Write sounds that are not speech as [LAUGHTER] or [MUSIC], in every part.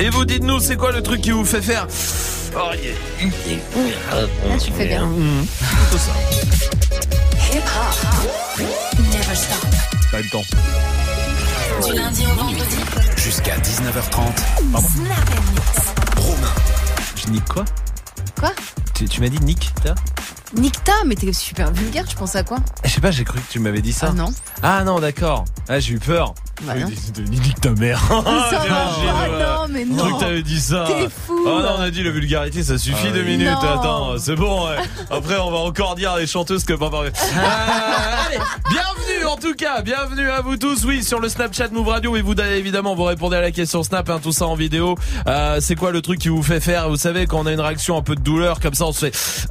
Et vous dites-nous, c'est quoi le truc qui vous fait faire oh, Là, tu fais bien. Mmh, plutôt ça. Hip hop. Never stop. Pas le temps. Du lundi au vendredi. Jusqu'à 19h30. Snap and mix. Romain. Je nique quoi Quoi Tu, tu m'as dit nique t'as Nicta, mais t'es super vulgaire, tu penses à quoi Je sais pas, j'ai cru que tu m'avais dit ça. Ah non. Ah non, d'accord. Ah, j'ai eu peur. Bah Oui, dis- dis- Nique ta mère. Ça [LAUGHS] va ouais. non, mais non. que t'avais dit ça. T'es fou. Oh non, on a dit la vulgarité, ça suffit deux minutes. Non. Attends, c'est bon. ouais. Après, on va encore dire à les chanteuses que pas [LAUGHS] parler. Euh, allez, bienvenue en tout cas, bienvenue à vous tous. Oui, sur le Snapchat Move Radio et vous évidemment vous répondez à la question Snap, hein, tout ça en vidéo. Euh, c'est quoi le truc qui vous fait faire Vous savez quand on a une réaction un peu de douleur comme ça, on se fait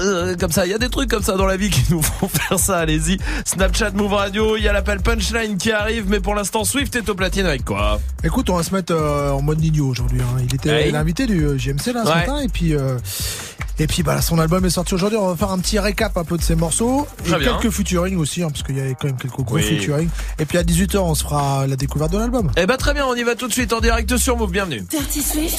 euh, comme ça. Il y a des trucs comme ça dans la vie qui nous [LAUGHS] font faire ça. Allez-y, Snapchat Move Radio. Il y a l'appel punchline qui arrive, mais pour l'instant Swift est au platine avec quoi? Écoute, on va se mettre euh, en mode Nino aujourd'hui. hein. Il était Ouais. l'invité du JMC là ce Ouais. matin et puis et puis bah son album est sorti aujourd'hui. On va faire un petit récap un peu de ses morceaux et Très bien. quelques featuring aussi hein, parce qu'il y avait quand même quelques gros Oui. featuring. Et puis à 18h on se fera la découverte de l'album. Eh ben très bien, on y va tout de suite en direct sur Move. Bienvenue. Dirty Swift.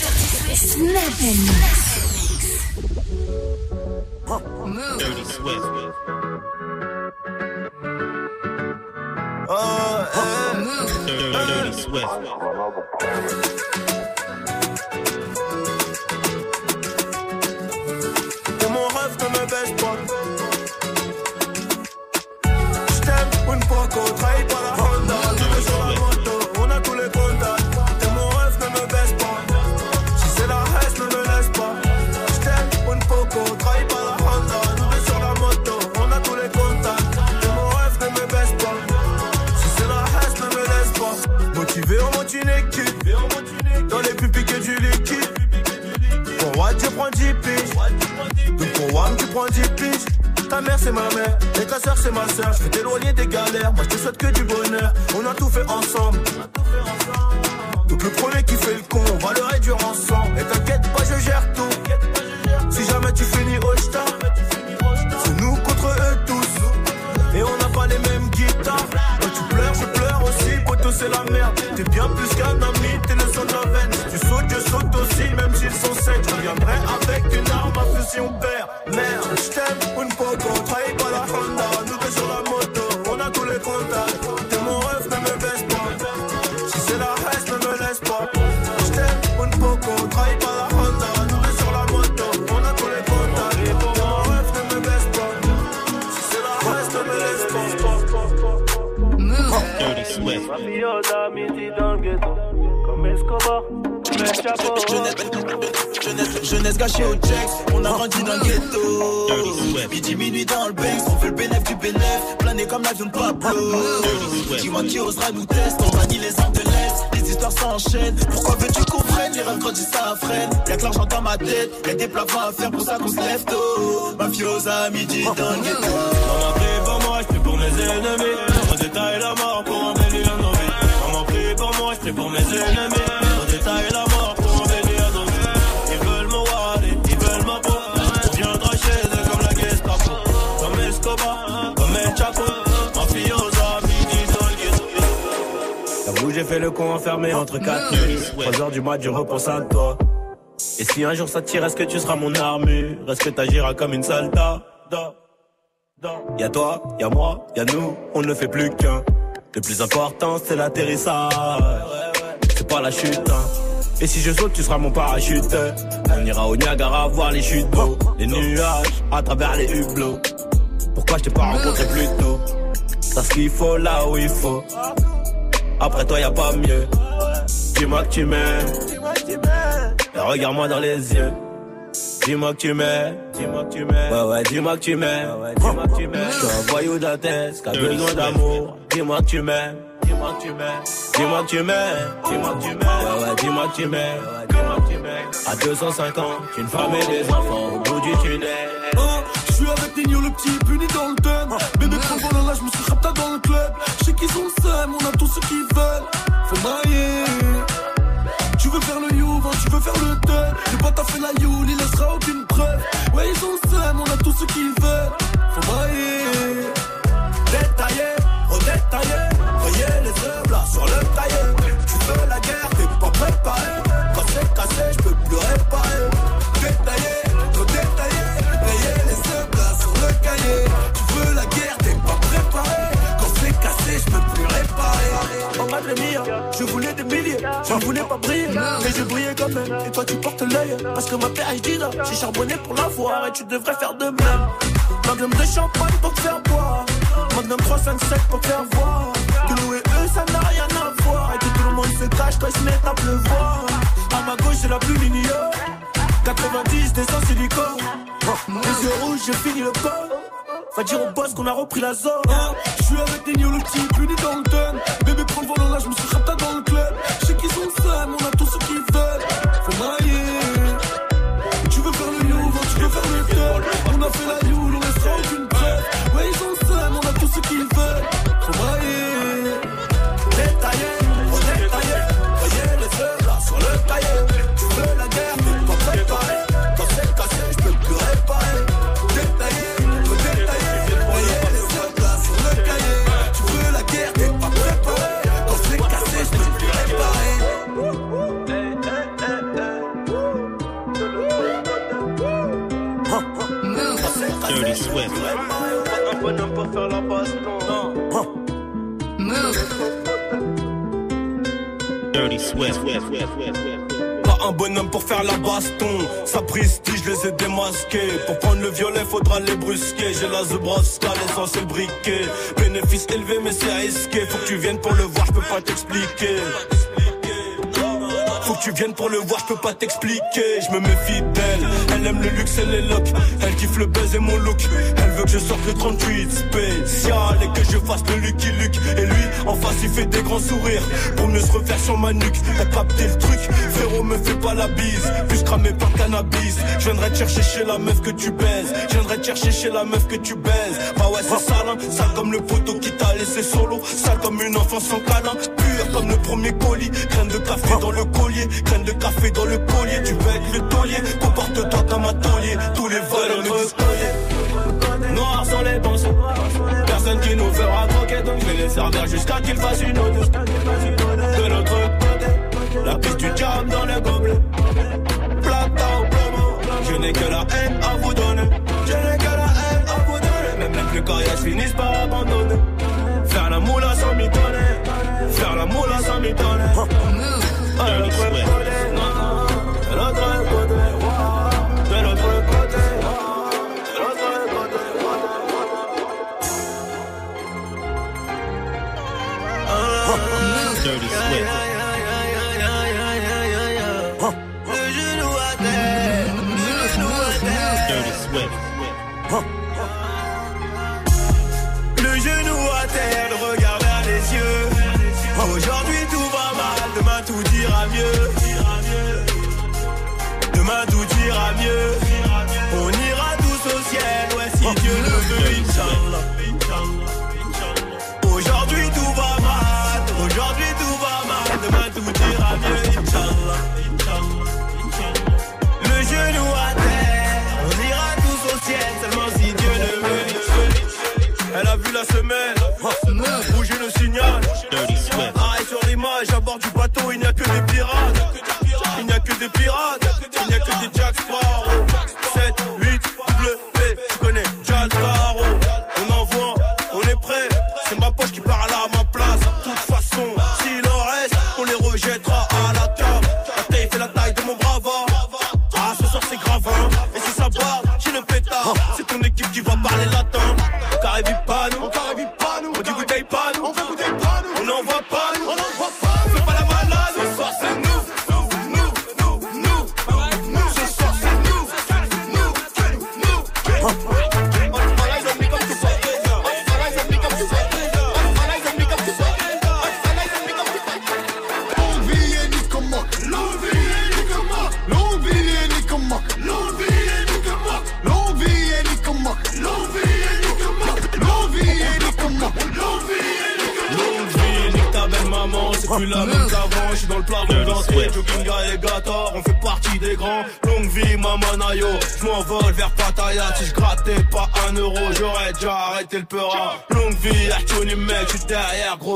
Une fois qu'on trahit pas la Honda. Nous sur la moto, on a tous les contacts. Et mon rêve ne me baisse pas. Si c'est la reste, ne me laisse pas. J't'aime une fois qu'on trahit pas la Honda. Nous sur la moto, on a tous les contacts. Et mon rêve ne me baisse pas. Si c'est la reste, ne me laisse pas. Motivé, on monte une équipe. Dans les pupilles que du liquide. Pour je prends 10 piges. Pour tu prends 10 piges. Ta mère, c'est ma mère. Et ta soeur, c'est ma soeur. Je vais t'éloigner des galères. Moi, je te souhaite que du bonheur. On a tout fait ensemble. Donc le premier qui fait le con, on va le réduire ensemble. Et t'inquiète pas, je gère tout. Si jamais tu finis au star, c'est nous contre eux tous. Et on n'a pas les mêmes guitares. Quand tu pleures, je pleure aussi. Poto, c'est la merde. T'es bien plus qu'un ami, t'es le son de la veine. Tu sautes, je saute aussi, même s'ils sont secs. Je reviendrai avec une arme à feu si on perd. Merde, je t'aime, Jeunesse, jeunesse gâchée au checks, on a grandi dans le ghetto. Midi, minuit dans le Banks, on fait le bénéf du bénéf, plané comme l'avion de Pablo. Dis-moi qui osera nous tester, on manie les armes de les histoires s'enchaînent. Pourquoi veux-tu qu'on freine? Les rêves grandissent, ça freine. Y'a que l'argent dans ma tête, y'a des plafonds à faire pour ça qu'on se lève tôt. Mafiosa, midi dans le ghetto. Maman prie pour moi, je pour mes ennemis. Au détail la mort pour embellir nos vies. Maman prie pour moi, je pour mes ennemis. Au détail la mort pour embellir nos vies. Ils veulent me wallet, ils veulent ma peau. On viendra chez eux comme la Gestapo. Comme Escobar, comme El Chapo. Mafiosa, midi dans le ghetto. J'avoue, j'ai fait le con enfermé entre quatre murs. 3 heures du mat, je repense à toi. Et si un jour ça tire, est-ce que tu seras mon armure? Est-ce que t'agiras comme une soldat Y'a toi, y'a moi, y'a nous, on ne fait plus qu'un. Le plus important, c'est l'atterrissage. Pas la chute, hein. Et si je saute, tu seras mon parachute. On ira au Niagara voir les chutes d'eau, les nuages à travers les hublots. Pourquoi je t'ai pas rencontré plus tôt? T'as ce qu'il faut là où il faut. Après toi, y'a pas mieux. Dis-moi que tu m'aimes. Et regarde-moi dans les yeux. Dis-moi que tu m'aimes, dis-moi que tu m'aimes. Ouais, ouais, dis-moi que tu m'aimes. Dis-moi que tu m'aimes. Je suis un voyou d'Athènes qui a besoin d'amour. Dis-moi que tu m'aimes, dis-moi tu m'aimes. Dis-moi tu m'aimes, dis-moi tu m'aimes. Ouais, ouais, dis-moi tu m'aimes. Dis-moi que tu m'aimes. À 250, une femme et des enfants au bout du tunnel. Oh, je suis avec Nino le petit puni dans le Parce que ma PhD là, j'ai charbonné pour l'avoir. Et tu devrais faire de même. Magnum de champagne pour te faire boire. Magnum 357 pour te faire voir. Que nous et eux, ça n'a rien à voir. Et que tout le monde se cache quand ils se mettent à pleuvoir. À ma gauche, c'est la plus lignée. 90 descend silicone. Les yeux rouges, j'ai fini le col. Va dire au boss qu'on a repris la zone. Je suis avec des new le type, unis dans le. Bébé prend le volant là, je me suis rapta dans le club. Je sais qu'ils ont ça, mais on a tout ce qu'ils Pas un bonhomme pour faire la baston. Sa prestige, je les ai démasqués. Pour prendre le violet, faudra les brusquer. J'ai la Zebroska, l'essence et le briquet. Bénéfice élevé, mais c'est risqué. Faut que tu viennes pour le voir, je peux pas t'expliquer. Faut que tu viennes pour le voir, je peux pas t'expliquer. Je me méfie d'elle. Elle aime le luxe et les locks. Elle kiffe le et mon look. Elle veut que je sorte le 38 spécial et que je fasse le Lucky Luke. Et lui, en face, il fait des grands sourires. Pour mieux se refaire sur ma nuque. Elle capté le truc. Frérot, me fais pas la bise. Plus cramé par cannabis. Je viendrai te chercher chez la meuf que tu baises. Je viendrai te chercher chez la meuf que tu baises. Bah ouais, c'est sale, hein. Sale comme le poteau qui t'a laissé solo. Sale comme une enfant sans câlin. Comme le premier colis. Graine de café dans le collier. Graine de café dans le collier. Tu veux le taulier. Comporte-toi comme un taulier. Tous les voleurs collier. Noirs sont les bons. Personne qui nous fera croquer. Donc je vais les servir jusqu'à qu'ils fassent une autre. De l'autre côté. La piste du diable dans le gobelet. Plata au plomo. Je n'ai que la haine à vous donner. Je n'ai que la haine à vous donner. Même les plus coriaces finissent par abandonner. Faire la moula sans m'étonner. Faire la moula. À l'autre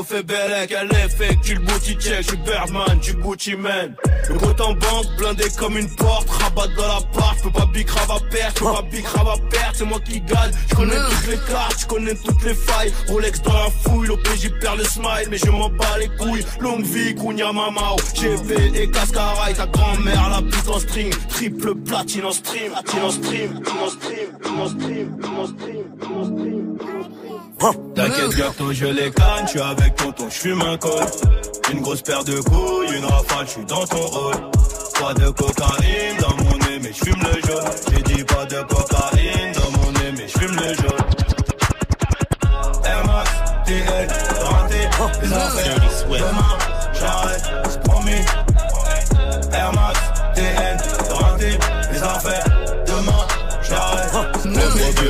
gros fait bellec. Elle effectue le booty check, je suis Birdman, du Gucci man. Le compte en banque, blindé comme une porte, rabat dans la part, je peux pas big à perdre, je peux pas big à perdre, c'est moi qui gagne. Je connais toutes les cartes, je connais toutes les failles. Rolex dans la fouille, l'OPJ perd le smile, mais je m'en bats les couilles. Longue vie, Kounia Mamao, GP et Cascaraï, ta grand-mère la pute en string, triple platine en stream, platine en stream, en stream, en stream, en stream, en stream. T'inquiète bientôt je les canne, je suis avec tonton, je fume un col. Une grosse paire de couilles, une rafale, je suis dans ton rôle. Pas de cocaïne dans mon nez mais je fume le jaune. J'ai dit pas de cocaïne dans mon nez mais je fume le jaune. Air Max, TL, renté, les affaires Demain, j'arrête, c'est promis. Air Max,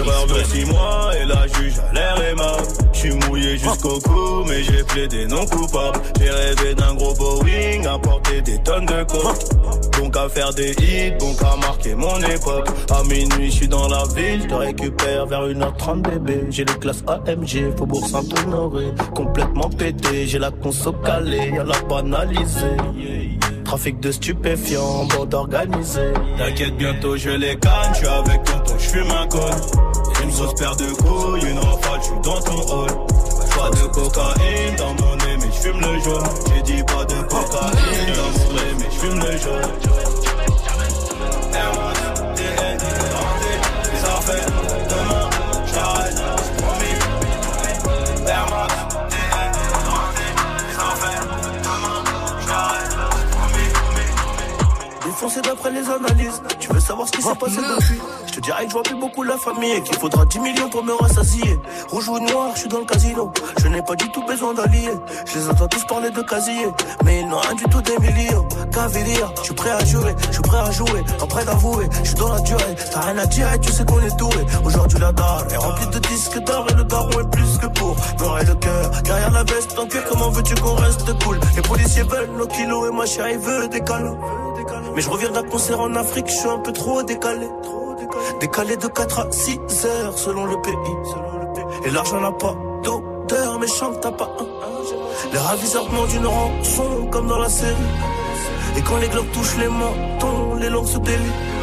procureur veut 6 mois et la juge a l'air aimable Je suis mouillé jusqu'au cou mais j'ai plaidé non coupable. J'ai rêvé d'un gros Boeing à porter des tonnes de coke. Donc à faire des hits, donc à marquer mon époque. À minuit je suis dans la ville, te récupère vers 1h30 bébé. J'ai les classes AMG, Faubourg Saint-Honoré. Complètement pété, j'ai la conso calée, y'a la banalisée. Trafic de stupéfiants, bande organisée. T'inquiète, bientôt je les canne, je suis avec tonton, je fume un col. Une grosse paire de couilles, une rafale, je suis dans ton hall. Pas de cocaïne dans mon nez, mais je fume le jaune. J'ai dit pas de cocaïne dans mon nez, mais je fume le jaune. Demain, j'arrête, c'est promis. Air Max, d'après les analyses, tu veux savoir ce qui s'est passé depuis? Je te dirais que je vois plus beaucoup la famille et qu'il faudra 10 millions pour me rassasier. Rouge ou noir, je suis dans le casino. Je n'ai pas du tout besoin d'alliés. Je les entends tous parler de casier, mais ils n'ont rien du tout des millions. Cavalier, je suis prêt à jurer, je suis prêt à jouer, prêt d'avouer. Je suis dans la durée, t'as rien à dire et tu sais qu'on est doué. Aujourd'hui la dalle est remplie de disques d'or et le daron est plus que pour et le cœur. Derrière la veste en cuir, comment veux-tu qu'on reste cool? Les policiers veulent nos kilos et ma chérie veut des câlins. Mais je reviens d'un concert en Afrique, je suis un peu trop décalé. Décalé de 4 à 6 heures selon le pays. Et l'argent n'a pas d'odeur, mais chante t'as pas un. Les raviseurs demandent une rançon comme dans la série. Et quand les globes touchent les mentons, les langues se délient.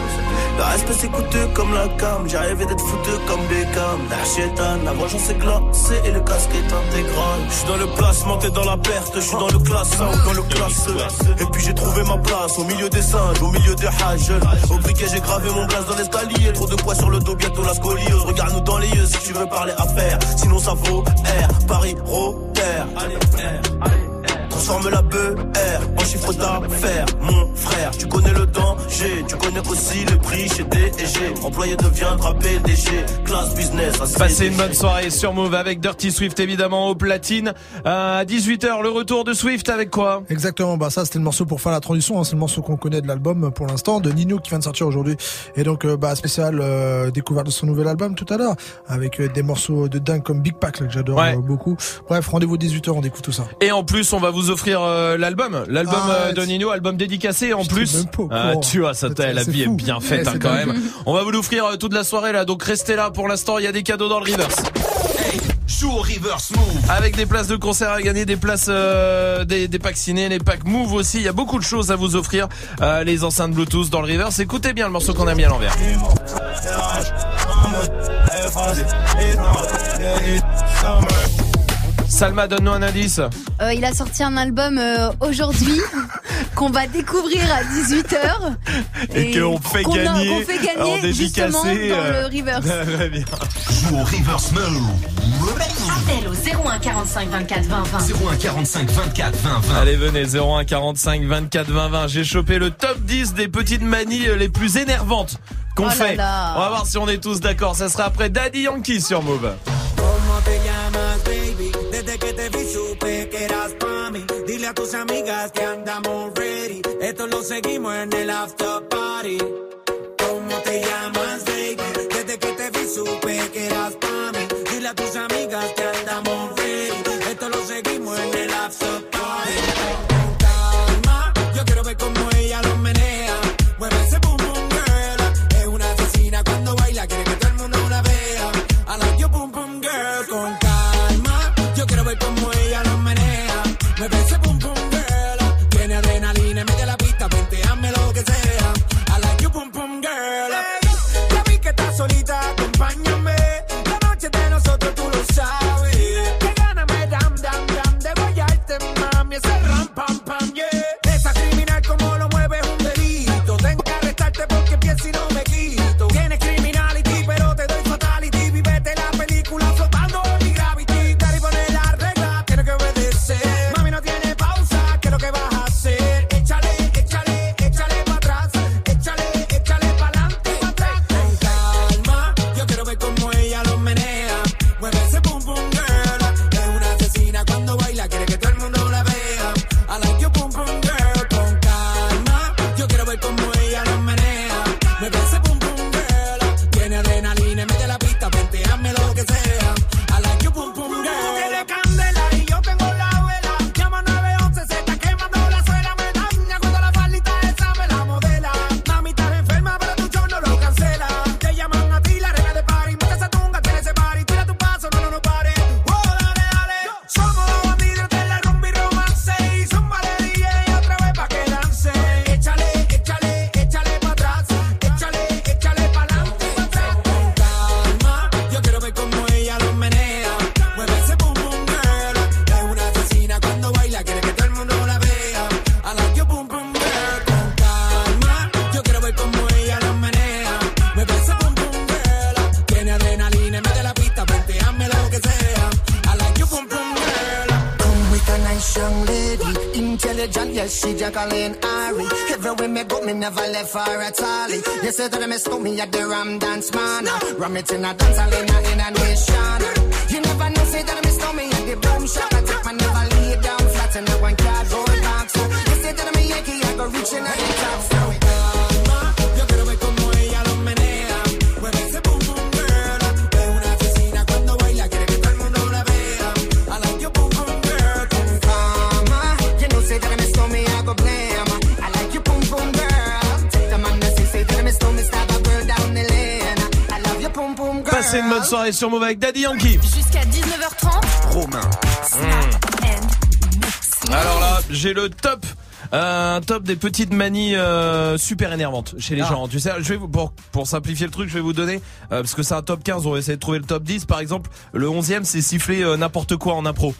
Le respect c'est coûteux comme la cam, rêvé d'être foutu comme Beckham. La la vengeance est glacée et le casque est intégral. Je suis dans le placement, t'es dans la perte, je suis dans le classement, dans le classeur. Et puis j'ai trouvé ma place au milieu des singes, au milieu des hages. Au briquet j'ai gravé mon glace dans l'escalier, trop de poids sur le dos, bientôt la scoliose. Regarde-nous dans les yeux si tu veux parler affaires, sinon ça vaut R, Paris, Rotter. Allez, R, allez. Transforme la BER en chiffre d'affaires, mon frère. Tu connais le danger, tu connais aussi le prix chez D&G. Employé deviendra PDG, classe business. Passez une bonne soirée sur Move avec Dirty Swift évidemment au platine. Euh, à 18h, le retour de Swift avec quoi? Exactement, bah ça c'était le morceau pour faire la transition, hein. c'est le morceau qu'on connaît de l'album pour l'instant, de Nino qui vient de sortir aujourd'hui. Et donc euh, bah spécial euh, découverte de son nouvel album tout à l'heure, avec euh, des morceaux de dingue comme Big Pack là, que j'adore Ouais. euh, beaucoup. Bref, rendez-vous 18h, on découvre tout ça. Et en plus, on va vous offrir euh, l'album, l'album Ah, euh, de Nino, album dédicacé en plus. Ah, tu vois, ça, la vie est bien faite Ouais, hein, quand même. On va vous l'offrir euh, toute la soirée là, donc restez là. Pour l'instant, il y a des cadeaux dans le reverse. Joue au reverse move. Avec des places de concert à gagner, des places, euh, des, des packs ciné, les packs Move aussi. Il y a beaucoup de choses à vous offrir. Euh, les enceintes Bluetooth dans le reverse. Écoutez bien le morceau qu'on a mis à l'envers. Salma, donne-nous un indice. Euh, il a sorti un album euh, aujourd'hui [LAUGHS] qu'on va découvrir à 18h. Et qu'on fait a- gagner qu'on fait gagner en justement dédicacé, dans euh, le reverse. [LAUGHS] Très bien. Joue au reverse. Appel au 01 45 24 20 20. 01 45 24 20 20. Allez, venez, 01 45 24 20 20. J'ai chopé le top 10 des petites manies euh, les plus énervantes qu'on Oh là fait. là. On va voir si on est tous d'accord. Ça sera après Daddy Yankee sur Move. Supe que eras pa'. Dile a tus amigas que andamos ready. Esto lo seguimos en el after party. ¿Cómo te llamas, baby? Desde que te vi supe que eras pa' mí. Dile a tus amigas que andamos ready. Esto lo seguimos en el after party. She Jacqueline Ari. Everywhere me go, me never left her at all. You say that I miss me at the Ram Dance Man. Ram it in a dance hall in a, in a nation. You never know, say that I miss me at the boom shop. I take my never lay down flat in a one cardboard box. You say that I'm a Yankee, I go reaching at the top. Passez une bonne soirée sur Move avec Daddy Yankee. Jusqu'à 19h30. Romain. Alors là, j'ai le top. euh, Un top des petites manies euh, super énervantes chez les Ah. gens. Tu sais, je vais vous pour pour simplifier le truc, je vais vous donner euh, parce que c'est un top 15, on va essayer de trouver le top 10 par exemple. Le 11e, c'est siffler euh, n'importe quoi en impro.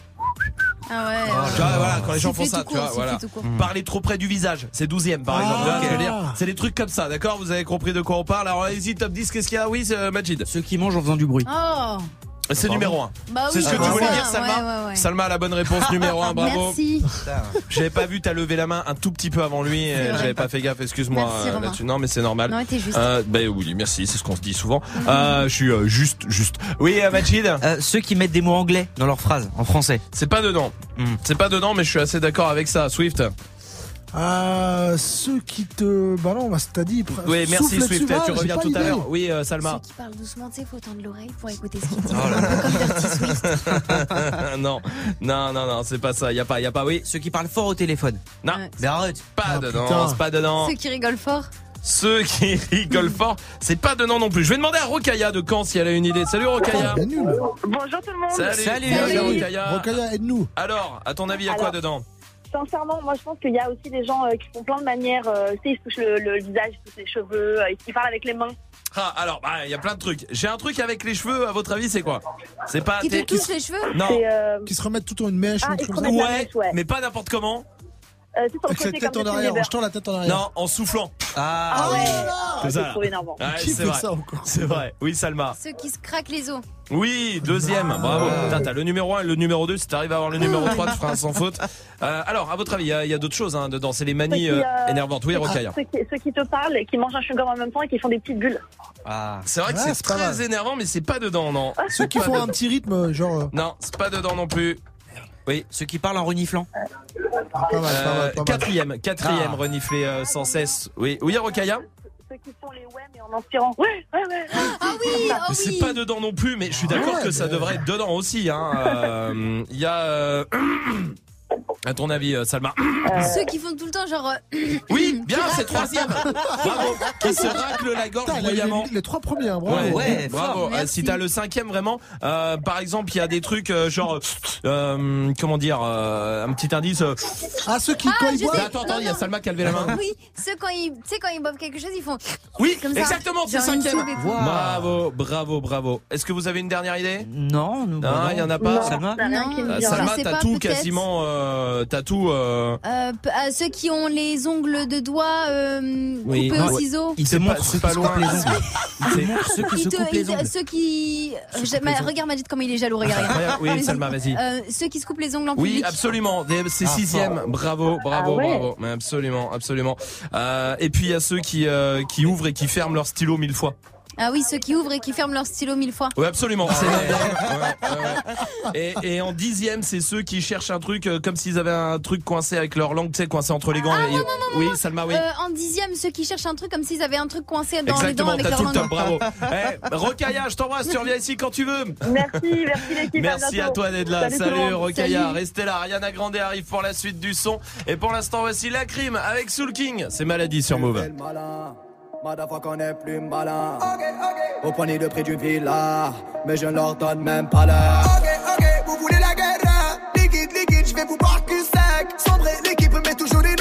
Voilà, quand les gens font ça, tu vois, voilà. court. Parler trop près du visage, c'est 12e par exemple. Ah. C'est des trucs comme ça, d'accord? Vous avez compris de quoi on parle? Alors allez-y, top 10, qu'est-ce qu'il y a? Oui, c'est euh, Majid. Ceux qui mangent en faisant du bruit. Oh. C'est numéro 1. Bah C'est oui, ce que c'est tu voulais ça, dire, Salma ouais, ouais, ouais. Salma a la bonne réponse numéro 1, bravo. Merci. J'avais pas vu, t'as levé la main un tout petit peu avant lui, vrai. j'avais pas fait gaffe, excuse-moi euh, là-dessus. Non, mais c'est normal. Non, mais t'es juste. Euh, bah oui, merci, c'est ce qu'on se dit souvent. Euh, je suis euh, juste, juste. Oui, euh, Majid Euh, ceux qui mettent des mots anglais dans leurs phrases en français. C'est pas dedans. Hmm. C'est pas dedans, mais je suis assez d'accord avec ça. Swift. Ah, ceux qui te. Bah non, bah, t'as dit. Oui, merci souffle Swift, dessus. Ah, tu reviens tout à l'heure. Oui, euh, Salma. Ceux qui parlent doucement, tu sais, faut tendre l'oreille pour écouter ce qu'ils [LAUGHS] disent. Oh là Un peu comme Dirty Swift. [LAUGHS] non, non, non, non, c'est pas ça. Y a pas, y a pas. Oui, Ceux qui parlent fort au téléphone. non, Ouais. Mais arrête. pas Ah, dedans, putain. c'est pas dedans. Ceux qui rigolent fort. Ceux qui [LAUGHS] rigolent fort, c'est pas dedans non plus. Je vais demander à Rokaya de Caen si elle a une idée. Salut Rokaya. Bonjour tout le monde. Salut. Salut. Salut. Rokaya. Rokaya, aide-nous. Alors, à ton avis, y a quoi Alors. dedans? Sincèrement, moi je pense qu'il y a aussi des gens euh, qui font plein de manières. euh, tu sais, ils se touchent le, le visage, ils se touchent les cheveux, euh, ils parlent avec les mains. Ah, alors, bah, il y a plein de trucs. J'ai un truc avec les cheveux, à votre avis, c'est quoi? C'est pas. Qui te t'es- touchent les cheveux? Non. C'est euh, Qui se remettent tout en une mèche. Ah, un ils truc se comme ça. remettent la Ouais, mèche, ouais. mais pas n'importe comment. Euh, côté tête en arrière, en jetant la tête en arrière. Non, en soufflant. Ah, Ah ouais, C'est c'est ça. trop énervant. Ouais, c'est fait vrai. ça encore C'est vrai. Oui, Salma. Ceux qui se craquent les os. Oui, deuxième. Bravo. Putain, t'as le numéro 1 et le numéro 2. Si t'arrives à avoir le numéro 3, tu feras un sans faute. Euh, alors, à votre avis, il y a, d'autres choses hein, dedans. C'est les manies Ceux qui, euh, euh, énervantes. Oui, Rokaya. Ceux qui, ceux qui te parlent, qui mangent un sugar en même temps et qui font des petites bulles. ah. C'est vrai que Ouais, c'est c'est très mal. énervant, mais c'est pas dedans, non. Ceux qui font un petit rythme, genre. Non, c'est pas dedans non plus. Oui. Ceux qui parlent en reniflant. ah, pas mal, pas mal, Euh, pas mal. quatrième, quatrième Ah. reniflé euh, sans cesse. Oui, oui, Rokaya. Ceux qui font les ouais, mais en inspirant. Ouais, ouais, ouais. Ah oui, oh Mais c'est oui. pas dedans non plus, mais je suis d'accord Ouais, que ça devrait être dedans aussi. hein. Euh, Il y a. euh, [CLEARS THROAT] À ton avis, euh, Salma Ceux qui font tout le temps genre. euh, Oui, [CLEARS THROAT] bien, c'est troisième. Bravo. [LAUGHS] Qui se racle la gorge Putain, bruyamment. les, les trois premiers, hein, bravo. Ouais, Ouais, bravo. Euh, si t'as le cinquième vraiment, euh, par exemple, il y a des trucs euh, genre, euh, comment dire, euh, un petit indice. euh, Ah, ceux qui, Ah, quand ils boivent. sais. attends, attends, il y a. Salma qui a levé la main. Oui, ceux quand ils, tu sais quand ils boivent quelque chose, ils font. Oui, Comme ça. exactement, c'est cinquième. Wow. Bravo, bravo, bravo. Est-ce que vous avez une dernière idée? Non, nous. Non, il y en a non. pas. Salma Euh, Salma, t'as tout quasiment, euh, tatou. Euh... Euh, à ceux qui ont les ongles de doigts euh, Oui. coupés au Ouais. ciseau. Il C'est te pas- montre c'est ceux pas qui se loin. coupent les ongles. Ceux qui se coupent les ongles. ceux qui. Se regarde Majid comment il est jaloux. Regarde. Oui. [LAUGHS] Salma, vas-y. Euh, ceux qui se coupent les ongles en Oui, public. absolument. Des- C'est Ah, sixième. Bravo, bravo, Ah ouais. bravo. Mais absolument, absolument. Euh, et puis il y a ceux qui euh, qui ouvrent et qui ferment leur stylo mille fois. Ah oui, ceux qui ouvrent et qui ferment leur stylo mille fois. Oui, absolument. C'est ouais, ouais, ouais. Et, et en dixième, c'est ceux qui cherchent un truc euh, comme s'ils avaient un truc coincé avec leur langue, tu sais, coincé entre les gants. Ah, Et- non, non, non, oui, non. Salma, oui. Euh, en dixième, ceux qui cherchent un truc comme s'ils avaient un truc coincé dans les dents Exactement, avec t'as leur tout le langue. top, bravo. [LAUGHS] Eh, Rocailla, je t'embrasse, tu reviens ici quand tu veux. Merci, merci l'équipe. [LAUGHS] Merci à toi d'être là. Salut Salut, Salut. restez là. Ariana Grande arrive pour la suite du son. Et pour l'instant, voici la crime avec Soul King. C'est maladie sur Move. Motherfucker, on est plus malin. Au poignet de prix du villa, mais je ne leur donne même pas l'heure. Ok, ok, vous voulez la guerre? Liquide, liquide, je vais vous boire cul sec Sombrer l'équipe, mais toujours innocent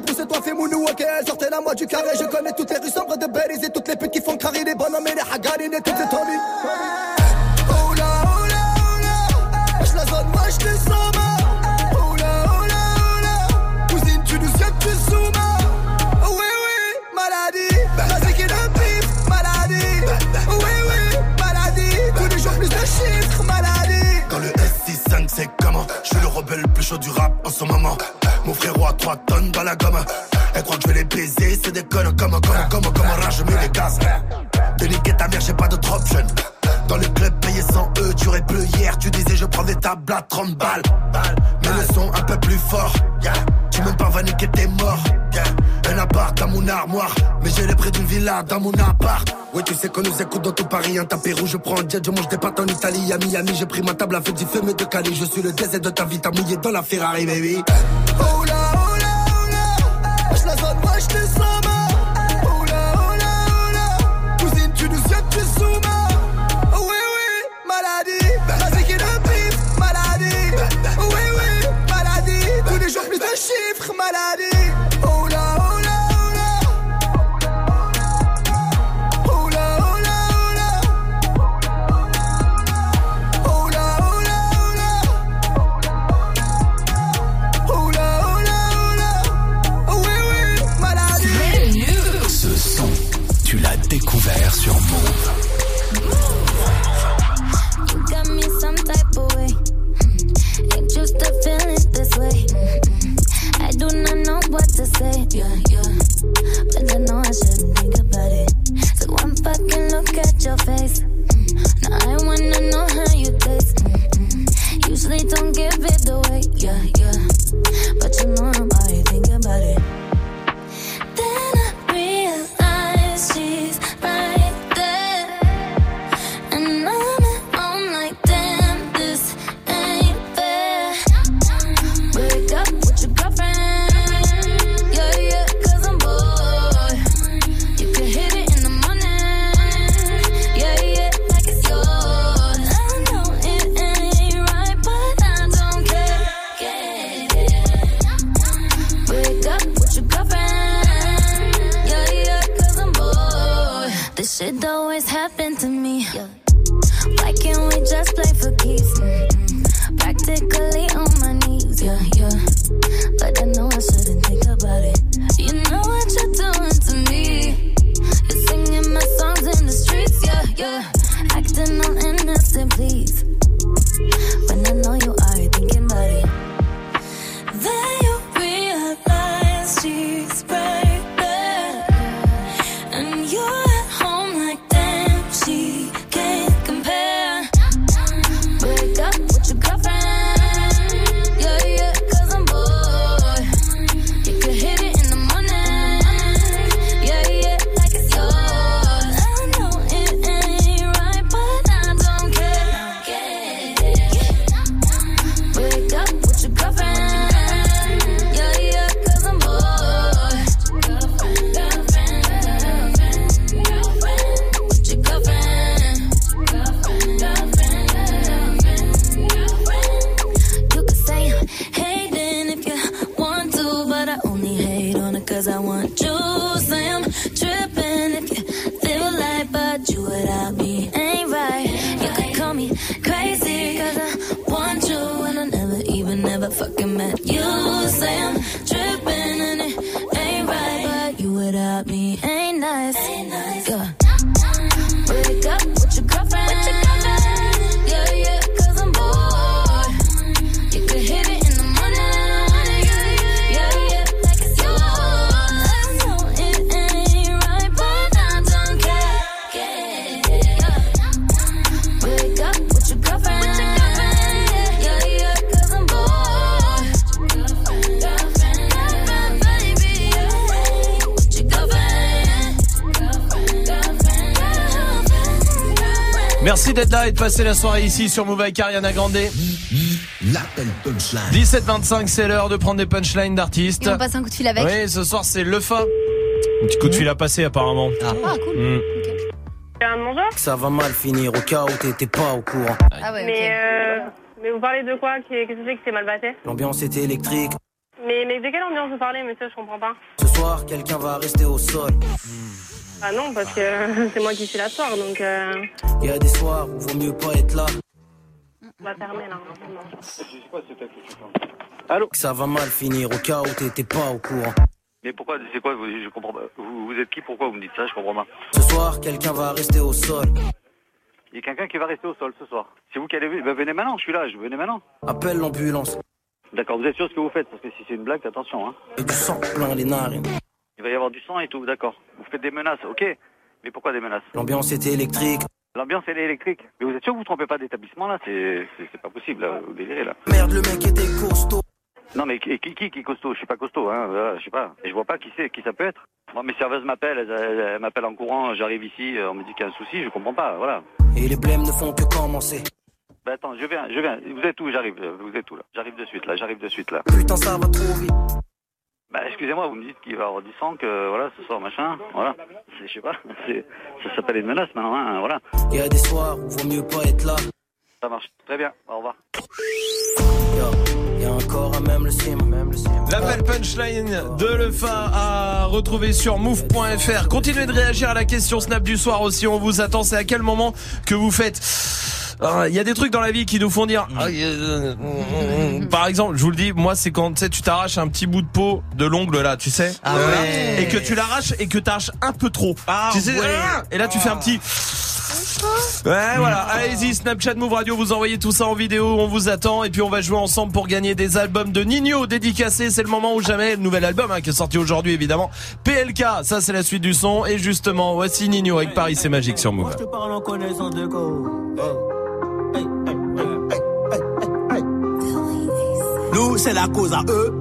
de nous comparer. Pousse-toi, fais mounou, ok. Sortez la moi du carré. Je connais toutes les rues sombres de Belize et toutes les putes qui font crarer les bonhommes et les hagarines et toutes les Tommy. Oh là, oh là, oh la zone, moi je te sens Oh là, oh oh Cousine, tu nous que tu soumets Oui, oui, maladie La et le pif, maladie Oui, oui, maladie Tous les jours plus de chiffres, maladie Dans le S65 c'est comment? Je suis le rebelle le plus chaud du rap en ce moment Mon frérot a 3 tonnes dans la gomme. Elle croit que je vais les baiser C'est des connes comme comme comme comme rage je les gaz De ta mère j'ai pas d'autre option. Dans le club payé 100 E tu aurais bleu hier. Tu disais je prends des tables à 30 balles. Mais le son un peu plus fort. Tu même pas va niquer t'es mort Dans mon armoire. Mais j'ai les prix d'une villa dans mon appart. Oui tu sais qu'on nous écoute dans tout Paris Un tapis rouge je prends un jet Je mange des pâtes en Italie. À Miami j'ai pris ma table fait du feu mais de Cali Je suis le désert de ta vie T'as mouillé dans la Ferrari baby. Oh de passer la soirée ici sur Move avec Ariana Grande. L'appel punchline. 17-25, c'est l'heure de prendre des punchlines d'artistes. Et on passe un coup de fil avec. Oui, ce soir c'est le fa. Un petit coup de fil à passer apparemment. Ah, cool. Mm. bonjour. Ça va mal finir au cas où t'étais pas au courant. Ah ouais, Mais, euh, mais vous parlez de quoi? Qu'est-ce que c'est que c'est mal passé? L'ambiance était électrique. mais, mais de quelle ambiance vous parlez, monsieur? Je comprends pas. Ce soir, quelqu'un va rester au sol. Ah non, parce que [LAUGHS] c'est moi qui suis la soir, donc euh, Il y a des soirs où vaut mieux pas être là. on va fermer là. Allô Ça va mal finir au cas où t'étais pas au courant. Mais pourquoi C'est quoi vous, Je comprends pas. Vous, vous êtes qui Pourquoi vous me dites ça Je comprends pas. Ce soir, quelqu'un va rester au sol. Il y a quelqu'un qui va rester au sol ce soir. C'est vous qui allez ben, venez maintenant. Je suis là. Je venez maintenant. Appelle l'ambulance. D'accord. Vous êtes sûr de ce que vous faites Parce que si c'est une blague, attention. Hein. Et du sang plein les narines. Il va y avoir du sang et tout. D'accord. Vous faites des menaces. Ok. Mais pourquoi des menaces? L'ambiance était électrique. L'ambiance elle est électrique. Mais vous êtes sûr que vous ne trompez pas d'établissement là C'est pas possible. Là. Vous délirez là. Merde, le mec était costaud. Non mais qui qui, qui, est costaud? Je suis pas costaud. Hein. Voilà, je sais pas. Et je vois pas qui c'est. Qui ça peut être Moi mes serveuses m'appellent. Elles, elles- elles m'appellent en courant. J'arrive ici. euh, On me dit qu'il y a un souci. Je comprends pas. Voilà. Et les blèmes ne font que commencer. Bah attends, je viens, je viens. Vous êtes où? J'arrive. euh, Vous êtes où là? J'arrive de suite là. J'arrive de suite là. Putain, ça va trop vite. Bah excusez-moi, vous me dites qu'il va y avoir du sang, que voilà, ce soir machin, voilà. C'est- Je sais pas, [LAUGHS] c'est, ça s'appelle une menace maintenant, hein, voilà. Il y a des soirs où vaut mieux pas être là. Ça marche, très bien, au revoir. L'appel punchline de Lefa à retrouver sur move.fr. Continuez de réagir à la question Snap du soir aussi. On vous attend. C'est à quel moment que vous faites il y a des trucs dans la vie qui nous font dire. ah, euh, euh, Par exemple, je vous le dis, moi, c'est quand tu sais, tu t'arraches un petit bout de peau de l'ongle là, tu sais, Ah Euh, ouais. et que tu l'arraches et que t'arraches un peu trop. tu sais, ouais. ah, et là, tu fais un petit. Ouais, voilà. Allez-y, Snapchat Move Radio, vous envoyez tout ça en vidéo, on vous attend et puis on va jouer ensemble pour gagner des albums de Nino dédicacés. C'est le moment ou jamais, le nouvel album hein, qui est sorti aujourd'hui évidemment. PLK, ça c'est la suite du son et justement, voici Nino avec Paris c'est magique sur Move. Je te parle en connaissance de cause. Hey. Nous, c'est la cause à eux.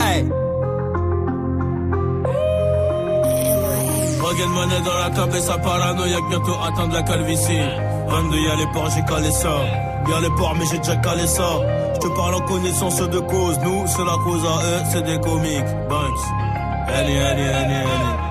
Hey. Regagne monnaie dans la cape et sa paranoïaque bientôt atteindre la calvitie. 22 y'a les ports, j'ai calé ça. Y'a les ports, mais j'ai déjà calé ça. Je te parle en connaissance de cause. Nous, c'est la cause à eux, c'est des comiques. Banks. Allez, allez, allez, allez.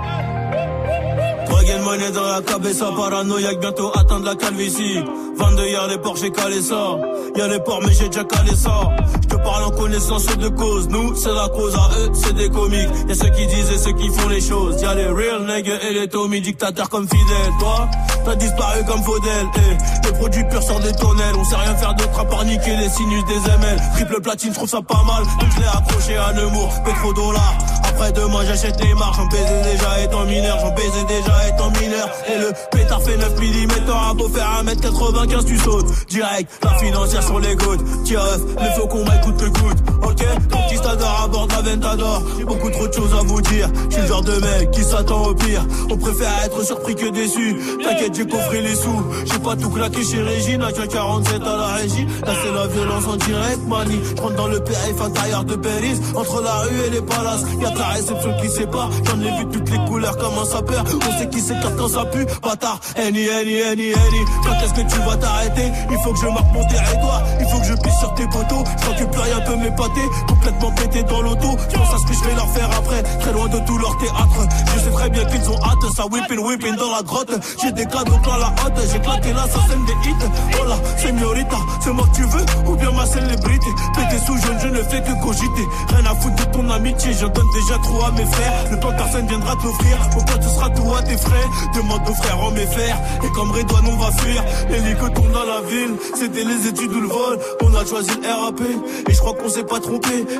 Regagne monnaie dans la cape et sa paranoïaque bientôt atteindre la calvitie. 22 y'a les ports, j'ai calé ça. Y'a les ports, mais j'ai déjà calé ça. Je te parle en connaissance de cause. Nous, c'est la cause à eux, c'est des comiques. Y'a ceux qui disent et ceux qui font les choses. Y'a les real niggas et les Tommy dictateurs comme fidèles. Toi, t'as disparu comme Faudel. Eh, le produit pur sort des tonnelles. On sait rien faire d'autre à part niquer les sinus des ML. Triple platine, je trouve ça pas mal. Donc je l'ai accroché à Nemours, pétrodollars. Après demain, j'achète les marques. J'en baisais déjà étant mineur. J'en baisais déjà étant mineur. Et le pétard fait 9 mm. T'auras beau faire 1m95, tu sautes. Direct, la financière sur les. Tire mais faut qu'on m'écoute le good. Ok, conquistador à bord d'Aventador. J'ai beaucoup trop de choses à vous dire. Je le genre de mec qui s'attend au pire. On préfère être surpris que déçu. T'inquiète, j'ai coffré les sous. J'ai pas tout claqué chez Régine. À 47 à la régie. Là, c'est la violence en direct, mani. Je rentre dans le périph' intérieur de Paris. Entre la rue et les palaces. Y'a que la réception qui sépare. J'en ai vu toutes les couleurs comme un sapeur. On sait qui s'écarte quand ça pue. Bâtard, Annie, Annie, Annie, Annie. Quand est-ce que tu vas t'arrêter? Il faut que je marque mon territoire. Il faut que je pisse sur tes poteaux. Je que plus rien peut m'épater. Complètement pété dans l'auto. Je pense à ce que je vais leur faire après. Très loin de tout leur théâtre. Je sais très bien qu'ils ont hâte. Ça whipping, whipping dans la grotte. J'ai des cadeaux plein la hâte. J'ai claqué là, ça sème des hits. Voilà, señorita, c'est moi que tu veux ou bien ma célébrité? Pété sous jaune, je ne fais que cogiter. Rien à foutre de ton amitié, j'en donne déjà trop à mes frères. Le plan que personne viendra t'offrir. Mon pote, ce sera tout à tes frais. Demande aux frères en mes frères. Et comme Redouane, on va fuir. L'hélico tourne dans la ville. C'était les études ou le vol. On a choisi le RAP. Et je crois qu'on s'est pas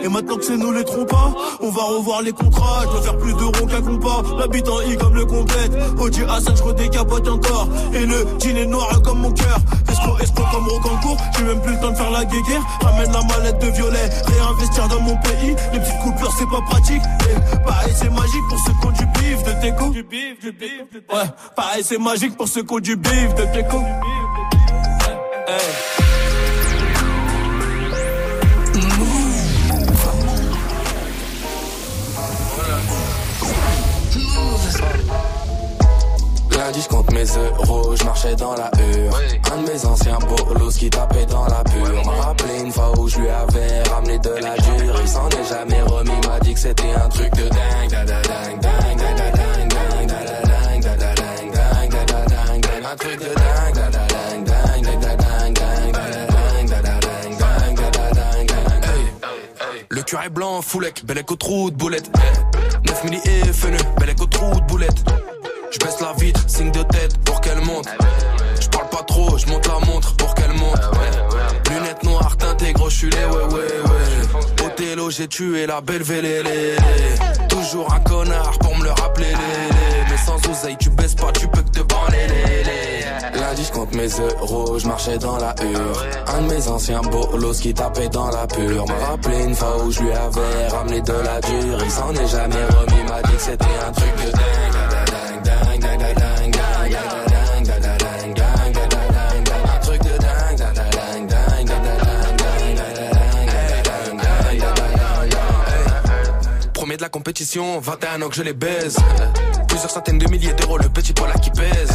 Et maintenant que c'est nous les trompas, on va revoir les contrats. Je dois faire plus d'euros qu'un compas. L'habitant I comme le complète. OG Hassan, je redécapote encore. Et le jean est noir comme mon cœur. Escroc, escroc comme Rocancourt. J'ai même plus le temps de faire la guéguerre. Ramène la mallette de violet. Réinvestir dans mon pays. Les petites coupures, c'est pas pratique. Et pareil, c'est magique pour ceux qui ont du bif de teco. Du bif, du bif. Ouais, pareil, c'est magique pour ceux qui ont du bif de teco. Hey. Lundi je compte mes euros, je marchais dans la hure Un de mes anciens bolos qui tapait dans la pure M'a rappelé une fois où je lui avais ramené de la dure Il s'en est jamais remis, m'a dit que c'était un truc de dingue da da dingue dingue da da dingue dingue da da dingue da da dingue dingue da da dingue dingue Un truc de dingue da da dingue dingue da da dingue dingue da da dingue da da dingue dingue da da dingue dingue Le cœur est blanc, foulec, bellec au trou de boulette 9 milli et feneux, bellec au trou de boulette je baisse la vitre, signe de tête pour qu'elle monte. Je parle pas trop, je monte la montre pour qu'elle monte. Lunettes noires, teintées, gros, je suis les ouais, ouais, ouais. Othello, j'ai tué la belle vélélé. Toujours un connard pour me le rappeler. Mais sans oseille, tu baisses pas, tu peux que te branler. Lundi, je compte mes euros, je marchais dans la hure. Un de mes anciens bolos qui tapait dans la pure. M'a rappelé une fois où je lui avais ramené de la dure. Il s'en est jamais remis, m'a dit que c'était un truc de dingue. De la compétition, 21 ans que je les baise. Plusieurs centaines de milliers d'euros, le petit poil qui pèse.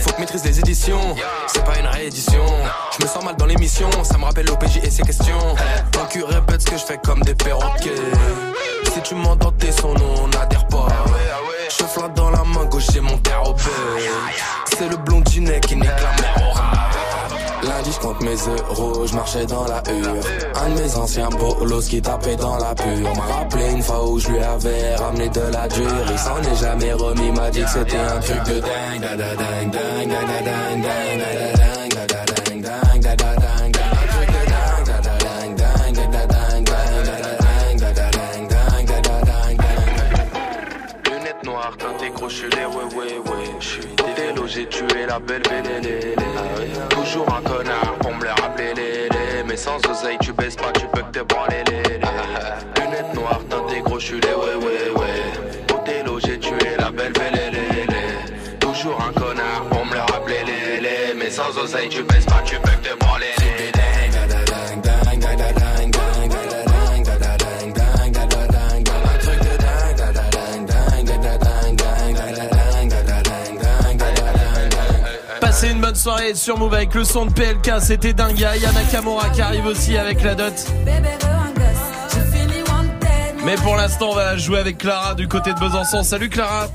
Faut que maîtrise les éditions, c'est pas une réédition. Je me sens mal dans l'émission, ça me rappelle l'OPJ et ses questions. Ton cul répète ce que je fais comme des perroquets. Si tu m'entends, t'es son nom, on n'adhère pas. Je flatte dans la main gauche, j'ai mon au C'est le blondinet qui nique la mer au. Lundi, je compte mes euros, je marchais dans la hure. Un de mes anciens bolos qui tapait dans la pure. M'a rappelé une fois où je lui avais ramené de la dure. Il s'en est jamais remis, m'a dit que c'était un truc de dingue. Teintées crochelées, ouais, ouais, ouais. Je suis délo, j'ai tué la belle vénélé. Toujours un connard pour me le rappeler, les, les. Mais sans oseille, tu baisses pas, tu peux que te branler, les, les. Lunettes noires, teintées crochelées, ouais, ouais, ouais. Soirée sur Move avec le son de PLK, c'était dingue. Il y a Yana Kamura qui arrive aussi avec la dot. Mais pour l'instant, on va jouer avec Clara du côté de Besançon. Salut Clara.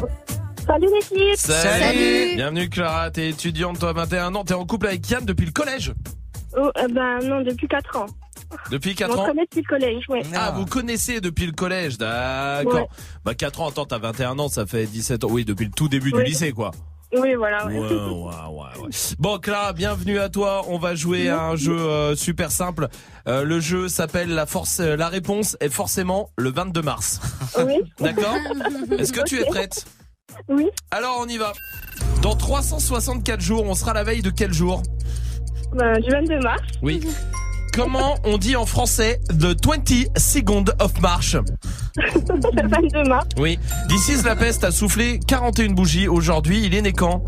Salut l'équipe Salut. Bienvenue Clara, t'es étudiante, toi 21 ans, t'es en couple avec Yann depuis le collège Oh, euh, ben non, depuis 4 ans. Depuis 4 On ans se connaît depuis le collège, ouais. Ah, vous connaissez depuis le collège, d'accord. Ouais. Bah 4 ans, attends, t'as 21 ans, ça fait 17 ans. Oui, depuis le tout début du lycée, quoi. Oui, voilà. Ouais. Ouais, [LAUGHS] ouais, ouais, ouais. Bon, Clara, bienvenue à toi. On va jouer à un jeu euh, super simple. Euh, le jeu s'appelle la force. euh, la réponse est forcément le 22 mars. Oui. [LAUGHS] D'accord? Est-ce que tu es prête? Oui. Alors, on y va. Dans 364 jours, on sera la veille de quel jour? Ben, du 22 mars. Oui. Comment on dit en français The 20 Second of March [LAUGHS] Le 22 mars. Oui. D'ici la peste a soufflé 41 bougies. Aujourd'hui, il est né quand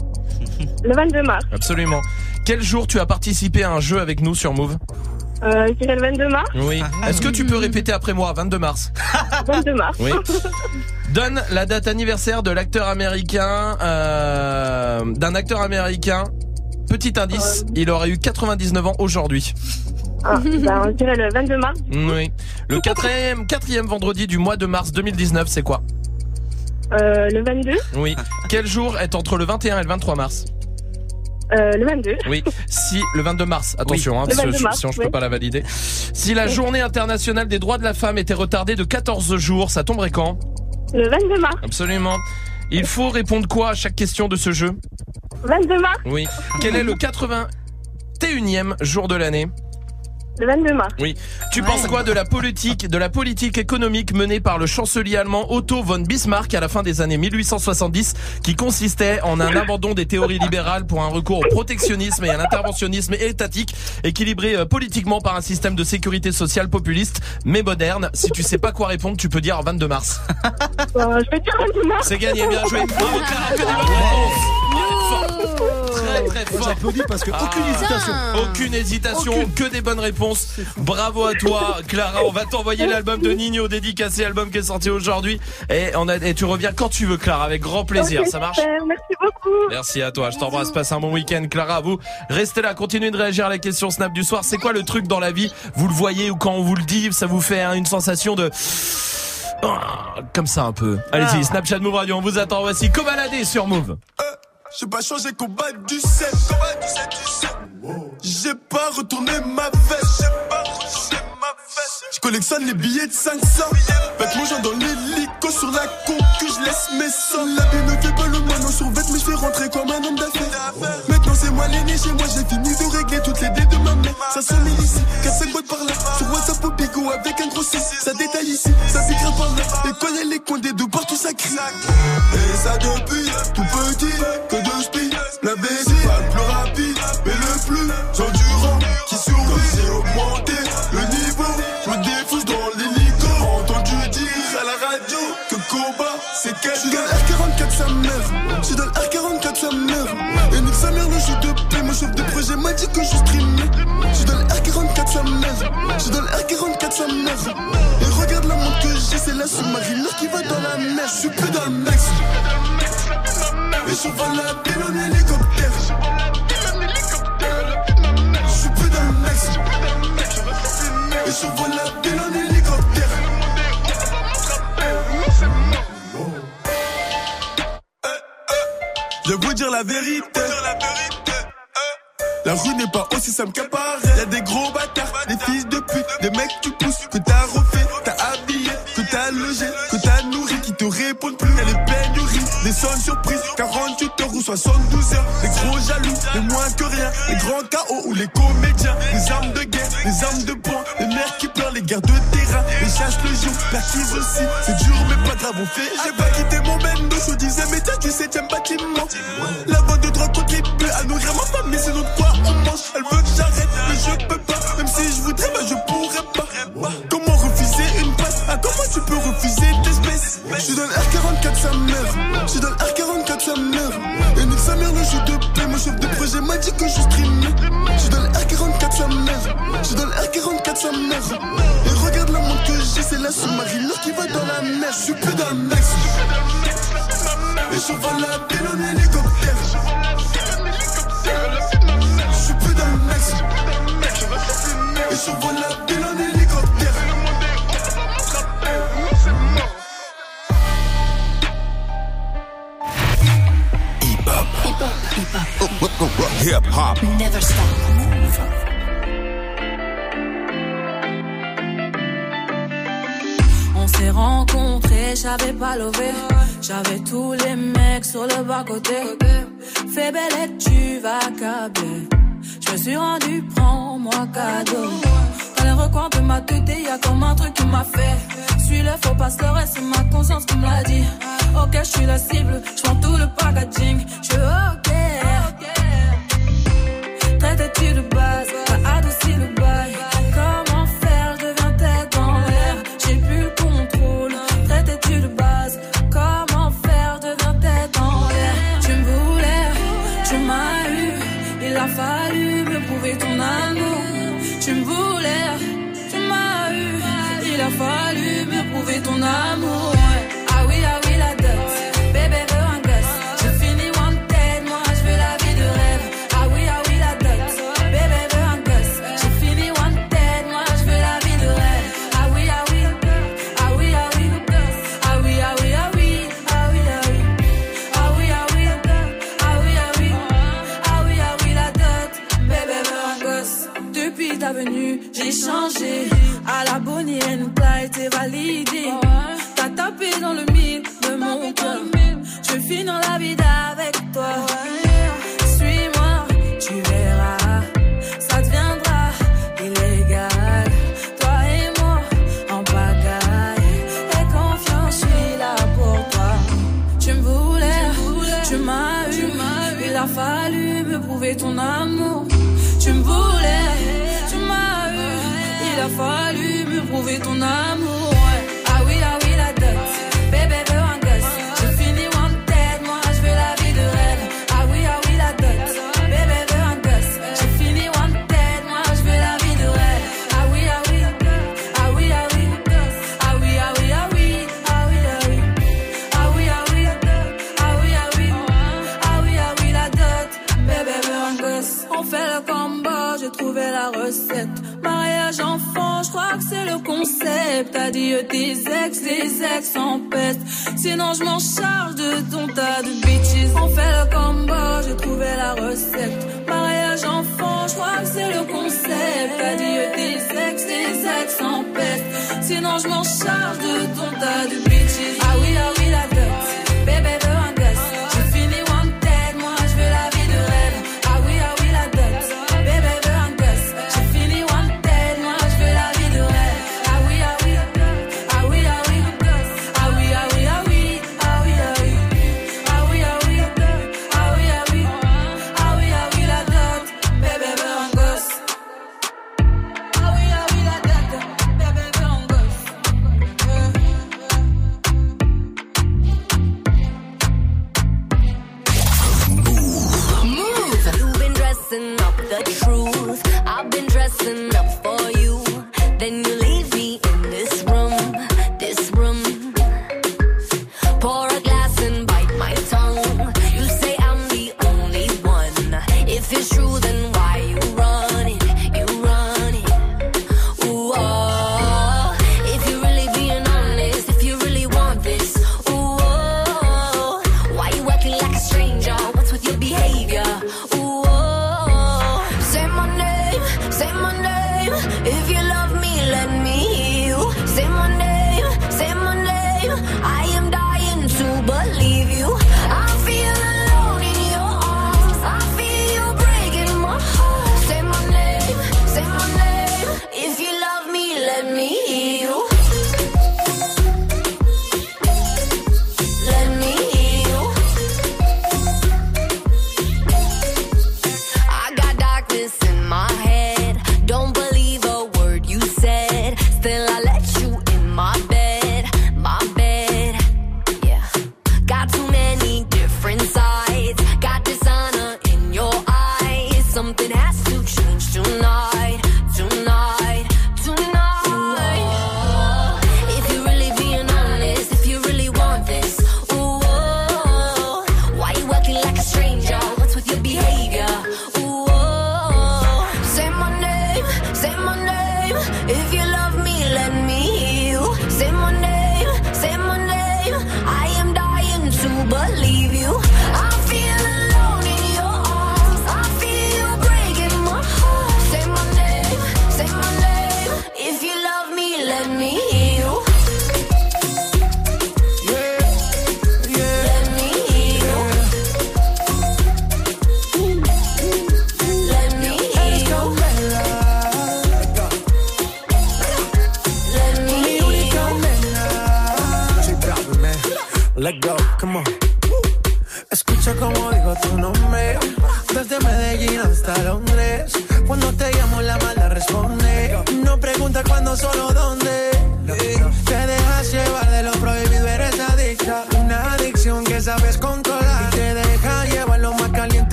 Le 22 mars. Absolument. Quel jour tu as participé à un jeu avec nous sur Move Euh, je dirais le 22 mars. Oui. Est-ce que tu peux répéter après moi 22 mars [LAUGHS] 22 mars. Oui. [LAUGHS] Donne la date anniversaire de l'acteur américain, euh, d'un acteur américain. Petit indice, il aurait eu 99 ans aujourd'hui. Ah, ben, je dirais le 22 mars. Oui. Le quatrième, quatrième vendredi du mois de mars 2019, c'est quoi? Euh, le 22. Oui. Quel jour est entre le 21 et le 23 mars? Euh, le 22. Oui, si le 22 mars, attention, hein, Le parce que 22 mars, sinon je peux oui. pas la valider. Si la journée internationale des droits de la femme était retardée de 14 jours, ça tomberait quand? Le 22 mars. Absolument. Il faut répondre quoi à chaque question de ce jeu? 22 mars. Oui. Quel est le 81e jour de l'année? Le 22 mars. Oui. Tu penses quoi de la politique, de la politique économique menée par le chancelier allemand Otto von Bismarck à la fin des années 1870, qui consistait en un abandon des théories libérales pour un recours au protectionnisme et à l'interventionnisme étatique, équilibré euh, politiquement par un système de sécurité sociale populiste, mais moderne. Si tu sais pas quoi répondre, tu peux dire 22 mars. Euh, [LAUGHS] je vais dire 22 mars. C'est gagné, bien joué. Bravo Clara, que des bonnes réponses. Très très fort. J'applaudis parce que aucune Ah. hésitation. Aucune hésitation, que des bonnes réponses. Bravo à toi, Clara. On va t'envoyer l'album de Nino, dédicacé album qui est sorti aujourd'hui. Et, on a, et tu reviens quand tu veux, Clara, avec grand plaisir. Ça marche super, Merci beaucoup. Merci à toi, je t'embrasse, passe un bon week-end Clara, vous restez là, continuez de réagir à la question Snap du soir, c'est quoi le truc dans la vie? Vous le voyez ou quand on vous le dit, ça vous fait hein, une sensation de... Ah, Comme ça un peu. Allez-y, Snapchat Move Radio, on vous attend, voici Cobaladé sur Move. J'ai pas changé combat du 7. J'ai pas retourné ma veste. Je collectionne les billets de 500. Faites mon genre dans l'hélico sur la que je laisse mes sangs. La vie ne fait pas le moineau sur mais je fais rentrer comme un homme d'affaires. Maintenant c'est moi l'aîné chez moi, j'ai fini de régler toutes les dettes de ma mère. Ça sonne ici, 4-5 boîtes par là. Sur WhatsApp au bigot avec un gros 6. Ça détaille ici, ça piquera par là. Et connaît les coins des deux partout ça crie. Et ça depuis tout petit, c'est quelqu'un. Je suis dans le R44 sa mère, je suis dans le R44 sa mère. Et nique sa mère le jeu de paix, mon chef de projet m'a dit que je streamais. Je suis dans le R44 sa mère, je suis dans le R44 sa mère. Et regarde la montre que j'ai, c'est la sous-marine qui va dans la mer. Je suis plus dans le mix. Et je vole la pile en hélicoptère. Je suis plus dans le mix. Et je vole la pile en hélicoptère. Je vais vous dire la vérité. La rue n'est pas aussi simple qu'à paraît. Y'a des gros bâtards, des fils de pute, des mecs que tu pousses, que t'as refait, t'as habillé, que t'as logé, que t'as nourri, qui te répondent plus. Y'a les pénuries, des sonnes surprises, 48 heures ou 72 heures. Les gros jaloux, les moins que rien, les grands chaos ou les comédiens, les armes de guerre, les armes de poing, les mères qui pleurent, les guerres de terrain, les chasses le jour, l'acquise aussi. C'est dur mais pas grave, on fait. J'ai pas quitté c'est la sous-marine qui va dans la mer. Je suis plus dans le mix. Et je vole la pile en hélicoptère. Je suis plus dans le mix. Et je vole la pile en hélicoptère. Hip hop. Never stop. J'avais pas levé. J'avais tous les mecs sur le bas-côté. Fais belle et tu vas câbler. Je me suis rendu, prends-moi cadeau. Dans les recoins de ma tête, y a comme un truc qui m'a fait. Suis le faux pasteur et c'est ma conscience qui me l'a dit. Ok, je suis la cible, je prends tout le packaging. Je ok. Traite-tu de base, t'as adouci le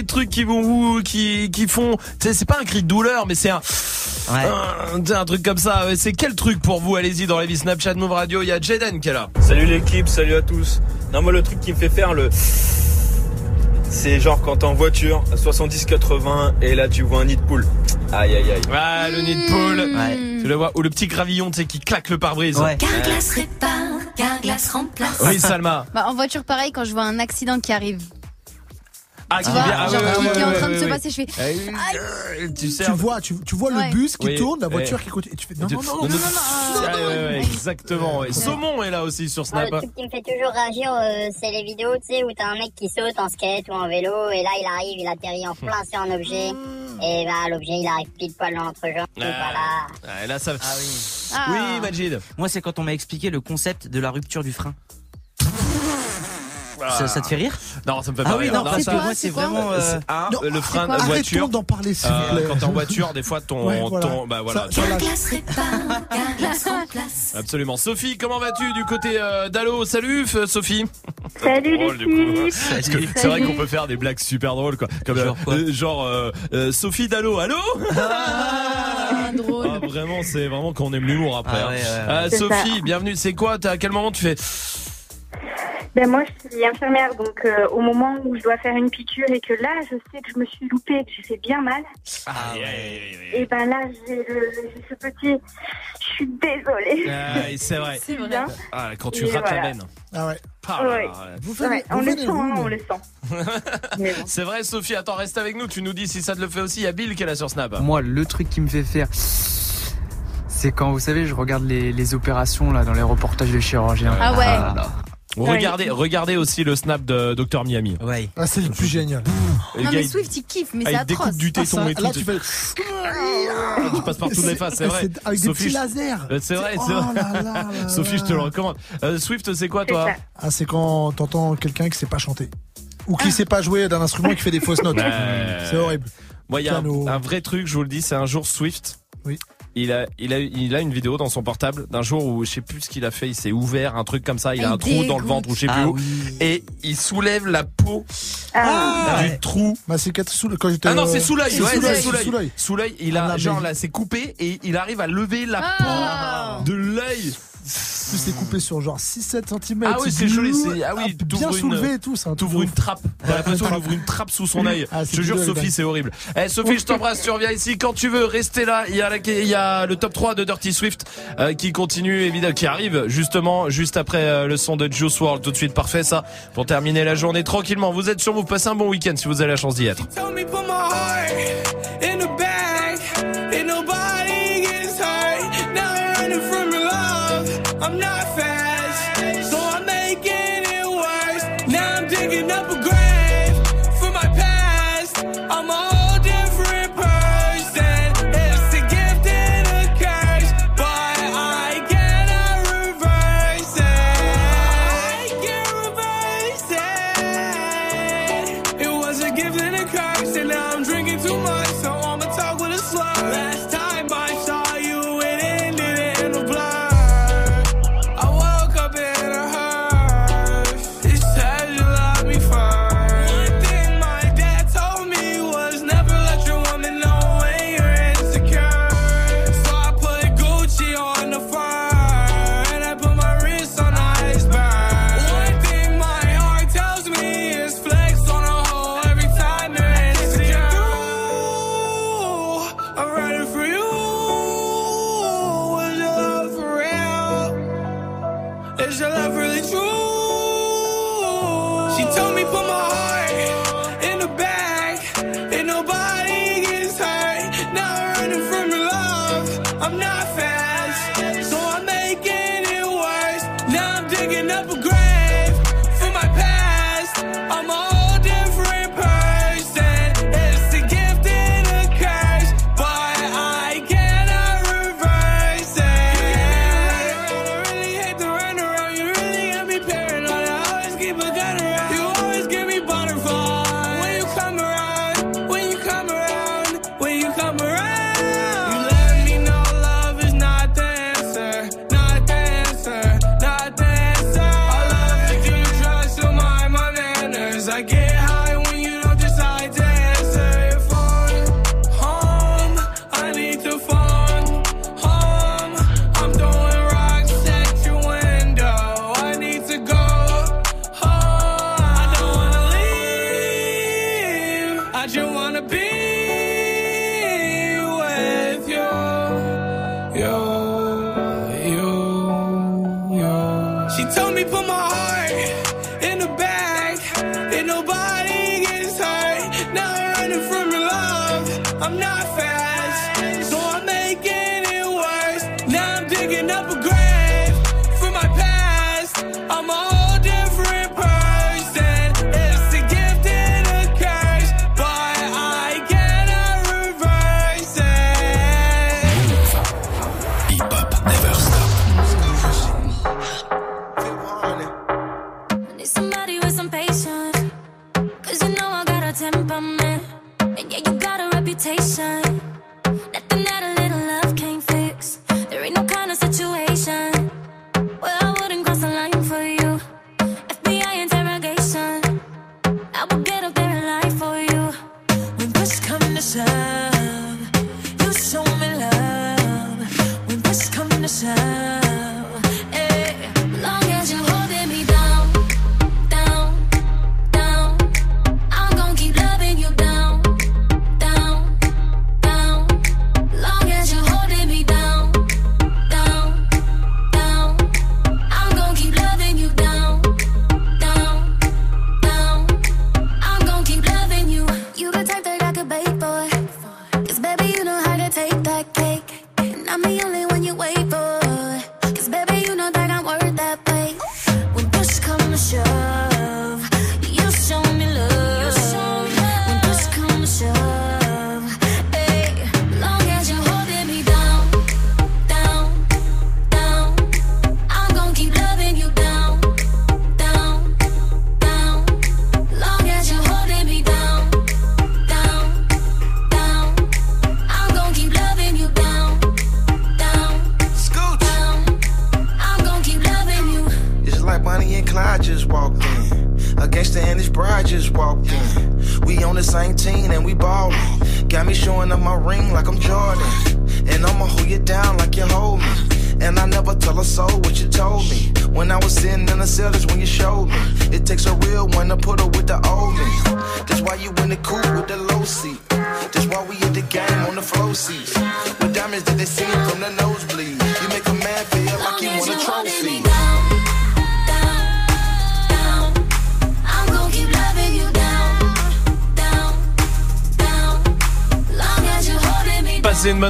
des trucs qui vont vous, qui, qui font, c'est pas un cri de douleur, mais c'est un, un, c'est un truc comme ça. Ouais, C'est quel truc pour vous? Allez-y dans les vies Snapchat Move Radio. Il y a Jaden qui est là. Salut l'équipe, salut à tous. Non, moi le truc qui me fait faire le. C'est genre quand t'es en voiture à 70-80 et là tu vois un nid de poule. Aïe aïe aïe. Ah, le nid de poule. Tu le vois Ou le petit gravillon, tu sais, qui claque le pare-brise. Carglass répare, Carglass remplace. Oui, Salma. Bah, en voiture, pareil, quand je vois un accident qui arrive. Ah, Tu vois, ah, genre qui, qui est en train de se passer, je fais. Tu sais, Tu vois, tu, tu vois le bus qui Oui, tourne, la voiture qui continue. Et tu fais non, non, non, non, non, non, Ah, ouais, exactement. [LAUGHS] Saumon est là aussi sur Snap. le truc qui me fait toujours réagir, euh, c'est les vidéos, tu sais, où t'as un mec qui saute en skate ou en vélo, et là, il arrive, il atterrit en plein sur un objet, et bah, l'objet, il arrive pile poil dans l'entrejambe, voilà. Ah, et là, ça... Ah oui. Oui, Majid. Moi, c'est quand on m'a expliqué le concept de la rupture du frein. Ah. Ça, ça te fait rire Non, ça me fait Ah pas oui, rire. non, parce ça- que moi, c'est vraiment. euh, C'est un, Non, le frein de voiture. Arrêtons d'en parler, s'il vous Euh, plaît. Quand t'es en voiture, des fois, ton, [LAUGHS] Ouais, voilà. ton, bah voilà. Ça- tu- ça. Absolument. Sophie, comment vas-tu du côté euh, d'Allo? Salut, Sophie. Salut les Drôle, du coup. filles. [LAUGHS] C'est vrai qu'on peut faire des blagues super drôles, quoi? Comme genre, euh, euh, Sophie d'Allo, allô Ah, [LAUGHS] drôle. Ah, Vraiment, c'est vraiment qu'on aime l'humour après. Ah hein. ouais, ouais, ouais. Euh, C'est Sophie, ça. bienvenue. C'est quoi? T'as- À quel moment tu fais Ben, moi, je suis infirmière, donc euh, au moment où je dois faire une piqûre et que là, je sais que je me suis loupée, que j'ai fait bien mal, Ah, et ben là, j'ai le- j'ai ce petit. Je suis désolée. Ah, c'est vrai. [LAUGHS] C'est vrai. Ah, quand tu Et rates la voilà. veine. Ah ouais. Ah Ouais. ouais. Vous faites, Ouais, vous on le sent, hein, on le sent. Bon. C'est vrai, Sophie. Attends, reste avec nous. Tu nous dis si ça te le fait aussi. Il y a Bill qui est là sur Snap. Moi, le truc qui me fait faire, c'est quand, vous savez, je regarde les, les opérations là dans les reportages de chirurgiens. Ah ouais. Regardez, regardez aussi le snap de Dr Miami. Ouais. Ah, c'est le plus génial. Et Non, gars, mais Swift, il kiffe, mais ah, c'est il découpe atroce. du Ah, téton ça, et tout. là, tu fais. Tu passes par toutes les faces, c'est vrai. C'est Avec des petits je- lasers. Euh, C'est vrai, c'est Oh vrai. là là là Sophie, je te le recommande. Euh, Swift, c'est quoi toi Ah, c'est quand t'entends quelqu'un qui sait pas chanter. Ou qui sait pas jouer d'un instrument et qui fait des fausses notes. C'est horrible. Moi, il y a un, un vrai truc, je vous le dis, c'est un jour Swift. Oui. Il a, il a, il a une vidéo dans son portable d'un jour où je sais plus ce qu'il a fait. Il s'est ouvert un truc comme ça. Il a Ah, un il trou dans le ventre ou je sais plus Ah où. oui. Et il soulève la peau Ah, du trou. Ma cicatrice sous quand j'étais. Ah non, c'est sous l'œil. c'est Ouais, sous l'œil, c'est sous c'est l'œil. sous l'œil. Sous l'œil, il a, Ah, genre là, c'est coupé et il arrive à lever la Ah. peau de l'œil. Plus c'est coupé sur genre 6-7 cm. Ah oui, c'est joli, c'est- ah oui, bien t'ouvres une- soulevé et tout. T'ouvres une trappe. T'as l'impression ouvre une trappe sous son œil. Ah, je te jure, Sophie, c'est horrible. Eh, Sophie, je t'embrasse. Tu reviens ici quand tu veux. Restez là. Il y a, la- il y a le top 3 de Dirty Swift euh, qui continue, évidemment, qui arrive justement juste après euh, le son de Juice WRLD. Tout de suite, parfait ça. Pour terminer la journée tranquillement. Vous êtes sur vous passez un bon week-end si vous avez la chance d'y être. Told me put my heart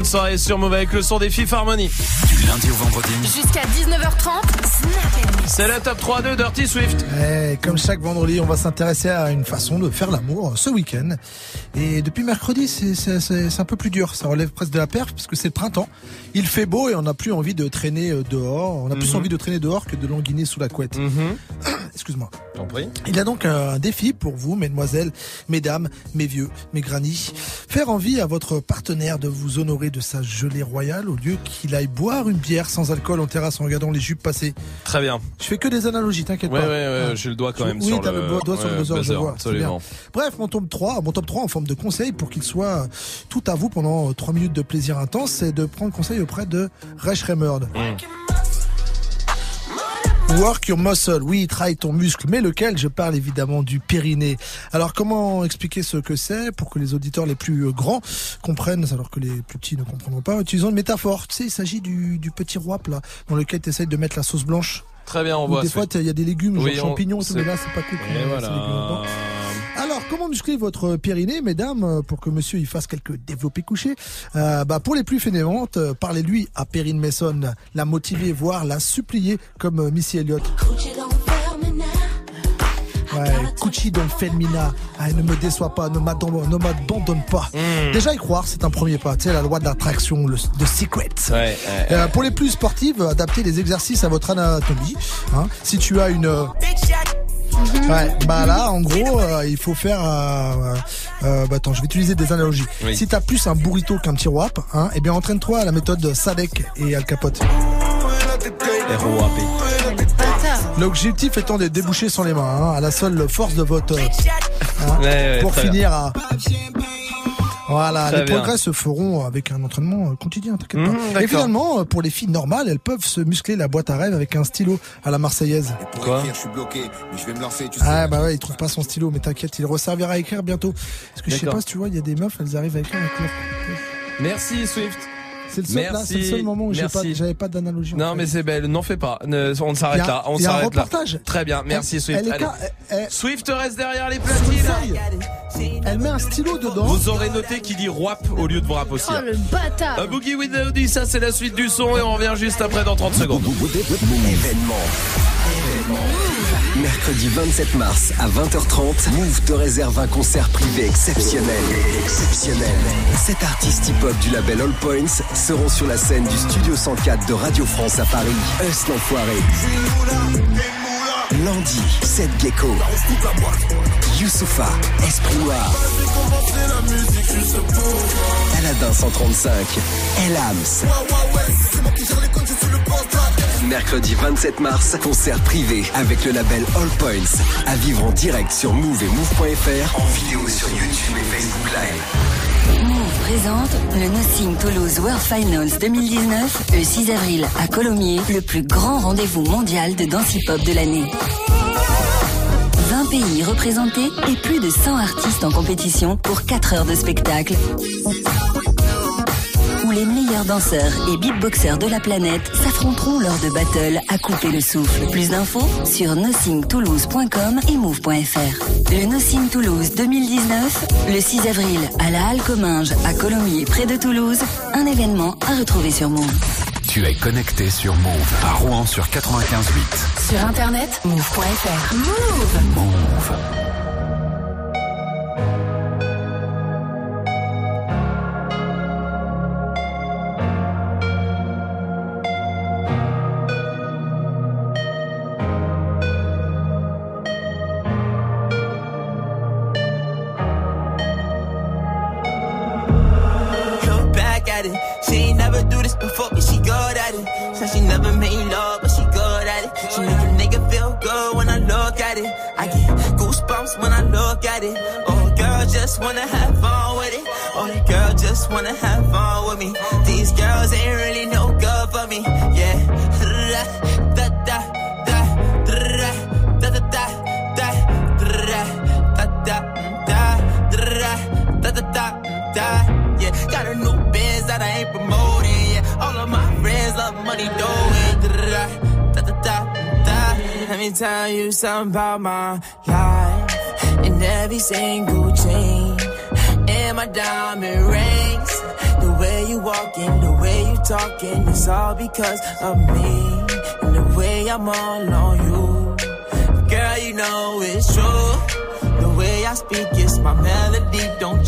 soirée sur Move avec le son des Harmony. Du lundi au vendredi. Jusqu'à 19h30, Snap C'est le top 3 de Dirty Swift. Eh, comme chaque vendredi, on va s'intéresser à une façon de faire l'amour ce week-end. Et depuis mercredi, c'est- un peu plus dur. Ça relève presque de la perf puisque c'est le printemps. Il fait beau et on n'a plus envie de traîner euh, dehors. On a plus Mhm. envie de traîner dehors que de languiner sous la couette. [COUGHS] Excuse-moi. T'en prie. Il y a donc un défi pour vous, mesdemoiselles, mesdames, mes vieux, mes granny. Faire envie à votre partenaire de vous honorer de sa gelée royale au lieu qu'il aille boire une bière sans alcool en terrasse en regardant les jupes passer. Très bien. Je fais que des analogies, t'inquiète Ouais, pas. ouais, ouais, Ah. j'ai le doigt quand même oui, sur t'as le, le doigt sur le ouais, buzzer, je buzzer, vois. Absolument. Bref, mon top 3, mon top 3 en forme de conseil pour qu'il soit tout à vous pendant 3 minutes de plaisir intense, c'est de prendre conseil auprès de Resh Remerd. Work your muscle, oui, travaille ton muscle, mais lequel? Je parle évidemment du périnée. Alors comment expliquer ce que c'est pour que les auditeurs les plus euh, grands comprennent, alors que les plus petits ne comprendront pas? Utilisons une métaphore. Tu sais, il s'agit du, du petit roi là, dans lequel tu essayes de mettre la sauce blanche. Très bien, on Ou voit. des fois, il y a des légumes, Oui, genre on- champignons, mais là, c'est pas cool. Et voilà. Alors, comment muscler votre périnée, mesdames, euh, pour que monsieur y fasse quelques développés couchés? Euh, bah, Pour les plus fainéantes, euh, parlez-lui à Perrine Mason, la motiver, voire la supplier, comme euh, Missy Elliott. Ouais, Cucci Don Femina, Ah, ne me déçois pas, ne m'abandonne ne m'abandonne pas. Hmm. Déjà y croire, c'est un premier pas. Tu sais, la loi de l'attraction, le de Secret. Ouais, ouais, Euh, pour les plus sportives, adaptez les exercices à votre anatomie. hein. Si tu as une euh, Ouais, bah là, en gros, euh, il faut faire. Euh, euh, bah attends, je vais utiliser des analogies. Oui. Si t'as plus un burrito qu'un petit wrap, hein, eh bien entraîne-toi à la méthode Sadek et Al Capote. L'objectif étant de déboucher sans les mains, hein, à la seule force de votre. euh, hein, Ouais, ouais, pour finir bien. à. Voilà, Très les bien. progrès se feront avec un entraînement euh, quotidien, t'inquiète Mhm, pas. Et finalement, euh, pour les filles normales, elles peuvent se muscler la boîte à rêve avec un stylo à la marseillaise. Pour Quoi écrire, je suis bloqué, mais je vais me lancer, tu sais. Ah bah ouais, il trouve pas son stylo, mais t'inquiète, il resservira à écrire bientôt. Parce que je sais pas si tu vois, il y a des meufs, elles arrivent à écrire avec leur... Merci Swift. C'est le seul, là, c'est le Merci. seul moment où pas- j'avais pas d'analogie. Non mais c'est belle, n'en fais pas. Ne- on s'arrête là, on il y a un s'arrête là. reportage. Très bien, merci Elle- Swift. elle Allez. elle- Swift reste derrière les platines. Elle met un stylo dedans. Vous aurez noté qu'il dit rap au lieu de rap aussi. Oh le bâtard A Boogie with the Hoodie, ça c'est la suite du son et on revient juste après dans 30 secondes. Événement. Mercredi 27 mars à 20h30, Move te réserve un concert privé exceptionnel. Exceptionnel. Sept artistes hip-hop du label All Points seront sur la scène du Studio 104 de Radio France à Paris. Us l'enfoiré. Landy, Seth Gecko. Youssoufa, Esprit Noir. Aladin 135, Elams. Mercredi 27 mars, concert privé avec le label All Points. À vivre en direct sur Move et Move.fr, en vidéo sur YouTube et Facebook Live. Move présente le Nothing Toulouse World Finals 2019 le 6 avril à Colomiers, le plus grand rendez-vous mondial de danse hip-hop de l'année. 20 pays représentés et plus de 100 artistes en compétition pour 4 heures de spectacle. Où les meilleurs danseurs et beatboxers de la planète s'affronteront lors de battles à couper le souffle. Plus d'infos sur nothingtoulouse.com et move.fr. Le Nothing Toulouse 2019, le 6 avril à la Halle Comminges à Colomiers près de Toulouse, un événement à retrouver sur Move. Tu es connecté sur Move à Rouen sur 95.8. Sur internet, move.fr. Move Move. at it. Oh, girl, just wanna have fun with it. Oh, girl, just wanna have fun with me. These girls ain't really no good for me. Yeah. Yeah, got a new that I ain't promoting. Yeah, all of my friends love money doing. Let me tell you something about my life. In every single chain, in my diamond rings. The way you walking, the way you talking, it's all because of me. And the way I'm all on you. Girl, you know it's true. The way I speak is my melody. Don't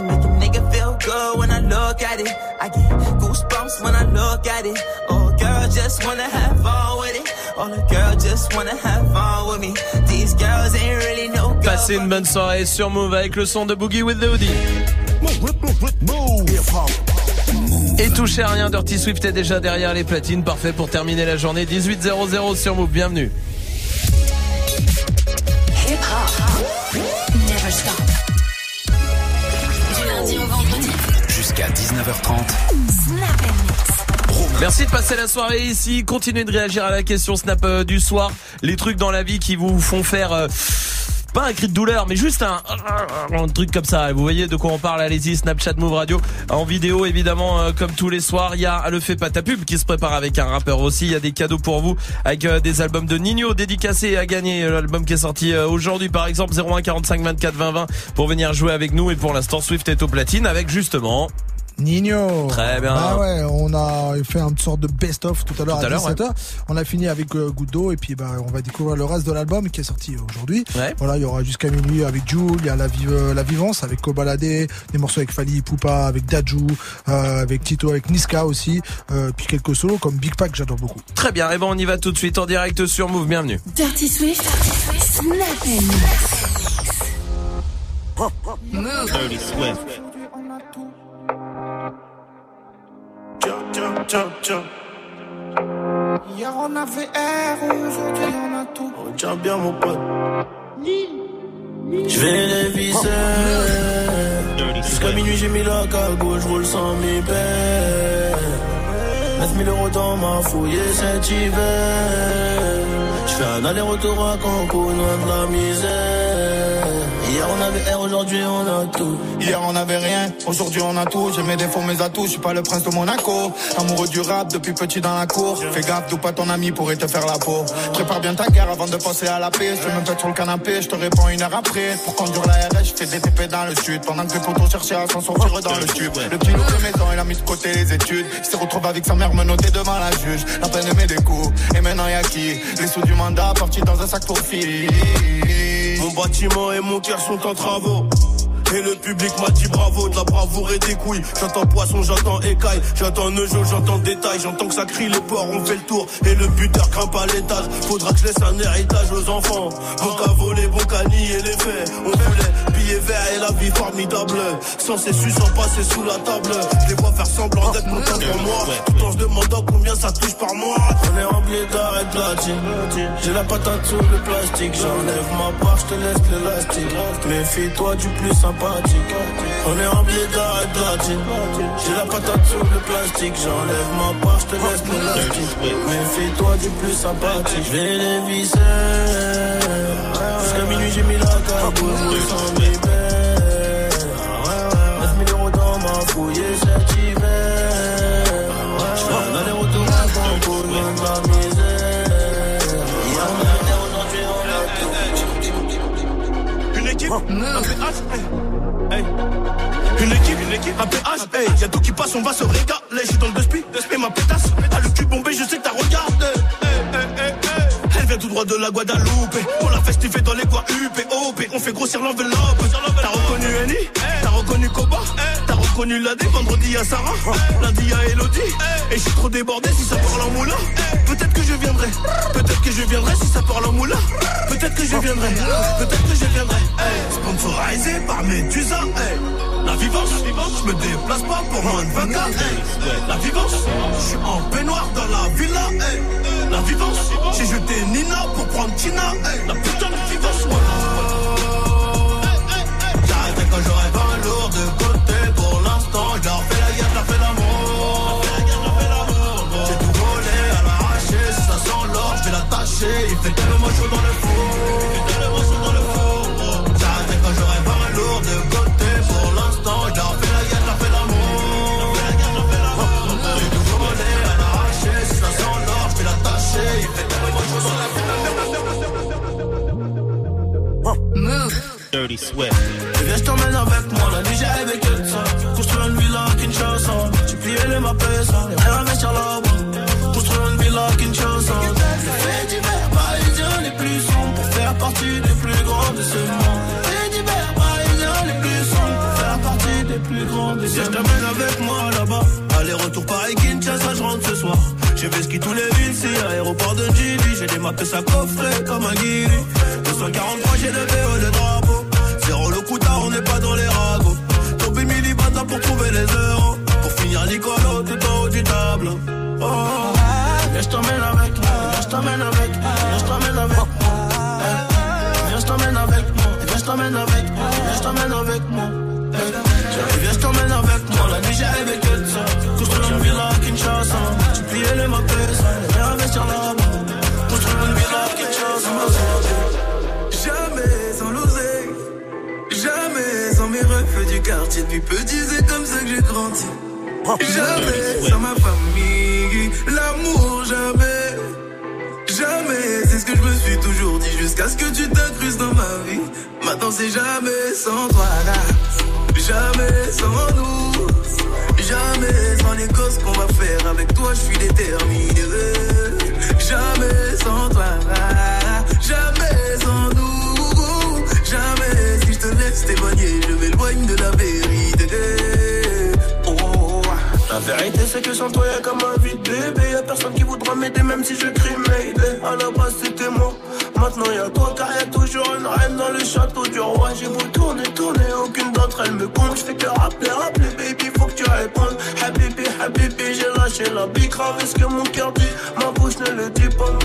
She make a nigga feel good when I look at it. I get goosebumps when I look at it. Oh, girl, just wanna have fun with it. Oh, the girl just wanna have fun with me. These girls ain't really no good. Passez une bonne soirée sur Move avec le son de Boogie with the Hoodie. Et touchez à rien, Dirty Swift est déjà derrière les platines, parfait pour terminer la journée 18.00 sur Move, bienvenue. Hip hop. Never stop. 19h30. Snap and mix. Merci de passer la soirée ici. Continuez de réagir à la question Snap euh, du soir. Les trucs dans la vie qui vous font faire euh, pas un cri de douleur, mais juste un, truc comme ça. Vous voyez de quoi on parle? Allez-y, Snapchat Move Radio en vidéo évidemment euh, comme tous les soirs. Il y a le fait pas ta pub qui se prépare avec un rappeur aussi. Il y a des cadeaux pour vous avec euh, des albums de Nino dédicacés à gagner. L'album qui est sorti aujourd'hui par exemple 01 45 24 20 20 pour venir jouer avec nous. Et pour l'instant Swift est au platine avec justement. Nino. Très bien. Ah ouais, on a fait une sorte de best-of tout à l'heure Tout à, à l'heure, 17h. On a fini avec euh, d'eau et puis bah, on va découvrir le reste de l'album qui est sorti aujourd'hui. Ouais. Voilà, il y aura jusqu'à minuit avec Jules, il y a la, Vive- euh, la Vivance avec Kobalade, des morceaux avec Fali Poupa, avec Dajou, euh, avec Tito, avec Niska aussi, euh, puis quelques solos comme Big Pack, j'adore beaucoup. Très bien. Et ben on y va tout de suite en direct sur Move. Bienvenue. Dirty Swift. Move. Dirty Swift. Jump, jump, jump. Hier on avait R, aujourd'hui on a tout. Tiens bien mon pote. Je vais les visser. Jusqu'à minuit j'ai mis la cagoule, je roule sans mi paix. 9000 euros dans ma fouille cet hiver. Je fais un aller-retour à Cancun, loin de la misère. Hier on avait R, aujourd'hui on a tout. Hier on avait rien, aujourd'hui on a tout. J'ai mes défauts, mes atouts, je suis pas le prince de Monaco. Amoureux du rap depuis petit dans la cour. Fais gaffe, d'où pas ton ami pourrait te faire la peau. Prépare bien ta guerre avant de penser à la paix. Je me pète sur le canapé, je te réponds une heure après. Pour conduire la RS, je fais des TP dans le sud. Pendant que tes potos cherchaient à s'en sortir dans le tube. Le petit loup de maison, il a mis de côté les études. Il s'est retrouvé avec sa mère menotté devant la juge. La peine met des coups, et maintenant y'a qui? Les sous du mandat partis dans un sac pour. Mon bâtiment et mon cœur sont en travaux. Et le public m'a dit bravo, de la bravoure et des couilles. J'entends poisson, j'entends écaille, j'entends neujot, j'entends détail, j'entends que ça crie les porcs, on fait le tour. Et le buteur grimpe à l'étage. Faudra que je laisse un héritage aux enfants. Bon qu'à voler, bon qu'à nier les faits. On voulait billets verts et la vie formidable. Sans ces su, sans passer sous la table. Je les vois faire semblant d'être contents pour moi. Tout en se demandant combien ça touche par mois. On est rempli d'arrêt de platine. J'ai la patate sous le plastique. J'enlève ma part, je te laisse l'élastique. Méfie-toi du plus On est rempli d'arrêt. J'ai la patate sous le plastique. J'enlève ma part, je te laisse l'élastique. Méfie-toi du plus sympathique. Je vais les visser. Jusqu'à minuit, j'ai mis la cagoule. Sans mes 9000 euros dans ma fouille hiver. A Une équipe. Une équipe, un PH, hey. Y'a tout qui passe, on va se régaler. J'suis dans le despit, et ma pétasse. A le cul bombé, je sais que t'as regardé. Elle vient tout droit de la Guadeloupe. On l'a festivé dans les UP, OP. On fait grossir l'enveloppe. T'as reconnu Annie T'as reconnu Koba T'as reconnu Ladé Vendredi à Sarah Lundi à Elodie Et je suis trop débordé si ça parle en moulin. Je viendrai. Peut-être que je viendrai si ça parle en moulin. Peut-être que je viendrai. Peut-être que je viendrai. Sponsorisé par Medusa. Hey. La vivance, je me déplace pas pour moins de 20 ans. Hey. La vivance, je suis en peignoir dans la villa. La vivance, j'ai jeté Nina pour prendre Tina. La putain de vivance, moi. Il fait tellement chaud dans le four. Il fait tellement chaud dans le four. J'arrêterai quand j'aurai 20 lourds de côté. Pour l'instant, je leur fais la guerre, je leur fais l'amour. J'ai tout volé à l'arraché. Si ça sent l'or, je vais l'attacher. Il fait tellement chaud dans le Dirty Swift. Et viens, je t'emmène avec moi, la nuit j'ai rêvé que de ça. Construire une villa à Kinshasa. J'ai plié les mappes, ça. Et rien investir là-bas. Construire une villa à Kinshasa. Paris Kinshasa, je rentre ce soir. J'ai fait ski tous les villes, c'est aéroport de Gili. J'ai des mappes à coffret comme un guiri. 243, j'ai le VO de drapeau. Zéro le coutard, on n'est pas dans les ragots. Tombé mille bata pour trouver les euros. Pour finir Nicolo tout en haut du tableau. Oh, viens, je t'emmène avec. Viens, je t'emmène avec moi. Viens, je t'emmène avec moi. Viens, je t'emmène avec moi. Viens, je t'emmène avec moi. Viens, je t'emmène avec moi. Viens, je t'emmène avec moi. La nuit, j'ai rêvé Tu pliais les investir là-bas. Construire une villa à Kinshasa. Jamais sans l'oser, jamais sans mes refs du quartier. Depuis petit, c'est comme ça que j'ai grandi. Jamais sans ma famille, l'amour, jamais. Jamais, c'est ce que je me suis toujours dit jusqu'à ce que tu t'incrustes dans ma vie. Maintenant, c'est jamais sans toi, là. Jamais sans nous. Jamais sans les gosses qu'on va faire avec toi, je suis déterminé. Jamais sans toi. Jamais sans nous. Jamais si je te laisse t'éloigner, je m'éloigne de la vérité. Oh. La vérité c'est que sans toi y'a comme un vide bébé Y'a personne qui voudra m'aider même si je crie Mayday À la base c'était moi Maintenant y'a toi car y'a toujours une reine dans le château du roi J'ai beau tourner, tourner, aucune d'entre elles me compte J'fais que rappeler, rappeler baby faut que tu répondes Habibi, habibi, j'ai lâché la big grave ce que mon cœur dit Ma bouche ne le dis pas?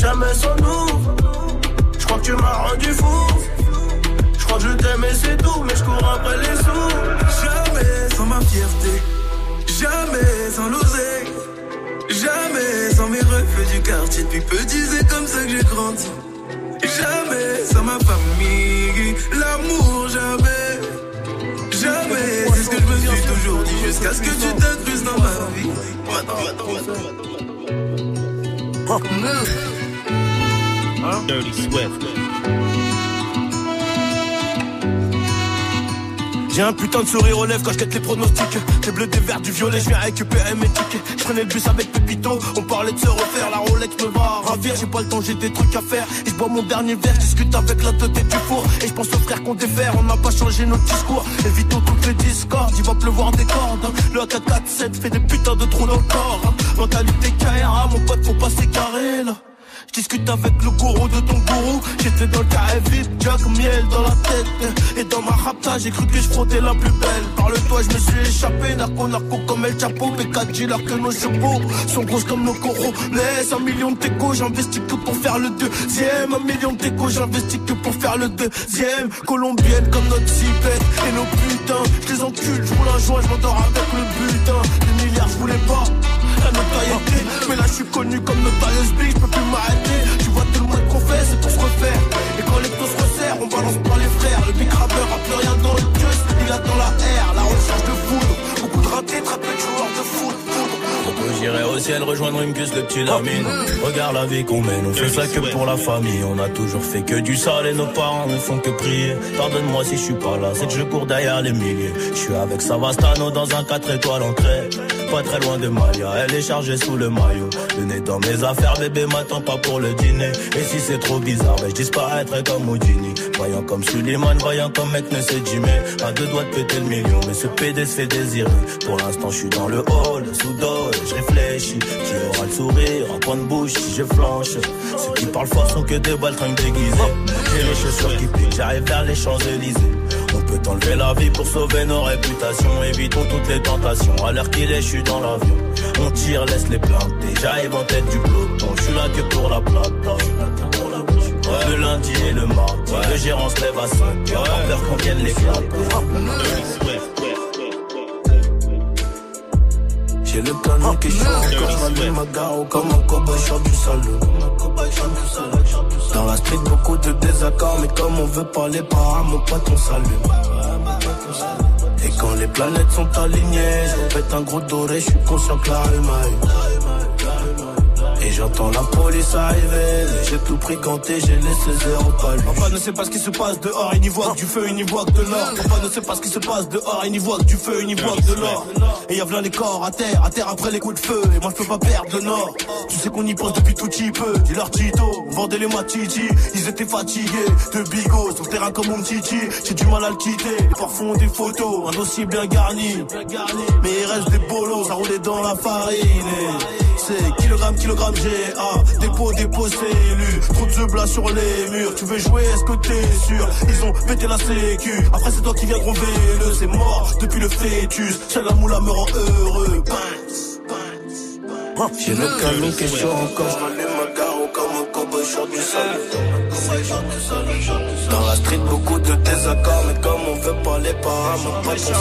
Jamais sans nous. Je crois que tu m'as rendu fou. Je crois que je t'aime et c'est tout, mais je cours après les sous. Jamais sans ma fierté, jamais sans l'oseille, jamais sans mes refus du quartier. Depuis petit, c'est comme ça que j'ai grandi. Jamais sans ma famille, l'amour, jamais. Jamais, c'est ce que je me suis toujours dit jusqu'à ce que tu t'incrustes dans ma vie. Dirty Swift. J'ai un putain de sourire aux lèvres quand je quête les pronostics. J'ai bleu des verts, du violet, je viens récupérer mes tickets. Je prenais le bus avec Pépito, on parlait de se refaire. La Rolex me va ravir, j'ai pas le temps, j'ai des trucs à faire. Et je bois mon dernier verre, je discute avec la tête du four. Et je pense aux frères qu'on défère, on n'a pas changé notre discours. Évitons toutes les discords, il va pleuvoir des cordes. Le AK-47 fait des putains de trous dans le corps. Mentalité KRA, mon pote, faut pas s'écarrer là. Je discute avec le gourou de ton gourou. J'étais dans le carré vide, Jack miel dans la tête. Et dans ma rapta, j'ai cru que je frottais la plus belle. Par le toit, je me suis échappé. Narco, narco comme El Chapo. P4 alors que nos chevaux sont grosses comme nos coraux. Laisse un million de téco, j'investis que pour faire le deuxième. Un million de téco, j'investis que pour faire le deuxième. Colombienne comme notre cipette. Et nos putains, je les encule, je roule un joint, je m'endors avec le butin. Des milliards, je voulais pas Mais là, je suis connu comme Notorious Big, je peux plus m'arrêter. Tu vois tout le monde qu'on fait, c'est pour se refaire. Et quand les taux se resserrent, on balance pas les frères. Le big rapper a plus rien dans le queue, il a dans la air. La recherche de foudre, beaucoup de ratés, très peu de joueurs de foot. J'irai au ciel rejoindre une cuisse, le petit Lamine. Regarde la vie qu'on mène, on fait ça que pour la famille. On a toujours fait que du sale et nos parents ne font que prier. Pardonne-moi si je suis pas là, c'est que je cours derrière les milliers. Je suis avec Savastano dans un 4 étoiles entrée. Pas très loin de Maya, elle est chargée sous le maillot. Le nez dans mes affaires, bébé m'attend pas pour le dîner. Et si c'est trop bizarre, ben je disparaîtrai comme Houdini. Voyant comme Suleiman, voyant comme mec ne Jimmy. À deux doigts de péter le million, mais ce PD se fait désirer. Pour l'instant, je suis dans le hall, sous dole, je réfléchis. Qui aura le sourire, en coin de bouche si je flanche. Ceux qui parlent fort sont que des baltringues déguisés. J'ai les chaussures qui piquent, j'arrive vers les Champs-Élysées. On peut enlever la vie pour sauver nos réputations. Évitons toutes les tentations. À l'heure qu'il est, je suis dans l'avion. On tire, laisse les planter. J'arrive en tête du peloton. Je suis là que pour la plata. Le lundi et le mardi. Le gérant se lève à 5 heures. Peur qu'on vienne l'éclater. J'ai le canon qui chaud encore, j'allume ma gare comme un cowboy sort du salon. Dans la street, beaucoup de désaccords, mais comme on veut parler par mon pote, on s'allume. Et quand les planètes sont alignées, je pète un gros doré, je suis conscient que la rue m'a eu. Et j'entends la police arriver, j'ai tout pris ganté, j'ai laissé zéro pas lui. Papa ne sait pas ce qui se passe dehors, il n'y voit que du feu, il n'y voit que de l'or. Papa ne sait pas ce qui se passe dehors, il n'y voit que du feu, il n'y voit que de l'or. Et y'a plein les corps à terre, à terre après les coups de feu. Et moi je peux pas perdre le nord. Tu sais qu'on y pense depuis tout petit peu. Dis leur Tito, vendait les matiti. Ils étaient fatigués de bigot sur terrain comme mon titi. J'ai du mal à le quitter. Les parfois ont des photos, un dossier bien garni. Mais il reste des bolos, ça roulait dans la farine. C'est kilogramme, kilogramme GA. Dépôt, dépôt, CLU. Trop de blas sur les murs. Tu veux jouer, est-ce que t'es sûr? Ils ont pété la sécu. Après, c'est toi qui viens gros le C'est mort depuis le fœtus. Seule la moula me rend heureux. J'ai le canon qui est chaud encore. Je short du. Dans la street, beaucoup de désaccords. Mais comme on veut parler par mon pas Je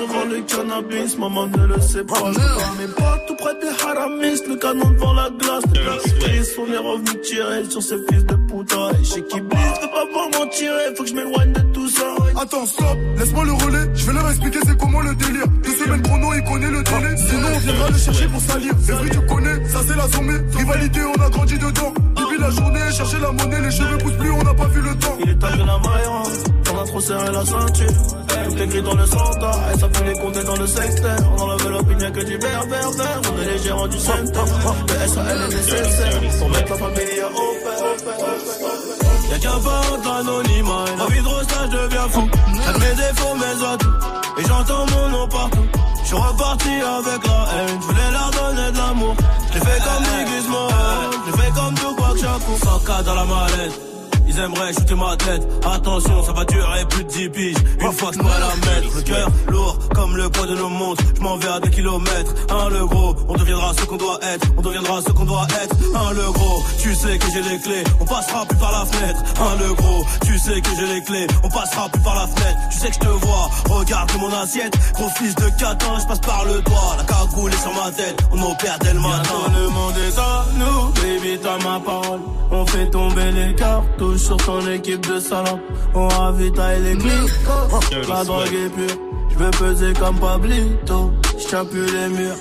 revends le cannabis, maman ne le sait pas. Je mes potes tout près des haramis. Le canon devant la glace. De la crise, on est revenu tirer sur ces fils de putain. Et chez qui blisse, ne pas voir m'en tirer. Faut que je m'éloigne de. Attends, stop, laisse-moi le relais. Je vais leur expliquer c'est comment le délire. Deux semaines chrono, il connaît le délai. Sinon, on viendra le chercher pour salir. C'est vrai, tu connais, ça c'est la zombie. Rivalité, on a grandi dedans. Depuis la journée, chercher la monnaie, les cheveux poussent plus, on n'a pas vu le temps. Il est de la maillon, on a trop serré la ceinture. Tout écrit dans le centre, ça peut les compter dans le secteur. On enlève l'opinion que du vert, vert. On est les gérants du centre. Le SAL est nécessaire mettre la famille à haut Y'a qu'un pas entre l'anonymat et la vie de rose, je deviens fou. Avec mes défauts, mes atouts. Et j'entends mon nom partout. Je suis reparti avec la haine. Je voulais leur donner de l'amour. J'ai fait comme Niggas Mohan. J'ai fait comme Tupac Shakur. 100K dans la mallette. Ils aimeraient shooter ma tête. Attention, ça va durer plus de 10 piges. Une fois que je la mettre, le cœur lourd comme le poids de nos montres. Je m'en vais à des kilomètres. Un le gros, on deviendra ce qu'on doit être. On deviendra ce qu'on doit être. Un le gros, tu sais que j'ai les clés. On passera plus par la fenêtre. Un le gros, tu sais que j'ai les clés. On passera plus par la fenêtre. Tu sais que je te vois. Regarde mon assiette. Gros fils de catin, je passe par le doigt. La cagoule est sur ma tête. On opère dès le matin. Le monde est à nous, baby, t'as ma parole. On fait tomber les cartouches sur ton équipe de salopes. On ravitaille les clics. La drogue est pure. Je veux peser comme Pablito. Je plus les murs.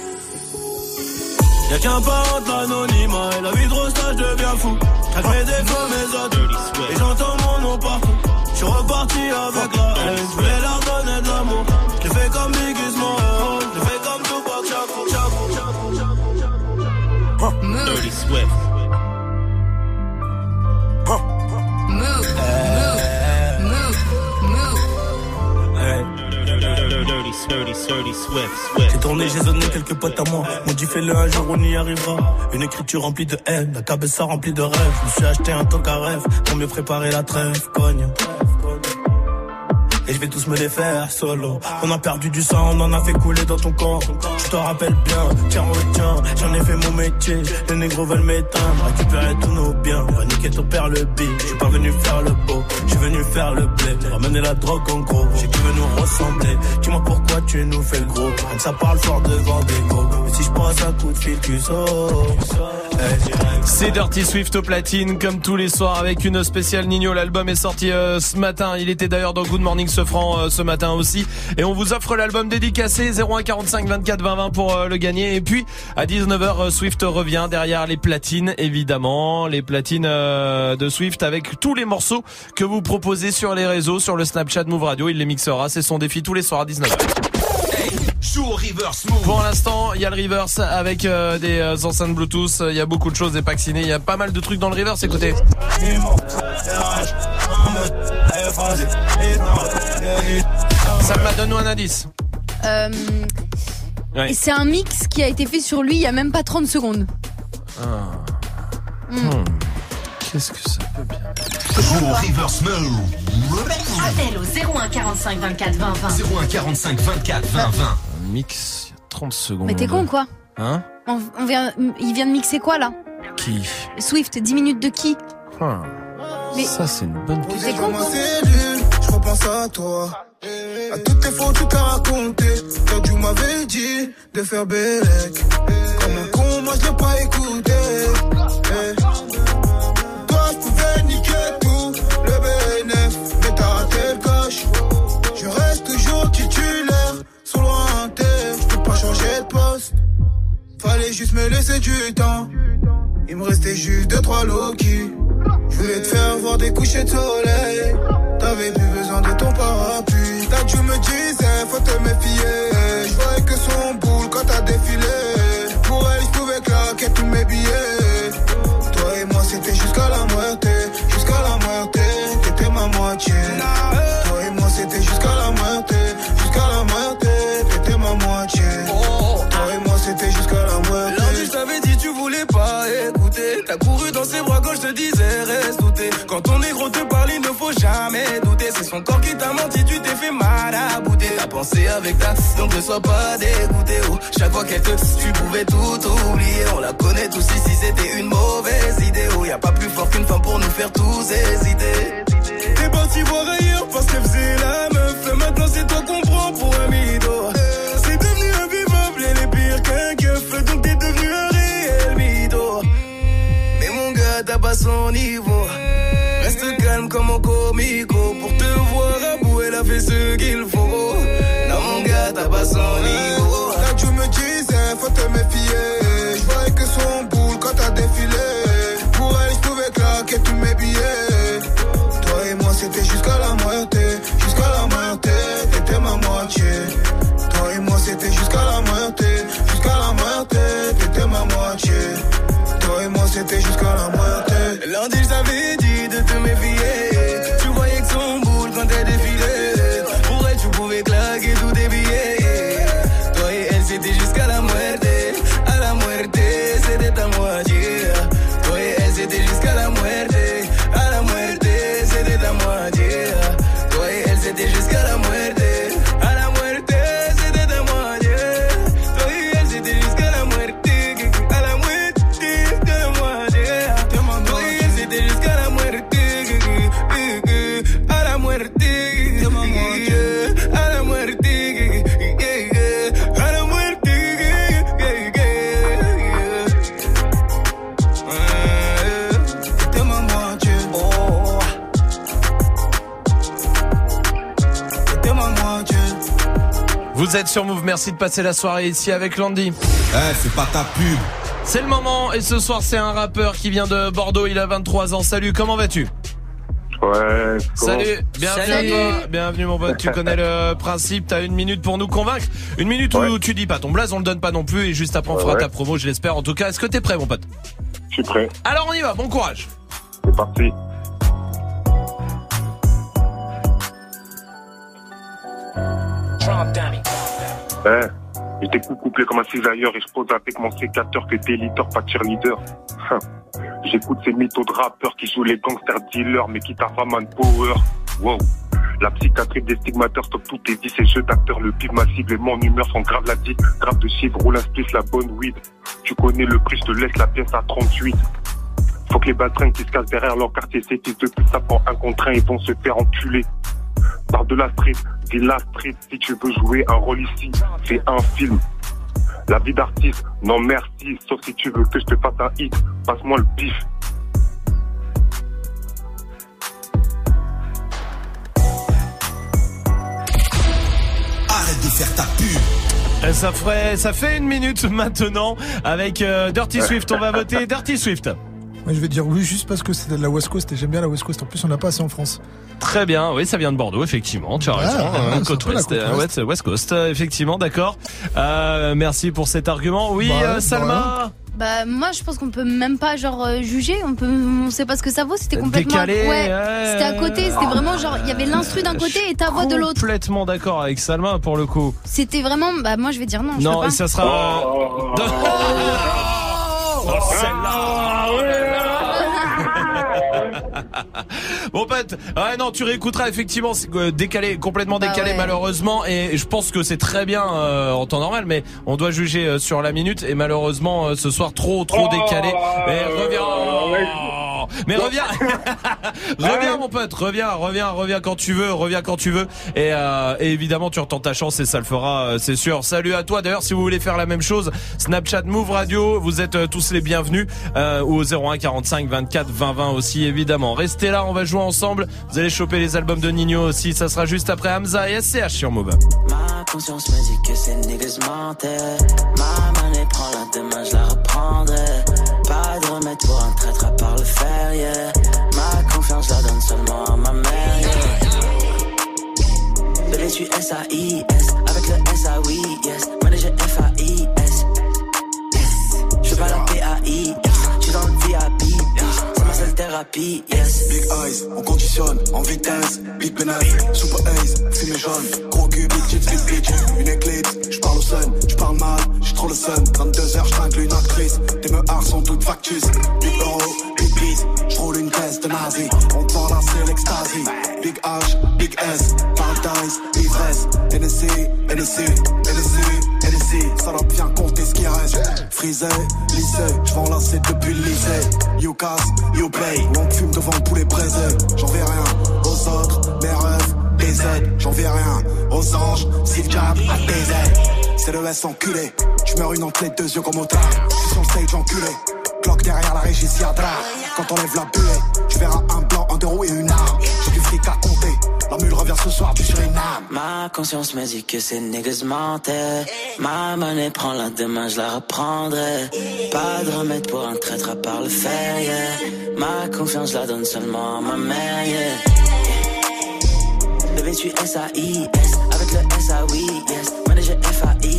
Y'a qu'un pas entre l'anonymat et la vie de rostage devient fou. Chaque mes défauts, mes autres. Et j'entends mon nom partout. Je suis reparti avec la haine. Je voulais leur donner de l'amour. Je fait comme Biggie. Je fait comme Tupac Shakur, Shakur, Shakur. Dirty Swift. Dirty, dirty Swift, Swift. J'ai tourné, j'ai donné quelques potes à moi. M'ont dit fais-le un jour, on y arrivera. Une écriture remplie de haine, la cabessa remplie de rêves. Je me suis acheté un tank à rêve pour mieux préparer la trêve, cogne. Et je vais tous me les faire solo. On a perdu du sang, on en a fait couler dans ton corps. Je te rappelle bien, tiens, retiens, j'en ai fait mon métier. Les négros veulent m'éteindre, récupérer tous nos biens. Niquer ton père le big. Je suis pas venu faire le beau, je suis venu faire le blé. Ramener la drogue en gros, j'ai qui veut nous ressembler. Dis-moi pourquoi tu nous fais le gros. Que ça parle fort devant des gros. Mais si je passe un coup de fil, tu sautes. C'est Dirty Swift au platine, comme tous les soirs, avec une spéciale Nino. L'album est sorti euh, ce matin. Il était d'ailleurs dans Good Morning ce franc euh, ce matin aussi. Et on vous offre l'album dédicacé 0145 24 20 20 pour euh, le gagner. Et puis à 19h, Swift revient derrière les platines, évidemment, les platines euh, de Swift avec tous les morceaux que vous proposez sur les réseaux, sur le Snapchat Move Radio. Il les mixera. C'est son défi tous les soirs à 19h. Pour l'instant, il y a le reverse avec euh, des euh, enceintes Bluetooth. Il y a beaucoup de choses, des packs ciné. Il y a pas mal de trucs dans le reverse. Écoutez. Ça m'a donné un indice. Euh, Ouais. C'est un mix qui a été fait sur lui il y a même pas 30 secondes. Ah. Hmm. Hmm. Qu'est-ce que ça peut bien Appel au 01 45 24 20 20. 01 45 24 20 20. Un mix, il y a 30 secondes. Mais t'es con quoi Hein on, on vient, Il vient de mixer quoi là Qui Swift, 10 minutes de qui Ah. Mais- Ça, c'est une bonne question. T'es con quoi Je repense à toi. À toutes fois où tu t'as raconté. Quand tu m'avais dit de faire bélec. Comme un con, moi je l'ai pas écouté. Eh. Toi, je pouvais niquer tout. Le BNF, mais t'as raté le coche. Je reste toujours titulaire. Sous lointain, je peux pas changer de poste. Fallait juste me laisser du temps. Il me restait juste deux, trois Loki. Je voulais te faire voir des couchers de soleil. T'avais plus besoin de ton parapluie. T'as dû me disais, faut te méfier. Je que son boule quand t'as défilé. Pour elle, je pouvais claquer tous mes billets. Bouter. T'as pensé avec ta, donc ne sois pas dégoûté. Oh, chaque fois qu'elle te, tu pouvais tout oublier. On la connaît tous ici, c'était une mauvaise idée. Oh, y a pas plus fort qu'une femme pour nous faire tous hésiter. T'es parti voir ailleurs parce qu'elle faisait la meuf. Maintenant, c'est toi qu'on prend pour un mytho. C'est devenu invivable, elle est pire qu'un keuf. Donc t'es devenu un réel mytho. Mais mon gars, t'as pas son niveau. Pour elle, je pouvais claquer tous mes billets. Toi et moi, c'était jusqu'à la moitié. Jusqu'à la moitié, t'étais ma moitié. Êtes sur Move, merci de passer la soirée ici avec Landy. Eh, c'est pas ta pub. C'est le moment et ce soir c'est un rappeur qui vient de Bordeaux, il a 23 ans. Salut, comment vas-tu? Ouais. Salut, bienvenue à toi, bienvenue mon pote, tu connais le [LAUGHS] principe, t'as une minute pour nous convaitre, une minute où tu dis pas ton blaze, on le donne pas non plus et juste après on fera Ouais. ta promo, je l'espère. En tout cas, est-ce que t'es prêt mon pote? Je suis prêt. Alors on y va, bon courage. C'est parti. Je découpe couplé comme un cisailleur et je pose avec mon sécateur que t'es leader, pas cheerleader. Hein. J'écoute ces mythos de rappeurs qui jouent les gangsters dealers mais qui taffent à man power. Wow. La psychiatrie des stigmateurs stop tout est dit, ces jeux d'acteurs, le pif massif et mon humeur sont grave la dit, grave de chiffres, roule un la bonne weed. Tu connais le prix, je te laisse la pièce à 38. Faut que les baltringues qui se cassent derrière leur quartier, ces fils de pute, ça prend un contre un, ils vont se faire enculer. Par de la street, dis la street, si tu veux jouer un rôle ici, c'est un film. La vie d'artiste, non merci, sauf si tu veux que je te fasse un hit, passe-moi le pif. Arrête de faire ta pub. Euh, Ça ferait, ça fait une minute maintenant avec euh, Dirty Swift. On va voter [LAUGHS] Dirty Swift. Moi, je vais dire oui juste parce que c'était de la West Coast et j'aime bien la West Coast. En plus, on n'a pas assez en France. Très bien, oui, ça vient de Bordeaux, effectivement. Tu as Ouais, raison. ouais, hein, côte ouest, euh, ouest. West Coast, euh, effectivement, d'accord. Euh, merci pour cet argument. Oui, Bah euh, bah Salma. Bah moi je pense qu'on peut même pas genre juger, on peut on sait pas ce que ça vaut, c'était complètement Décalé, ouais, ouais. c'était à côté, c'était vraiment genre il y avait l'instru d'un côté et ta voix de l'autre. Complètement d'accord avec Salma pour le coup. C'était vraiment bah moi je vais dire non, je Non, et pas. ça sera. Oh, [LAUGHS] Bon pote, ouais non tu réécouteras effectivement c'est euh, décalé complètement Bah décalé ouais. malheureusement et je pense que c'est très bien euh, en temps normal mais on doit juger euh, sur la minute et malheureusement euh, ce soir trop trop décalé. Mais reviens. Mais reviens. [LAUGHS] reviens mon pote, reviens, reviens, reviens quand tu veux, reviens quand tu veux et, euh, et évidemment tu retentes ta chance et ça le fera euh, c'est sûr. Salut à toi d'ailleurs si vous voulez faire la même chose, Snapchat Move Radio, vous êtes euh, tous les bienvenus euh, ou au 01 45 24 20 20 aussi évidemment. Restez là, on va jouer ensemble. Vous allez choper les albums de Nino aussi, ça sera juste après Hamza et SCH sur Move. Ma conscience me dit que ces niggas mentaient. Ma monnaie prend la demain, je la reprendrai. Pas de remède pour un traître à part le Ma confiance, la donne seulement à ma mère, yeah. Bébé, je suis S-A-I-S. Avec le S-A-Oui, yes. Manager F-A-I-S. Je fais pas la P-A-I-X. Big eyes, on conditionne en vitesse. Big penis, super ace, fumée jaune. Gros cul, big chips, big bitch. Une éclipse, j'parle au sun, j'parle mal, j'suis trop le sun. 22h, j'tringle une actrice. Tes meurs sont toutes factus. Big euro, big beat, j'roule une caisse de nazi. On parle là, c'est l'extasie. Big H, big S, paradise, ivresse. NSC, NSC, NSC, NSC. Ça doit bien reste. Frisé, lycée, j'vends enlacer depuis le lycée. You casse, you pay. On fume devant le poulet braisé. J'en vais rien aux autres, mes rêves, des aides. J'en vais rien aux anges, Steve Jobs, à tes aides. C'est le S enculé. Tu meurs une entre les deux yeux comme au tard. J'suis sur le stage enculé. Cloque derrière la régie, a drap. Quand on lève la buée, tu verras un blanc, un deux roues et une arme. J'ai du fric à compter. La revient ce soir, tu sur une âme. Ma conscience me dit que ces niggas mentaient. Ma monnaie prend la demain, je la reprendrai. Pas de remède pour un traître à part le fer, yeah. Ma confiance, je la donne seulement à ma mère, yeah. Bébé, suis S-A-I-S. Avec le S-A-Oui, yes. Manager F-A-I-S.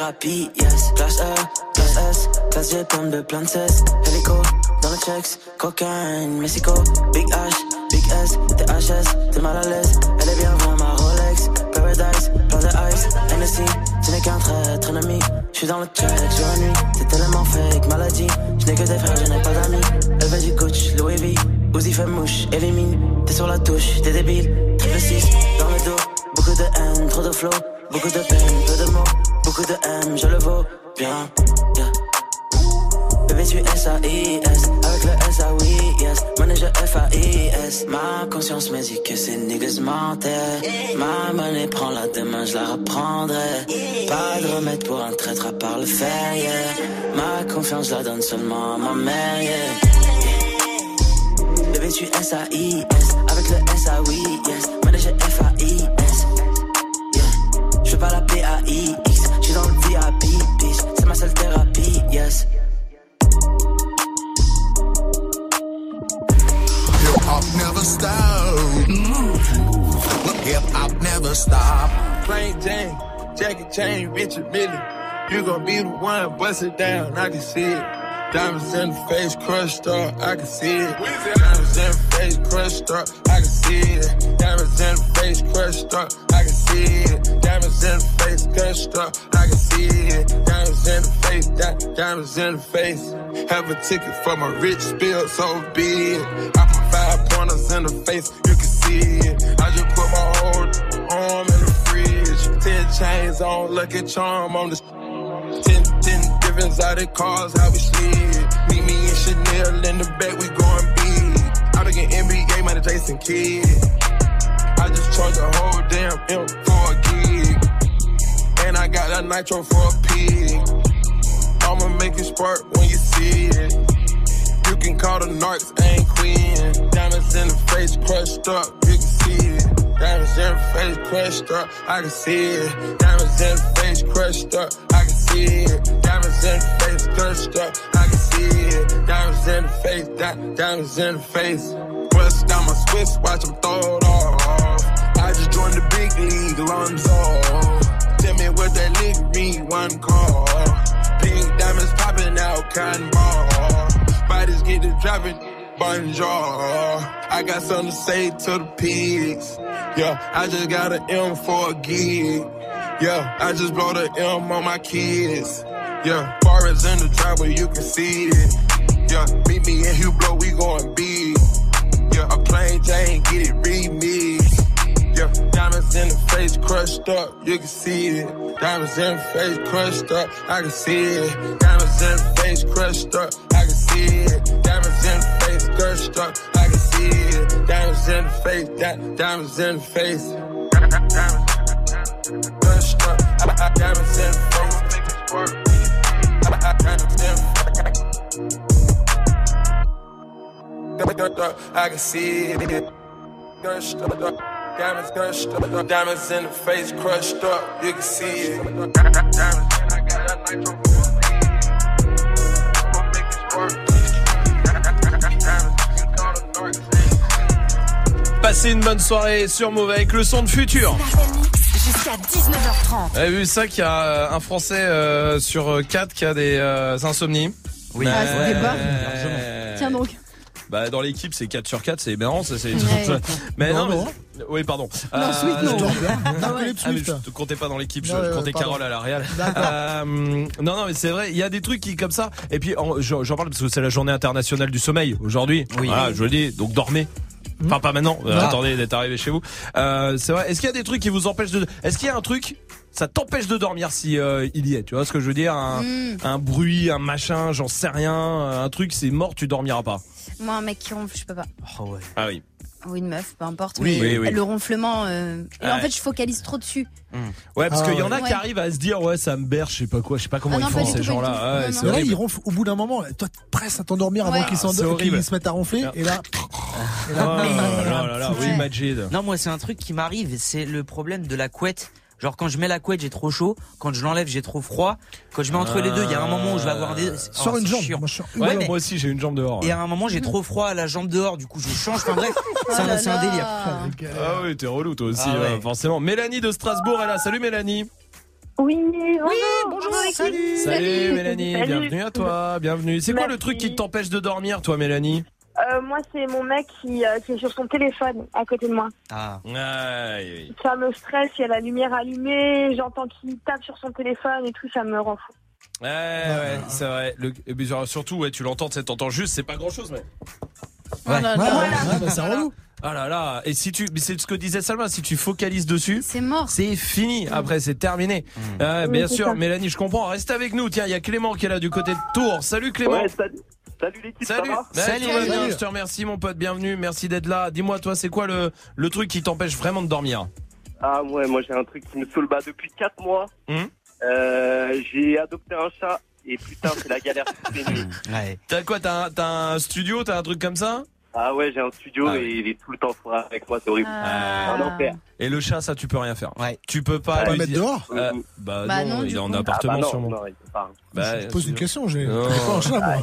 Thérapie, yes. Classe E, classe S, classe G, pomme de plein de cesse. Hélico, dans le checks, cocaine, Mexico. Big H, Big S, THS, t'es mal à l'aise. Elle est bien vraie, ma Rolex. Paradise, plein de ice. NSC, tu n'es qu'un traître ennemi. Je suis dans le check, jour et nuit. T'es tellement fake, maladie. Je n'ai que des frères, je n'ai pas d'amis. Elle veut du coach, Louis V. Uzi fait mouche, élimine. T'es sur la touche, t'es débile. Triple 6, dans le dos. Beaucoup de haine, trop de flow. Beaucoup de peine, peu de mots. Beaucoup de M, je le vaux bien. Yeah. Bébé, tu S-A-I-S. Avec le S-A-Oui, yes. Manager F-A-I-S. Ma conscience me dit que ces niggas. Ma monnaie prend la demain, je la reprendrai. Pas de remède pour un traître à part le fer, yeah. Ma confiance, je la donne seulement à ma mère, yeah. Bébé, tu S-A-I-S. Avec le S-A-Oui, la P-A-I-X. J'suis dans le VIP, bitch. C'est ma seule thérapie, yes. Hip hop never stop. Hip hop never stop. Plain Jane, Jackie Chain, Richard Millie. You gon' be the one, bust it down, I can see it. Diamonds in the face, crushed up, I can see it. Diamonds in the face, crushed up, I can see it. Diamonds in the face, crushed up, I can see it. Diamonds in the face, crushed up, I can see it. Diamonds in the face, di- diamonds in the face. Have a ticket for my rich spill, so be it. I put five pointers in the face, you can see it. I just put my whole arm in the fridge. Ten chains on, lucky charm on the Ten, ten different exotic cars, how we slid. Meet me in Chanel in the back, we going big. Done get NBA, man, Jason Kidd. I just charge a whole damn M for a gig. And I got that nitro for a pig. I'ma make it spark when you see it. You can call the narcs, ain't queen. Diamonds in the face, crushed up, you can see it. Diamonds in the face, crushed up, I can see it. Diamonds in the face, crushed up, I can see it. Diamonds in the face, crushed up, I can see it. Diamonds in the face, di- diamonds in the face. Bust down my Swiss, watch them throw it off. I just joined the big league, off. Tell me what that league mean, one call. Pink diamonds popping out, cotton ball. Bodies get to dropping, I got something to say to the pigs. Yeah, I just got an M for a gig. Yeah, I just blow the M on my kids. Yeah, bar is in the driveway, you can see it. Yeah, meet me in Hublot, we going big. Yeah, a plain Jane, get it remixed. Yeah, diamonds in the face crushed up, you can see it. Diamonds in the face crushed up, I can see it. Diamonds in the face crushed up, I can see it. Up, I can see it. Diamonds in the face, di- diamonds in the face. Diamonds diamonds in the face. I- can see it. Diamonds diamonds in the face crushed up, you can see it. Diamonds, Passez une bonne soirée sur Mauvais avec le son de futur. Jusqu'à 19h30. Vous avez vu ça qu'il y a euh, un Français euh, sur 4 qui a des euh, insomnies Oui. Ah, c'est des. Euh, Tiens donc. Bah dans l'équipe c'est 4 sur 4, c'est marrant ça c'est Ouais. Mais non, Non, non. mais- oui pardon. Non, Swift, non. je- Non, Philippe Ah, mais je te comptais pas dans l'équipe, je comptais pardon. Carole à la Real. D'accord. Euh, non non mais c'est vrai, il y a des trucs qui comme ça et puis en- j'en j'en parle parce que c'est la journée internationale du sommeil aujourd'hui. Oui. Voilà, je le dis. Donc dormez. Enfin pas maintenant, euh, Ah. attendez d'être arrivé chez vous. Euh, c'est vrai. Est-ce qu'il y a des trucs qui vous empêchent de Est-ce qu'il y a un truc ça t'empêche de dormir si euh, il y est, tu vois ce que je veux dire? Un, Mm. un bruit, un machin, j'en sais rien, un truc c'est mort, tu dormiras pas. Moi, un mec qui ronfle, je peux pas. Ah oui. Ou une meuf, peu importe. Oui, mais oui, oui. le ronflement. euh, et Ouais. en fait, je focalise trop dessus. Ouais, parce Ah qu'il y en a ouais. qui arrivent à se dire ouais ça me berce, je sais pas quoi, je sais pas comment Ah non, ils pas font ces gens-là. Mais là, ils ronflent au bout d'un moment. Toi, tu presses à t'endormir avant qu'ils Ah, s'endorment, qu'ils se mettent à ronfler. Et là, [LAUGHS] et là, Oh là là là, [LAUGHS] oui. Majid. Non, moi, c'est un truc qui m'arrive, c'est le problème de la couette. Genre, quand je mets la couette, j'ai trop chaud. Quand je l'enlève, j'ai trop froid. Quand je mets entre les deux, il y a un moment où je vais avoir des. Sur Oh, une c'est jambe. Moi, Ouais, Ouais, mais- moi aussi j'ai une jambe dehors. Et à un moment, j'ai trop froid à la jambe dehors, du coup, je change. Enfin bref, [LAUGHS] c'est Oh un, c'est un délire. Ah oui, t'es relou toi aussi, Ah ouais. euh, forcément. Mélanie de Strasbourg est là. Salut Mélanie. Oui, bonjour. bonjour. Salut, Mélanie, Salut. bienvenue à toi, bienvenue. C'est quoi le truc qui t'empêche de dormir toi Mélanie? Euh, moi, c'est mon mec qui, euh, qui est sur son téléphone à côté de moi. Ah. Aïe. Ça me stresse, il y a la lumière allumée, j'entends qu'il tape sur son téléphone et tout, ça me rend fou. Ouais, ouais, c'est vrai. Le, puis, genre, surtout, ouais, tu l'entends, tu t'entends juste, c'est pas grand chose, mais. Oh là là. Ouais, ouais, ouais, bah, c'est relou. Ah là là. Et si tu, c'est ce que disait Salma, si tu focalises dessus, C'est mort. c'est fini. Après, c'est terminé. Ouais, Oui, bien sûr, ça. Mélanie, je comprends. Reste avec nous. Tiens, il y a Clément qui est là du côté de Tours. Salut Clément. Ouais, salut, salut l'équipe, ça Salut. va Bah, Salut. Salut. je te remercie mon pote, bienvenue, merci d'être là. Dis-moi toi, c'est quoi le, le truc qui t'empêche vraiment de dormir Ah ouais, moi j'ai un truc qui me saoule bah, depuis 4 mois. Hum Euh, j'ai adopté un chat et putain c'est la galère toutes les nuits. Ouais. T'as quoi T'as un, t'as un studio T'as un truc comme ça Ah ouais, j'ai un studio Ah et il est tout le temps froid avec moi, c'est horrible. Ah. Un enfer. Et le chat, ça, tu peux rien faire. Tu peux pas. Pas lui mettre dehors Euh, Bah, Bah non, non, il est en coup. appartement Ah bah non, sûrement. non, il peut pas. Bah, Je pose une question, j'ai pas un chat, moi.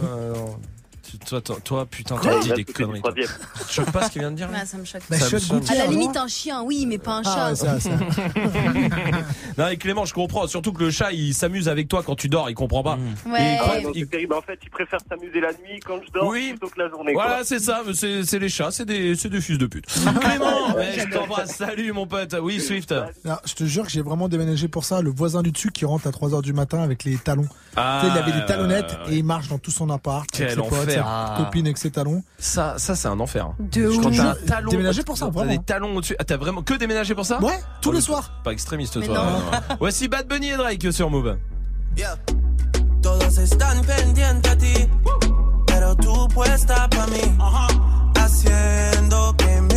Toi, toi, toi, putain, t'as dit des conneries. Tu choques pas ce qu'il vient de dire Ouais, ça me choque. Bah, Ça me À la gouttière, limite, un chien, oui, mais pas un Ah, chat. ouais, ça, ça. [LAUGHS] Non, mais Clément, je comprends. Surtout que le chat, il s'amuse avec toi quand tu dors, il comprend pas. Ouais. Et il Ah, non, il- c'est terrible. En fait, il préfère s'amuser la nuit quand je dors Oui. plutôt que la journée. Voilà, c'est ça, c'est c'est les chats, c'est des, c'est des fils de pute. [LAUGHS] Clément, ouais, je t'embrasse, salut mon pote. Oui, Swift. Non, je te jure que j'ai vraiment déménagé pour ça. Le voisin du dessus qui rentre à 3h du matin avec les talons. Ah, tu sais, il avait des talonnettes ouais. et il marche dans tout son appart. Quel avec ses potes, enfer. sa Ah. copine avec ses talons. Ça, ça c'est un enfer. De Quand t'as un talon, pour ça, t'as vraiment. Des talons au-dessus. Ah, t'as vraiment que déménagé pour ça Ouais, tous Ah, les soirs. Pas extrémiste, toi. non. non. [LAUGHS] Voici Bad Bunny et Drake sur Move. Yeah. Todos están pendientes a ti, pero tú puesta pa' mí, haciendo que me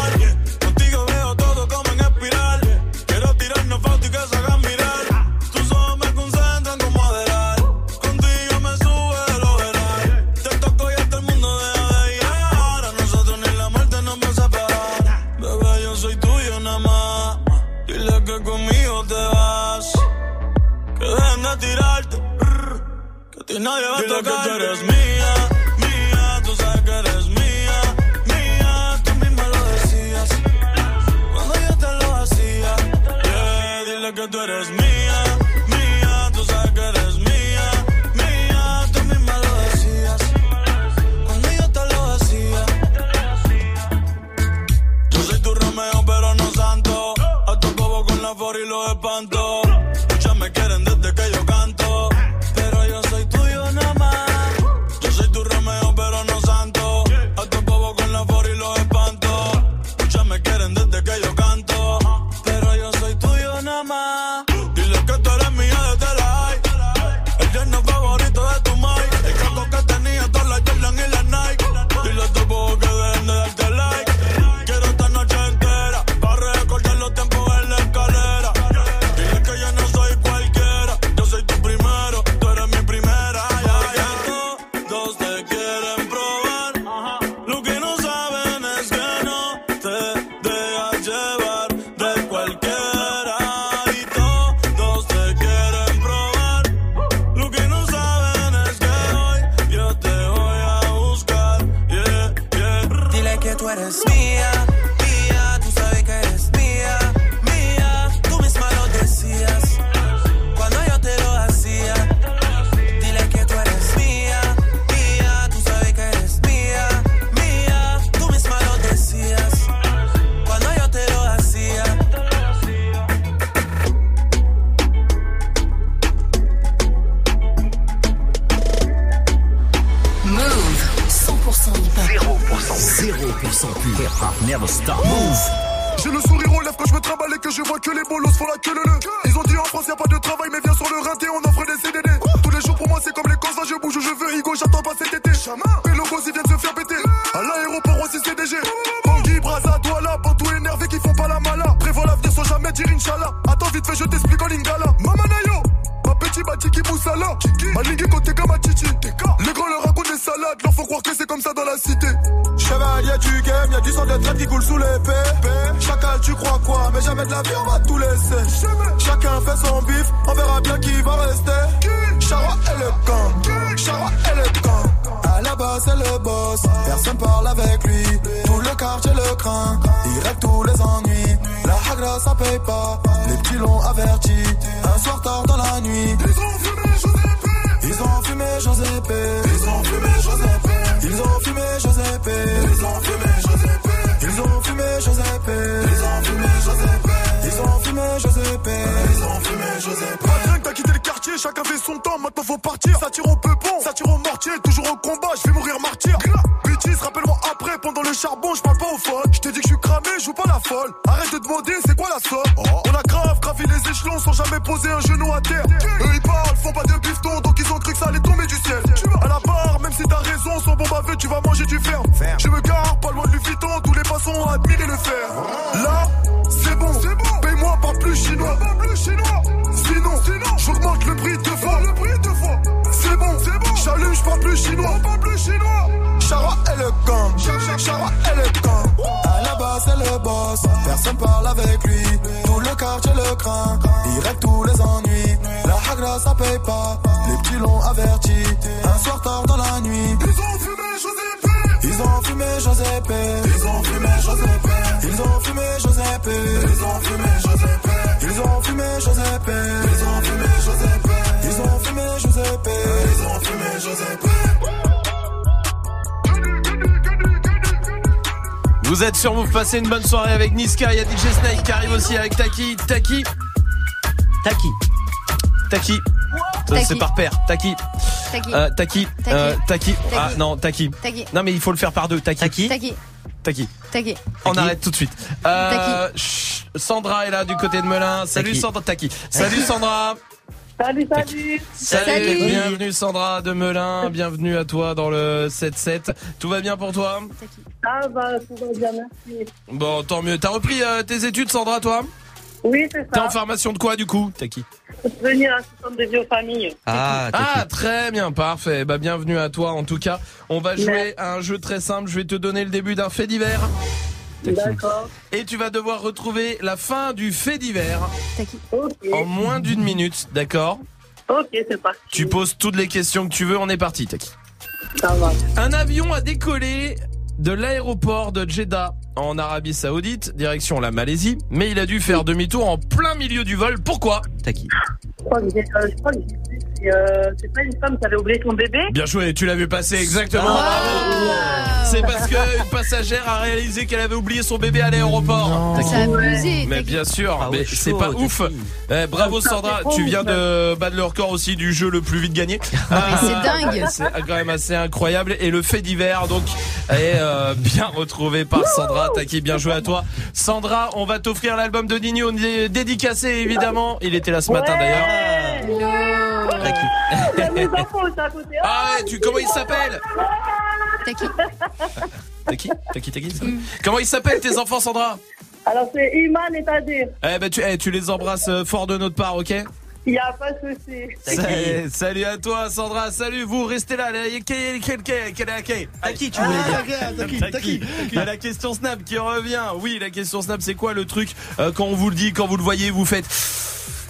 Passez une bonne soirée avec Niska, il y a DJ Snake qui arrive aussi avec Taki. Taki. Taki. Taki. C'est par paire. Taki. Taki. Euh, Taki. Taki. Euh, Taki. Taki. Ah non, Taki. Taki. Non mais il faut le faire par deux. Taki. Taki. Taki. Taki. Taki. On arrête tout de suite. Euh, Sandra est là du côté de Melun. Salut. Sandra. Taki. Salut Sandra. Salut, salut. Salut. Salut. Bienvenue Sandra de Melun. Bienvenue à toi dans le 7-7. Tout va bien pour toi Ah bah, tout va bien, merci. Bon, tant mieux. T'as repris euh, tes études Sandra toi? Oui, c'est T'es ça. en formation de quoi du coup? Taki Pour devenir assistante de vie aux familles. Ah, Ah, très bien, parfait. Bah, bienvenue à toi en tout cas. On va jouer à un jeu très simple. Je vais te donner le début d'un fait divers. D'accord. Et tu vas devoir retrouver la fin du fait divers en moins d'une minute, d'accord Ok, c'est parti. Tu poses toutes les questions que tu veux, on est parti, Taki. Ça va. Un avion a décollé de l'aéroport de Jeddah en Arabie Saoudite, direction la Malaisie, mais il a dû faire demi-tour en plein milieu du vol. Pourquoi? Taki. Je crois que j'ai- euh, je crois que c'est, euh, c'est pas une femme qui avait oublié son bébé Bien joué, tu l'as vu passer exactement. Ah. C'est parce qu'une passagère a réalisé qu'elle avait oublié son bébé à l'aéroport. Mais bien sûr, Ah ouais, mais c'est pas ouf. Eh, bravo Sandra, tu viens de battre le record aussi du jeu le plus vite gagné. [LAUGHS] Ah, c'est dingue. C'est quand même assez incroyable et le fait divers donc est euh, bien retrouvé par Sandra. Taki, bien joué à toi. Sandra, on va t'offrir l'album de Nino dé- dédicacé évidemment. Il était là ce matin d'ailleurs. Ah ouais, tu comment il s'appelle Taki. Taki, Taki, Taki. ça Comment ils s'appellent tes enfants Sandra Alors, c'est Iman et Tadir. Eh ben tu, eh, tu les embrasses euh, fort de notre part, ok Il n'y a pas de souci. Salut, salut à toi Sandra, salut vous, restez là. Quel quel quel quel quel À qui tu voulais dire Taki. Il y a la question Snap qui revient. Oui, la question Snap, c'est quoi le truc euh, quand on vous le dit, quand vous le voyez, vous faites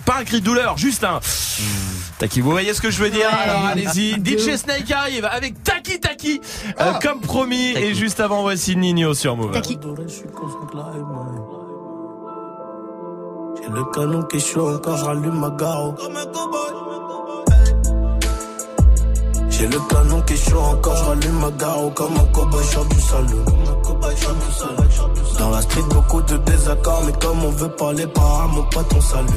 pas un cri de douleur, juste un. Taki, vous voyez ce que je veux dire Alors allez-y, DJ Snake arrive avec Taki Taki, euh, comme promis. Et juste avant, voici Nino sur Move. Taki. J'ai le canon qui est chaud quand je rallume ma garo. J'ai le canon qui est encore, je rallume ma garo comme un cowboy sur du saloon. Dans la street, beaucoup de désaccords, mais comme on veut parler par mon patron s'allume.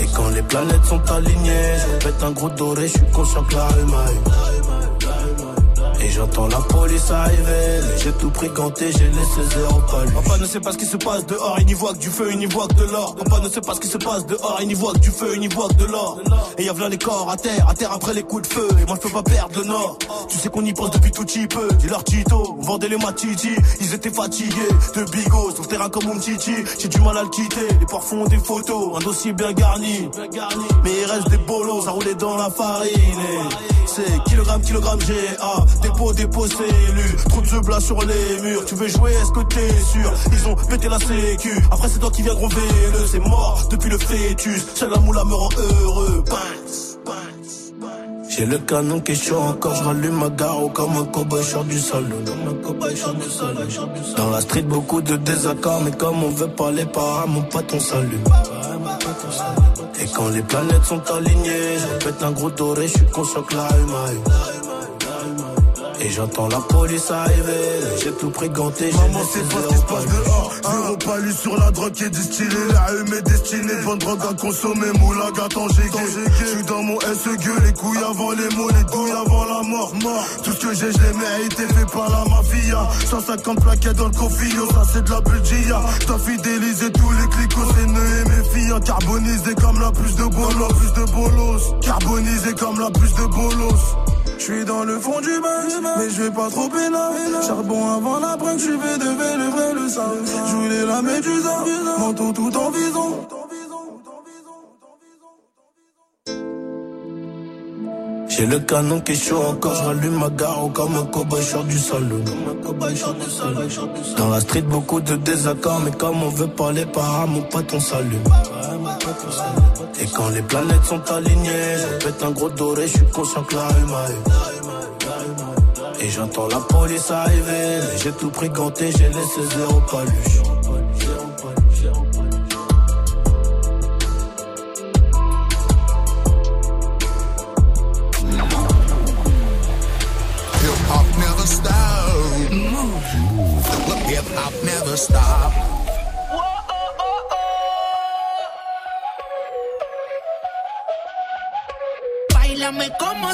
Et quand les planètes sont alignées, je pète un gros doré, je suis conscient que la rue m'a eu. J'entends la police arriver, j'ai tout pris ganté, j'ai laissé zéro pas lui. Papa ne sait pas ce qui se passe dehors, il n'y voit que du feu, il n'y voit que de l'or. Papa ne sait pas ce qui se passe dehors, il n'y voit que du feu, il n'y voit que de l'or. Et y'a les corps à terre, à terre après les coups de feu. Et moi je peux pas perdre le nord. Tu sais qu'on y pense depuis tout petit peu. Dis leur Tito, on vendait les matiti, ils étaient fatigués. De bigot sur terrain comme mon titi, j'ai du mal à le quitter. Les font des photos, un dossier bien garni. Mais il reste des bolos, ça roulait dans la farine. C'est kilogramme, kilogramme GA, dépôt, dépôt, cellule. Trop de blas sur les murs. Tu veux jouer, est-ce que t'es sûr? Ils ont pété la sécu. Après, c'est toi qui viens gros le C'est mort depuis le fœtus. Seul la moula me rend heureux. J'ai le canon qui est chaud encore, je rallume ma garo comme un cowboy sur du saloon. Dans la street, beaucoup de désaccords, mais comme on veut parler par mon patron s'allume. Et quand les planètes sont alignées, je pète un gros doré, je suis conscient que la. Et j'entends la police arriver, j'ai tout pris ganté, Maman, c'est pas ce qui se passe dehors. Zéro palu sur la drogue qui est distillée. La hume est destinée, bonne drogue à consommer. Moulaga, j'ai Je suis dans mon SEG, les couilles avant les mots, les douilles avant la mort. Mort. Tout ce que j'ai, je l'ai mérité, fait par la mafia. 150 plaquettes dans le cofio, ça c'est de la budgia. T'as fidélisé tous les clics c'est et mes filles. Carbonisé comme la plus de bolos, plus de bolos. Carbonisé comme la plus de bolos. Je suis dans le fond du bain, mais je vais pas trop pénal. Charbon avant la brun, je vais de le vrai, le sang. Voulais la médusa, manteau tout en vison. J'ai le canon qui est chaud encore, je rallume ma gare comme un cowboy short du salon. Dans la street, beaucoup de désaccords, mais comme on veut parler par mon patron s'allume. Et quand les planètes sont alignées, je pète un gros doré, je suis conscient que la rue Et j'entends la police arriver, j'ai tout pris ganté, j'ai laissé zéro paluche.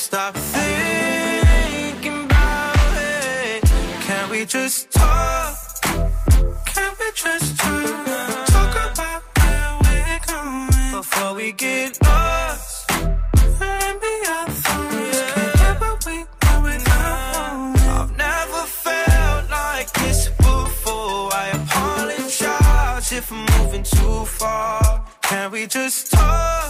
Stop thinking about it. Can we just talk? Can we just talk? Talk about where we're going before we get lost. Can't we without. I've never felt like this before. I apologize if I'm moving too far. Can we just talk?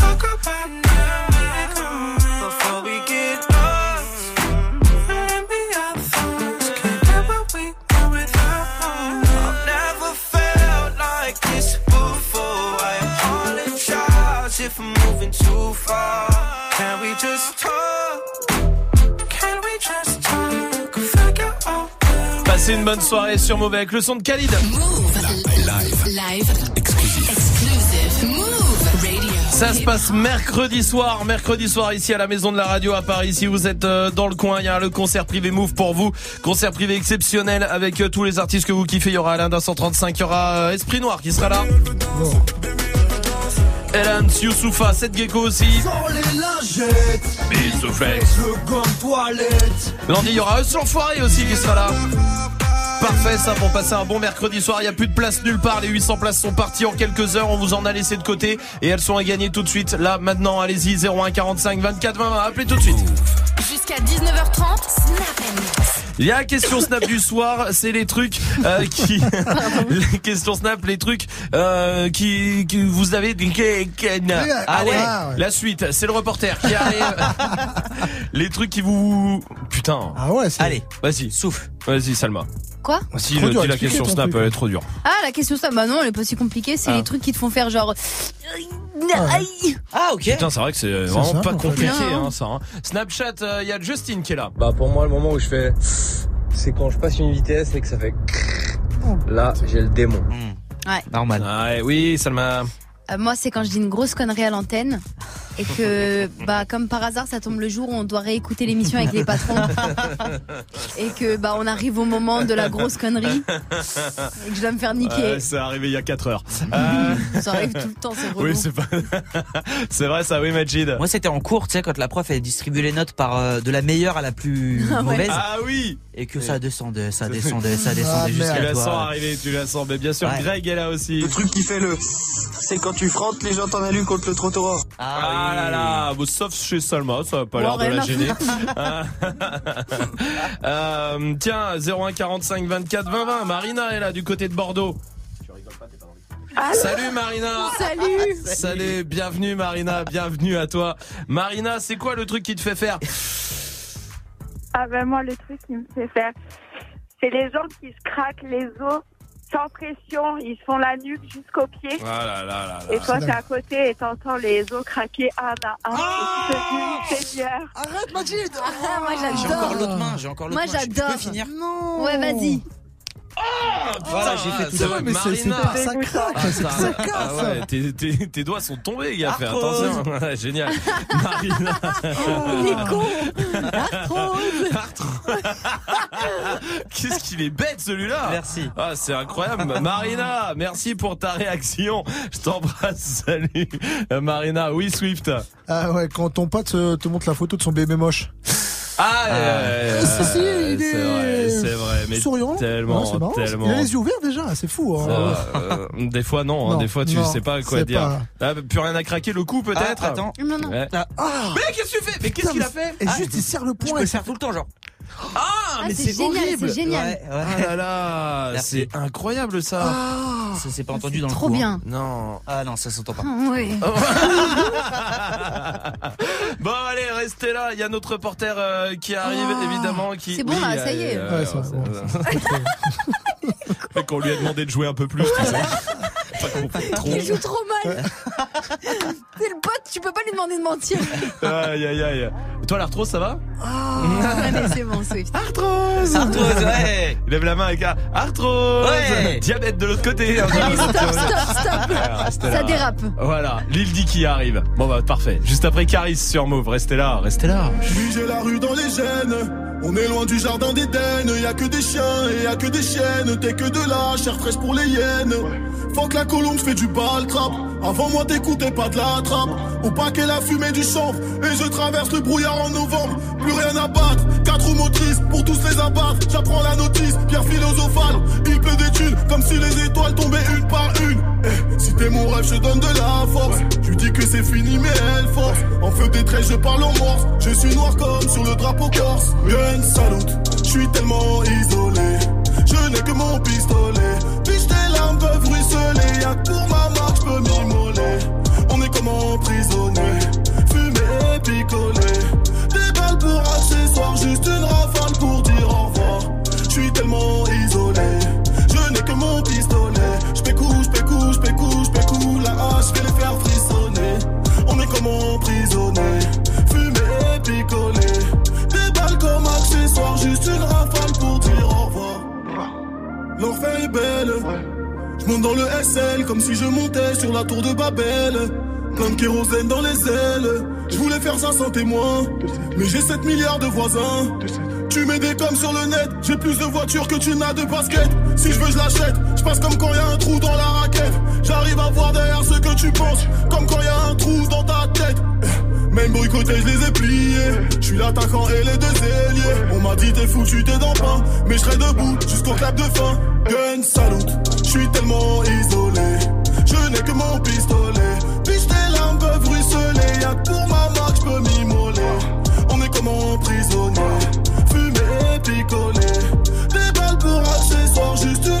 Can we just talk? Can we just talk? Figure out where Passez une bonne soirée sur Mauvais avec le son de Khalid. Live. Live. Exclusive. Exclusive. Move Radio. Ça se passe mercredi soir, mercredi soir ici à la maison de la radio à Paris. Si vous êtes euh, dans le coin, il y a le concert privé Move pour vous. Concert privé exceptionnel avec euh, tous les artistes que vous kiffez. Il y aura Alain d'un 135, il y aura euh, Esprit Noir qui sera là. Elan, Youssoufa, Seth Gecko aussi. Sans les lingettes, Bisous Flex. le gomme toilette. Lundi, il y aura Eus l'Enfoiré aussi qui sera là. Parfait ça pour passer un bon mercredi soir. Il n'y a plus de place nulle part. Les 800 places sont parties en quelques heures. On vous en a laissé de côté et elles sont à gagner tout de suite. Là maintenant, allez-y 01 45 24 20 20. Appelez tout de suite. Jusqu'à 19h30, Snap and Il y a la question Snap du soir, c'est les trucs euh, qui les [LAUGHS] questions Snap, les trucs euh, qui, qui vous avez Ah Allez, ouais. la suite, c'est le reporter qui arrive. [LAUGHS] les trucs qui vous putain. Ah ouais, c'est. Allez, Vas-y, souffle. Vas-y Salma. Quoi Si le, dur la question Snap, truc. elle est trop dure. Ah, la question ça, bah non, elle est pas si compliquée. C'est Ah. les trucs qui te font faire genre. Aïe. Ah, ok. Putain, c'est vrai que c'est vraiment pas compliqué hein, ça. hein. Snapchat, il y a Justin qui est là. Bah pour moi le moment où je fais c'est quand je passe une vitesse et que ça fait là j'ai le démon. Ouais. Normal. Ouais, oui, Salma. Euh, moi, c'est quand je dis une grosse connerie à l'antenne et que, [LAUGHS] bah, comme par hasard, ça tombe le jour où on doit réécouter l'émission avec les patrons [LAUGHS] et que, bah, on arrive au moment de la grosse connerie et que je dois me faire niquer. C'est arrivé il y a 4 heures. Euh, [LAUGHS] Ça arrive tout le temps, c'est relou. oui, c'est pas. c'est vrai ça, oui, Majid. Moi, c'était en cours, tu sais, quand la prof, elle distribuait les notes par euh, de la meilleure à la plus Ah ouais. mauvaise. Ah oui. Et que ça descendait, ça descendait, ça descendait Ah, jusqu'à Tu la toi. sens arriver, tu la sens. Mais bien sûr, Ouais. Greg est là aussi. Le truc qui fait le. C'est quand tu frottes les jantes en alu contre le trottoir. Ah, là là, bon, sauf chez Salma, ça a pas l'air de la gêner. Ah. [LAUGHS] [LAUGHS] euh, tiens, 01 45 24 20 20, Marina est là du côté de Bordeaux. Salut Marina Salut Salut, bienvenue Marina, bienvenue à toi. Marina, c'est quoi le truc qui te fait faire Ah ben moi, le truc qui me fait faire, c'est les gens qui se craquent les os sans pression, ils se font la nuque jusqu'au pied. Ah là là là Et toi, t'es à côté et t'entends les os craquer un à un. et tu te dis, Seigneur. Arrête, Majid Ah, moi J'ai j'adore. encore l'autre main, j'ai encore l'autre Moi main. Je- Tu j'adore. peux finir Non Ouais, vas-y. Voilà, j'ai fait tout ça. mais c'est- pas- ça craque, Ah, ça- ça casse. ah ouais, tes, tes- tes doigts sont tombés, gars. Fais attention. [LAUGHS] Ouais, Génial. Marina. Il est con. Arthrose. Arthrose. [LAUGHS] Qu'est-ce qu'il est bête celui-là. Merci. Ah, c'est incroyable. Marina, merci pour ta réaction. Je t'embrasse. [LAUGHS] Salut. Marina, oui, Swift. Ah ouais, quand ton pote euh, te montre la photo de son bébé moche. Ah, euh, Si, si, il est- vrai, mais souriant. tellement, Ouais, c'est marrant. tellement. Il a les yeux ouverts déjà, c'est fou. hein. Euh, euh, des fois non, hein, Non, des fois tu non, sais pas quoi dire. pas- Ah, plus rien à craquer, le coup peut-être. Ah, attends. Non, non. Ouais. Ah, Mais qu'est-ce que tu fais? Mais qu'est-ce qu'il a mais- fait? Et Ah, juste, il serre le Je poing. et le faire tout le temps, genre. Ah, Ah, mais c'est c'est génial, horrible. c'est génial. Ouais, ouais. Ah là là, c'est incroyable ça. Ah, Ça s'est pas entendu dans le Trop coup, hein. bien. Non. Ah non, ça s'entend pas. Ah, ouais. [LAUGHS] bon allez, restez là. Il y a notre reporter euh, qui arrive Ah. évidemment. Qui... C'est bon, là, ça y est. euh, Ouais, ça, bon, Fait [LAUGHS] [LAUGHS] qu'on lui a demandé de jouer un peu plus. Tu sais. Il joue trop mal. [LAUGHS] C'est le pote, tu peux pas lui demander de mentir. Aïe aïe aïe. Et toi l'arthrose ça va? Allez, c'est bon, Swift. Arthrose. Arthrose, ouais. Lève la main avec un arthrose. Ouais. Diabète de l'autre côté. Allez, stop, stop, stop. Ça dérape. Voilà, Lil Dicky arrive. Bon bah parfait. Juste après Caris sur Move. Restez là, restez là. J'ai la rue dans les gènes On est loin du jardin d'Éden Y a que des chiens et y a que des chiennes T'es que de la chair fraîche pour les hyènes Faut que la colombe fait du bal trap. Avant moi t'écoutais pas de la trappe Au paquet la fumée du chanvre. Et je traverse le brouillard en novembre. Plus rien à battre. Quatre roues motrices pour tous les abattre. J'apprends la notice, pierre philosophale. Il pleut des thunes comme si les étoiles tombaient une par une. Eh, Si t'es mon rêve je donne de la force. Tu dis que c'est fini mais elle force. En feu des traits je parle en morse. Je suis noir comme sur le drapeau corse. Gun salute, je suis tellement isolé. Je n'ai que mon pistolet peuvent ruisseler Y'a que pour ma marque je peux m'immoler. On est comme emprisonné Fumé, picolé Des balles pour accessoires Juste une rafale pour dire au revoir. Je suis tellement isolé Je n'ai que mon pistolet. Je pécou, je pécou, je pécou, je pécou La hache je vais les faire frissonner. On est comme emprisonné Fumé, picolé Des balles comme accessoires Juste une rafale pour dire au revoir. L'enfer est belle Je monte dans le SL comme si je montais sur la tour de Babel. Plein de kérosène dans les ailes. Je voulais faire ça sans témoin. Mais j'ai 7 milliards de voisins. Tu mets des coms sur le net. J'ai plus de voitures que tu n'as de baskets Si je veux je l'achète. Je passe comme quand y a un trou dans la raquette. J'arrive à voir derrière ce que tu penses. Comme quand y a un trou dans ta tête même boycotté, je les ai pliés. Je suis l'attaquant et les deux ailiers. On m'a dit t'es foutu, t'es dans pain. Mais je serai debout jusqu'au clap de fin. Gun salute, je suis tellement isolé. Je n'ai que mon pistolet. Biche tes larmes peuvent ruisseler. Y'a que pour ma marque, je peux m'immoler. On est comme emprisonné. Fumé, picolé. Des balles pour accessoires. Juste une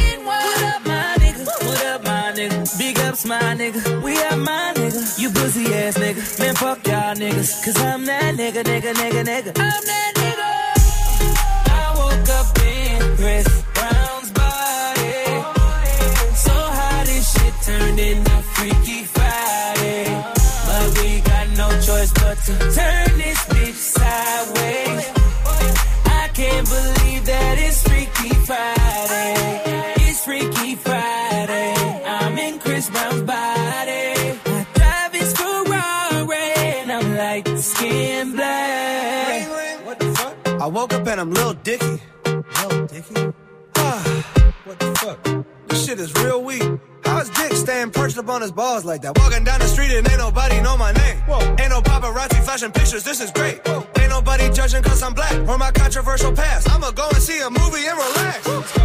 up, my nigga? Big ups, my nigga. We are my nigga. You pussy ass nigga. Man, fuck y'all niggas. Cause I'm that nigga, nigga, nigga, nigga. I'm that nigga. I woke up in Chris Brown's body. So this shit turned into Freaky Friday. But we got no choice but to turn this bitch sideways. I can't believe that it's Freaky Friday. Woke up and I'm Lil Dicky. Lil Dicky? Ah, what the fuck? This shit is real weak. How's Dick staying perched up on his balls like that? Walking down the street and ain't nobody know my name. Whoa. Ain't no paparazzi flashing pictures, this is great. Ain't nobody judging cause I'm black or my controversial past. I'ma go and see a movie and relax.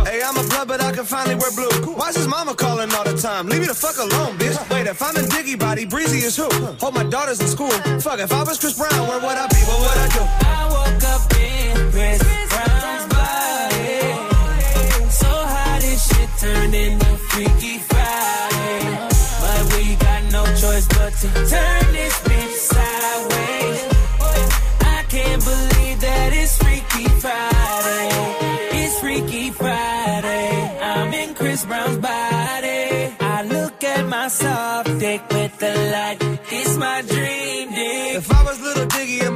Hey, I'm a blood, but I can finally wear blue. Why's his mama calling all the time? Leave me the fuck alone, bitch. Wait, if I'm in Diggy body, Breezy is who? Hold my daughters in school. Fuck, if I was Chris Brown, where would I be? What would I do? I woke up turned into Freaky Friday. But we got no choice but to turn this bitch sideways. I can't believe that it's Freaky Friday. It's Freaky Friday. I'm in Chris Brown's body. I look at my soft dick with the light.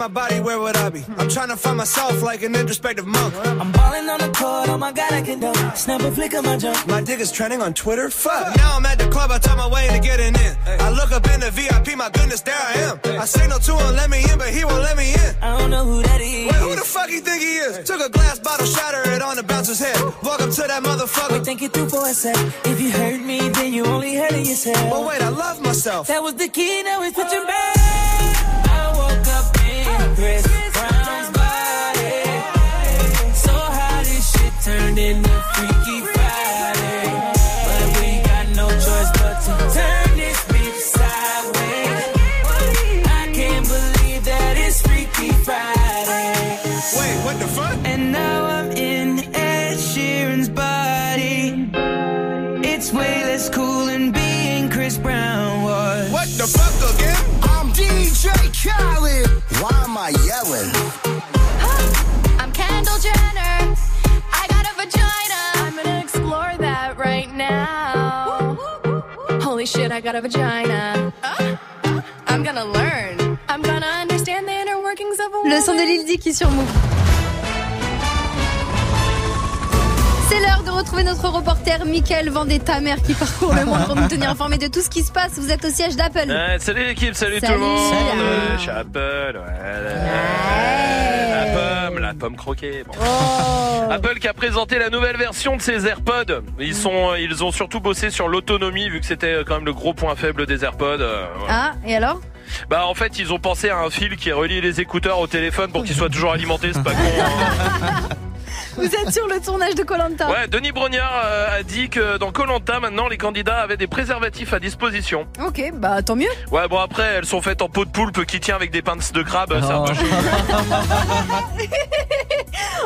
My body, where would I be? I'm trying to find myself like an introspective monk. I'm balling on the court, oh my god, I can dunk. Snap a flick of my jump. My dick is trending on Twitter. Fuck. Now I'm at the club, I talk my way to getting in. I look up in the VIP, my goodness, there I am. I signal to him, let me in, but he won't let me in. I don't know who that is. Wait, who the fuck you think he is? Took a glass bottle, shatter it on the bouncer's head. Walk up to that motherfucker. Wait, think it through for a sec. If you hurt me, then you only hurting yourself. But wait, I love myself. That was the key, now it's switching back. Brown's body. So how this shit turned into Freaky Friday. But we got no choice but to turn this bitch sideways. I can't believe that it's Freaky Friday. Wait, what the fuck? And now I'm in Ed Sheeran's body. It's way less cool Khaled. Why am I yelling? I'm Kendall Jenner. I got a vagina. I'm gonna explore that right now. Holy shit, I got a vagina. I'm gonna learn. I'm gonna understand the inner workings of a Le son de Lil Dicky sur Move. C'est l'heure de retrouver notre reporter Mickaël Vendetta, mère qui parcourt le monde pour nous tenir informés de tout ce qui se passe. Vous êtes au siège d'Apple. Ouais, salut l'équipe, salut, tout le monde. Salut. Ouais, chez Apple, ouais. La pomme, la pomme croquée. bon. Oh. Apple qui a présenté la nouvelle version de ses AirPods. Ils sont, ils ont surtout bossé sur l'autonomie vu que c'était quand même le gros point faible des AirPods. euh. Ah, et alors? Bah en fait ils ont pensé à un fil qui relie les écouteurs au téléphone pour qu'ils soient toujours alimentés. C'est pas con. hein. [LAUGHS] Vous êtes sur le tournage de Colanta. Ouais, Denis Brognard euh, a dit que dans Colanta maintenant les candidats avaient des préservatifs à disposition. Ok, bah tant mieux. Ouais, bon après elles sont faites en peau de poulpe qui tient avec des pinces de crabe. C'est un peu chiant.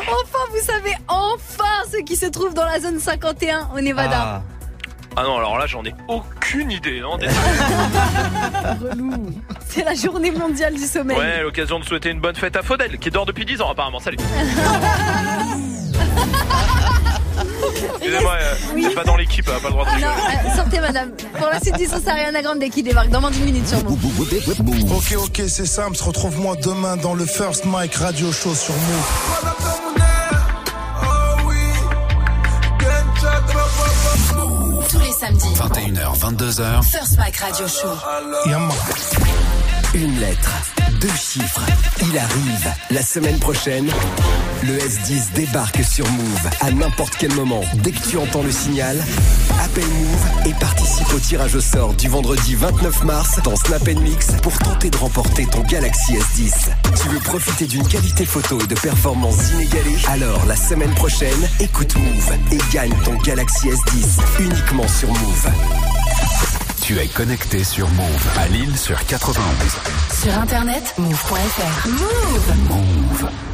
Enfin, vous savez enfin ce qui se trouve dans la zone 51 au Nevada. Ah non, alors là, j'en ai aucune idée. hein, désolé. [LAUGHS] Relou. C'est la journée mondiale du sommeil. Ouais, l'occasion de souhaiter une bonne fête à Faudel, qui dort depuis 10 ans apparemment. Salut. [LAUGHS] Excusez-moi, euh, Oui. c'est pas dans l'équipe, elle a pas le droit de Non, euh, sortez madame. Pour la suite du son, c'est Ariana Grande qui débarque dans moins d'une minute sur Move. Ok, ok, c'est simple. Retrouve-moi demain dans le First Mike Radio Show sur Move. Tous les samedis. 21h, 22h. First Mike Radio Show. Une lettre, deux chiffres. Il arrive. La semaine prochaine, le S10 débarque sur Move à n'importe quel moment. Dès que tu entends le signal, appelle Move et participe au tirage au sort du vendredi 29 mars dans Snap Mix pour tenter de remporter ton Galaxy S10. Tu veux profiter d'une qualité photo et de performances inégalées? Alors la semaine prochaine, écoute Move et gagne ton Galaxy S10 uniquement sur Move. Tu es connecté sur Move à Lille sur 91. Sur internet, move.fr. Move. Move.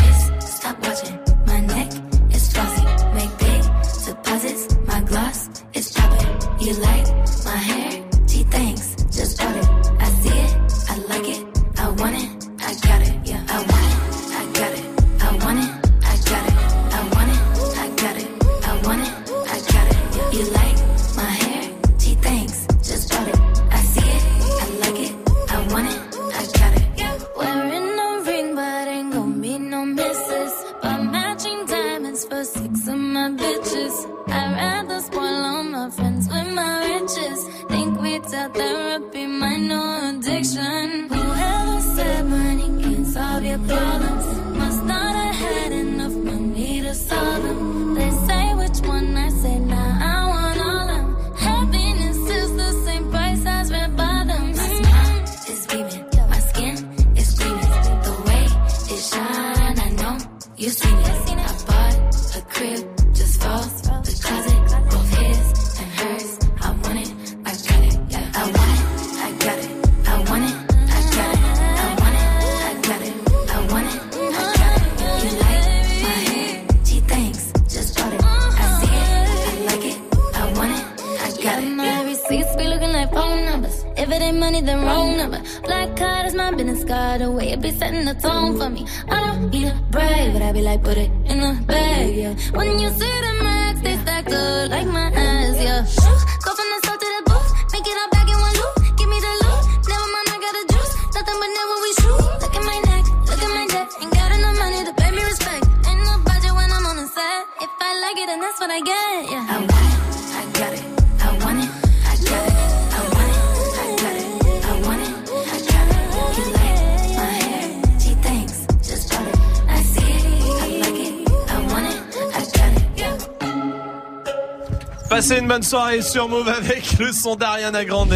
soirée sur Move avec le son d'Ariana Grande.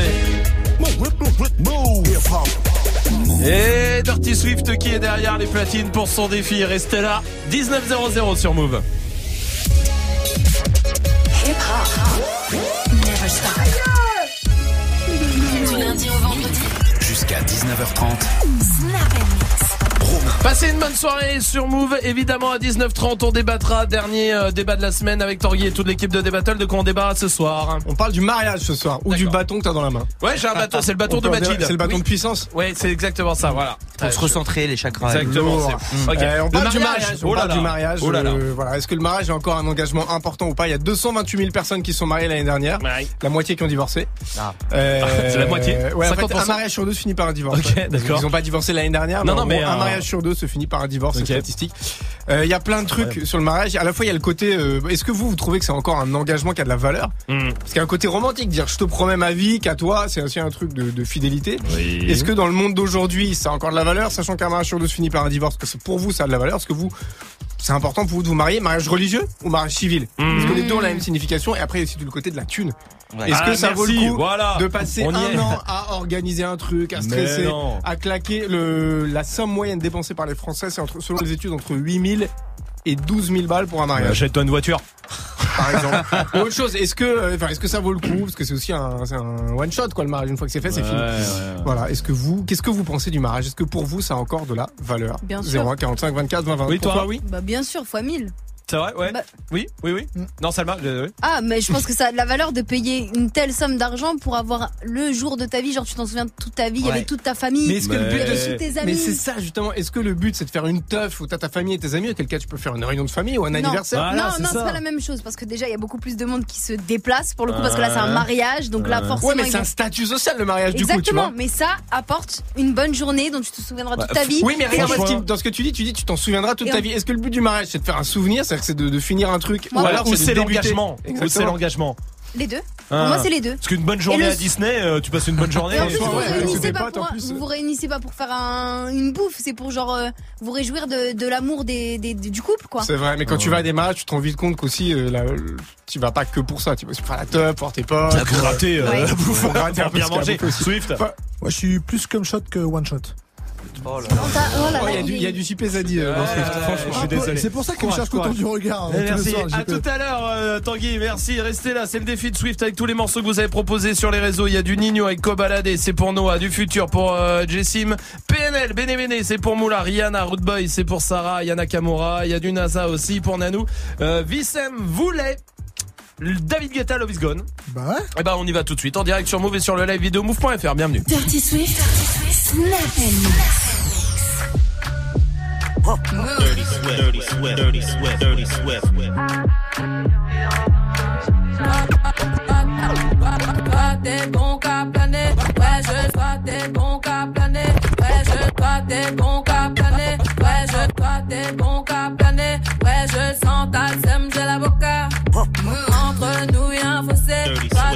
Et Dirty Swift qui est derrière les platines pour son défi. Restez là. 19.00 sur Move. Bonne soirée sur Move. Évidemment, à 19h30, on débattra. Dernier euh, débat de la semaine avec Tanguy et toute l'équipe de Débattle. De quoi on débat ce soir On parle du mariage ce soir ou du bâton que t'as dans la main. Ouais, j'ai un bâton. C'est le bâton On de Majid. C'est le bâton Oui. de puissance. Ouais, c'est exactement ça. Voilà. Pour se recentrer les chakras. Exactement. Ok. Euh, on Le parle du mariage. On Oh parle du mariage. Oh là là. euh, voilà. Est-ce que le mariage est encore un engagement important ou pas? Il y a 228 000 personnes qui sont mariées l'année dernière. La moitié qui ont divorcé. Euh, C'est la moitié Ouais, en fait, 50%. un mariage sur deux se finit par un divorce. Ok, Ouais. d'accord. Ils ont pas divorcé l'année dernière. Non, mais, non, mais gros, un mariage sur deux se finit par un divorce. Ok. C'est statistique. Euh, Il y a plein de trucs sur le mariage. À la fois, il y a le côté. euh, Est-ce que vous, vous trouvez que c'est encore un engagement qui a de la valeur Hmm. Parce qu'il y a un côté romantique, dire je te promets ma vie qu'à toi, c'est aussi un truc de, de fidélité. Est-ce que dans le monde d'aujourd'hui, ça a encore de la valeur, sachant qu'un mariage sur deux se finit par un divorce Parce que pour vous, ça a de la valeur. Est-ce que vous, c'est important pour vous de vous marier, mariage religieux ou mariage civil? Parce que les deux ont la même signification. Et après, il y a aussi tout le côté de la thune. Ouais. Est-ce que Ah, ça vaut merci, le coup voilà. de passer On un est. an à organiser un truc, à stresser, à claquer le, la somme moyenne dépensée par les Français, c'est entre, selon les études, entre 8000 et 12 000 balles pour un mariage. Achète-toi une voiture. Par exemple. [LAUGHS] Autre chose, est-ce que, euh, enfin, est-ce que ça vaut le coup? Parce que c'est aussi un, c'est un one shot, quoi, le mariage. Une fois que c'est fait, c'est Ouais, fini. ouais, ouais. Voilà. Est-ce que vous, qu'est-ce que vous pensez du mariage? Est-ce que pour vous, ça a encore de la valeur? Bien sûr. 01 45 24 20 20. Oui, toi? Oui. Bah bien sûr, fois 1000. C'est vrai, ouais. Bah- Oui, oui, oui. Non, Salma, euh, oui. Ah, mais je pense que ça a de la valeur de payer une telle somme d'argent pour avoir le jour de ta vie. Genre, tu t'en souviens toute ta vie, il y avait toute ta famille. Mais est-ce que le but de tous tes amis. Mais c'est ça justement. Est-ce que le but c'est de faire une teuf où t'as ta famille et tes amis, auquel cas tu peux faire une réunion de famille ou un Non. anniversaire non, non, c'est pas la même chose parce que déjà il y a beaucoup plus de monde qui se déplace pour le coup parce que là c'est un mariage donc là forcément. Ouais, mais c'est un statut social le mariage du coup, Exactement, mais ça apporte une bonne journée dont tu te souviendras toute ta vie. Oui, mais regarde dans ce que tu dis, tu dis tu t'en souviendras toute ta vie. Est-ce que le but du mariage c'est de faire un souvenir, c'est-à-dire que c'est de, de finir un truc, Moi, ou alors Ou de c'est l'engagement. Ou c'est l'engagement. Les deux. Pour Ah. moi c'est les deux. Parce qu'une bonne journée le- à Disney, euh, tu passes une bonne journée. Et en plus, et- vous, vous, réunissez pas pour, vous vous réunissez pas pour faire un- une bouffe, c'est pour genre euh, vous réjouir de, de l'amour des, des- du couple quoi. C'est vrai, mais quand tu vas à des mariages, tu te rends vite compte qu'aussi, euh, la- tu vas pas que pour ça. Tu vas faire la teuf, pour tes potes. Ah, pour gratter, euh, Ouais. Pour gratter un pour peu bien manger. Swift. Enfin, Moi, je suis plus comme shot que one shot. Oh là Oh là Oh, là, il y a du, il est- il y a du JP Zadi euh, dans Swift, franchement. je suis désolé. C'est pour ça qu'il me cherche courage. du regard. hein, Eh, Merci. À tout à l'heure, euh, Tanguy. Merci. Restez là. C'est le défi de Swift avec tous les morceaux que vous avez proposés sur les réseaux. Il y a du Nino avec Kobalade, c'est pour Noah. Du futur pour euh, Jessim. PNL, Bene Bene, c'est pour Moula. Rihanna, Root Boy, c'est pour Sarah. Yana Kamura. Il y a du NASA aussi pour Nanou. Euh, Vissem voulait. David Guetta, Love is Gone. Bah ouais. Et bah on y va tout de suite en direct sur Move et sur le live vidéo move.fr. Bienvenue. Dirty Swift, Snap and Dirty Swift, Dirty Swift, Dirty Swift, Dirty Swift. Toi t'es bon qu'à planer, ouais je toi t'es bon qu'à planer, ouais je toi t'es bon qu'à planer, ouais je toi t'es bon qu'à planer, ouais je sens ta sème,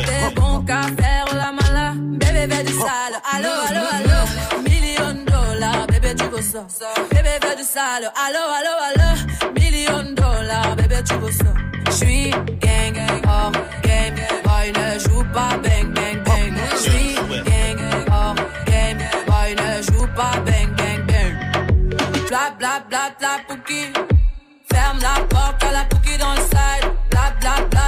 t'es bon qu'à faire la mala, bébé fais du sale, allo allo allo, million dollars, bébé tu veux ça, bébé fais du sale, allo allo allo, million dollars, bébé tu veux ça. J'suis gang gang hors game, boy ne joue pas bang bang bang. J'suis gang hors game, boy ne joue pas bang bang bang. Bla bla bla bla pouki, ferme la porte à la pouki dans le side. Bla bla bla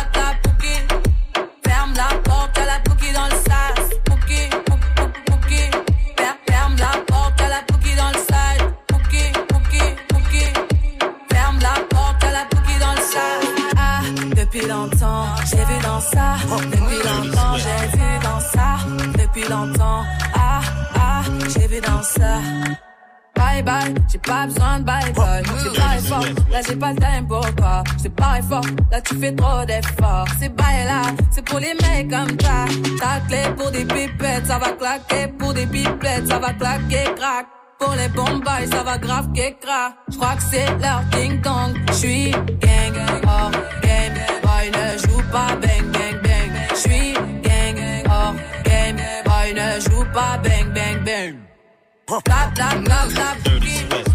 j'ai vu dans ça. Depuis longtemps, j'ai vu dans ça. Depuis longtemps, ah, ah, j'ai vu dans ça. Bye bye, j'ai pas besoin de bye bye. C'est pas fort, là j'ai pas le time pour toi. C'est pas fort, là tu fais trop d'efforts. C'est bye là, c'est pour les mecs comme ça. Ta clé pour des pipettes, ça va claquer. Pour des pipettes, ça va claquer, crack. Pour les bombes, ça va grave qu'écra. J'crois que c'est leur ding dong. J'suis gang, hors game. Boy joue pas bang bang bang. J'suis gang, hors game. Boy ne joue pas bang bang bang. Bla bla bla bla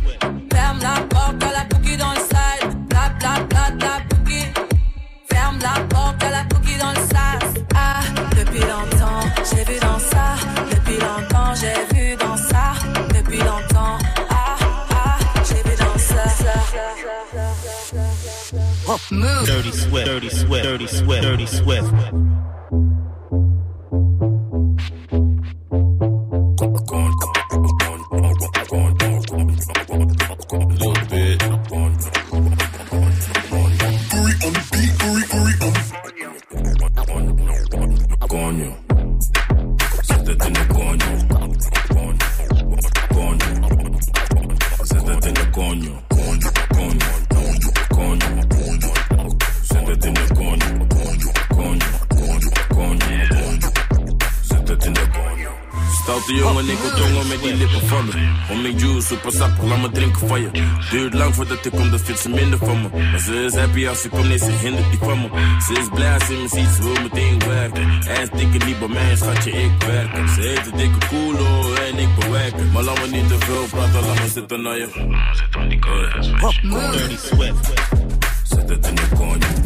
Dirty Swift, Dirty Swift, Dirty Swift, Dirty Swift. Stoute jongen, ik wil tongen met die lippen van me. Om mijn juice, super sap, laat me drinken van je. Duurt lang voordat ik kom, dat vindt ze minder van me. Maar ze is happy als ze komt, nee, ze hindert die van me. Ze is blij als ze me ziet, ze wil meteen werken. En dikke niet bij mij, schatje, ik werk. Ze heeft een dikke koelo en ik bewerken. Maar laat me niet te veel praten, laat me zitten naar je. Zit aan die koude Dirty Swift. Se te tiene coño. Coño.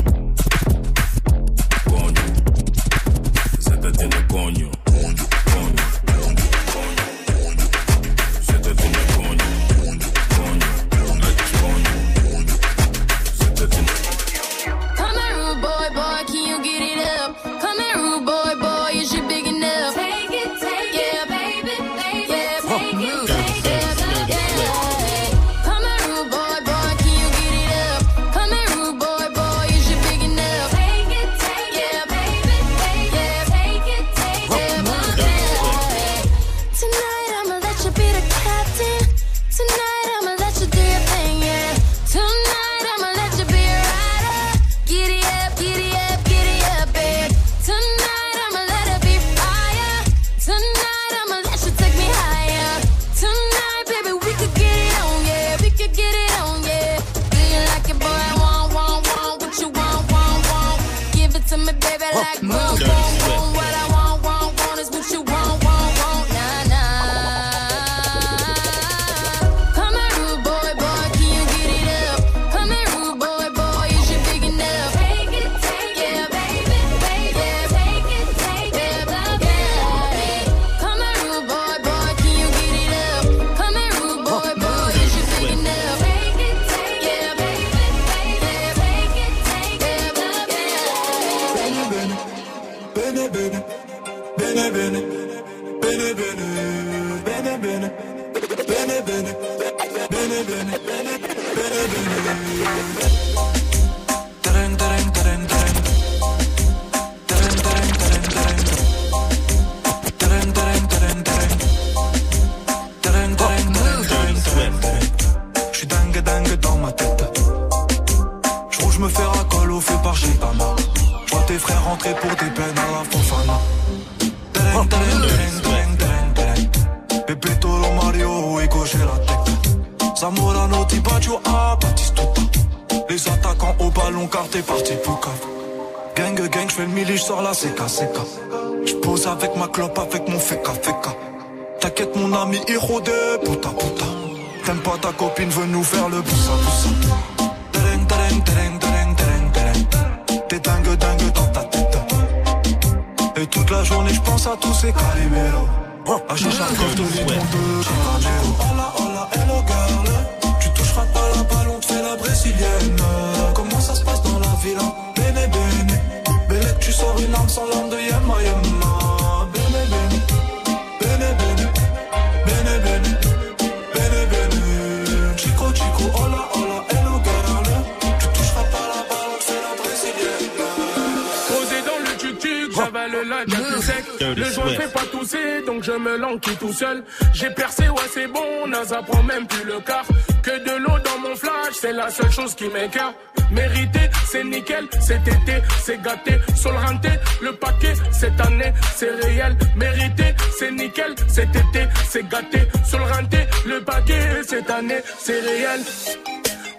Mérité, c'est nickel, cet été, c'est gâté. Sur le renté, le paquet, cette année, c'est réel. Mérité, c'est nickel, cet été, c'est gâté. Sur le renté, le paquet, cette année, c'est réel.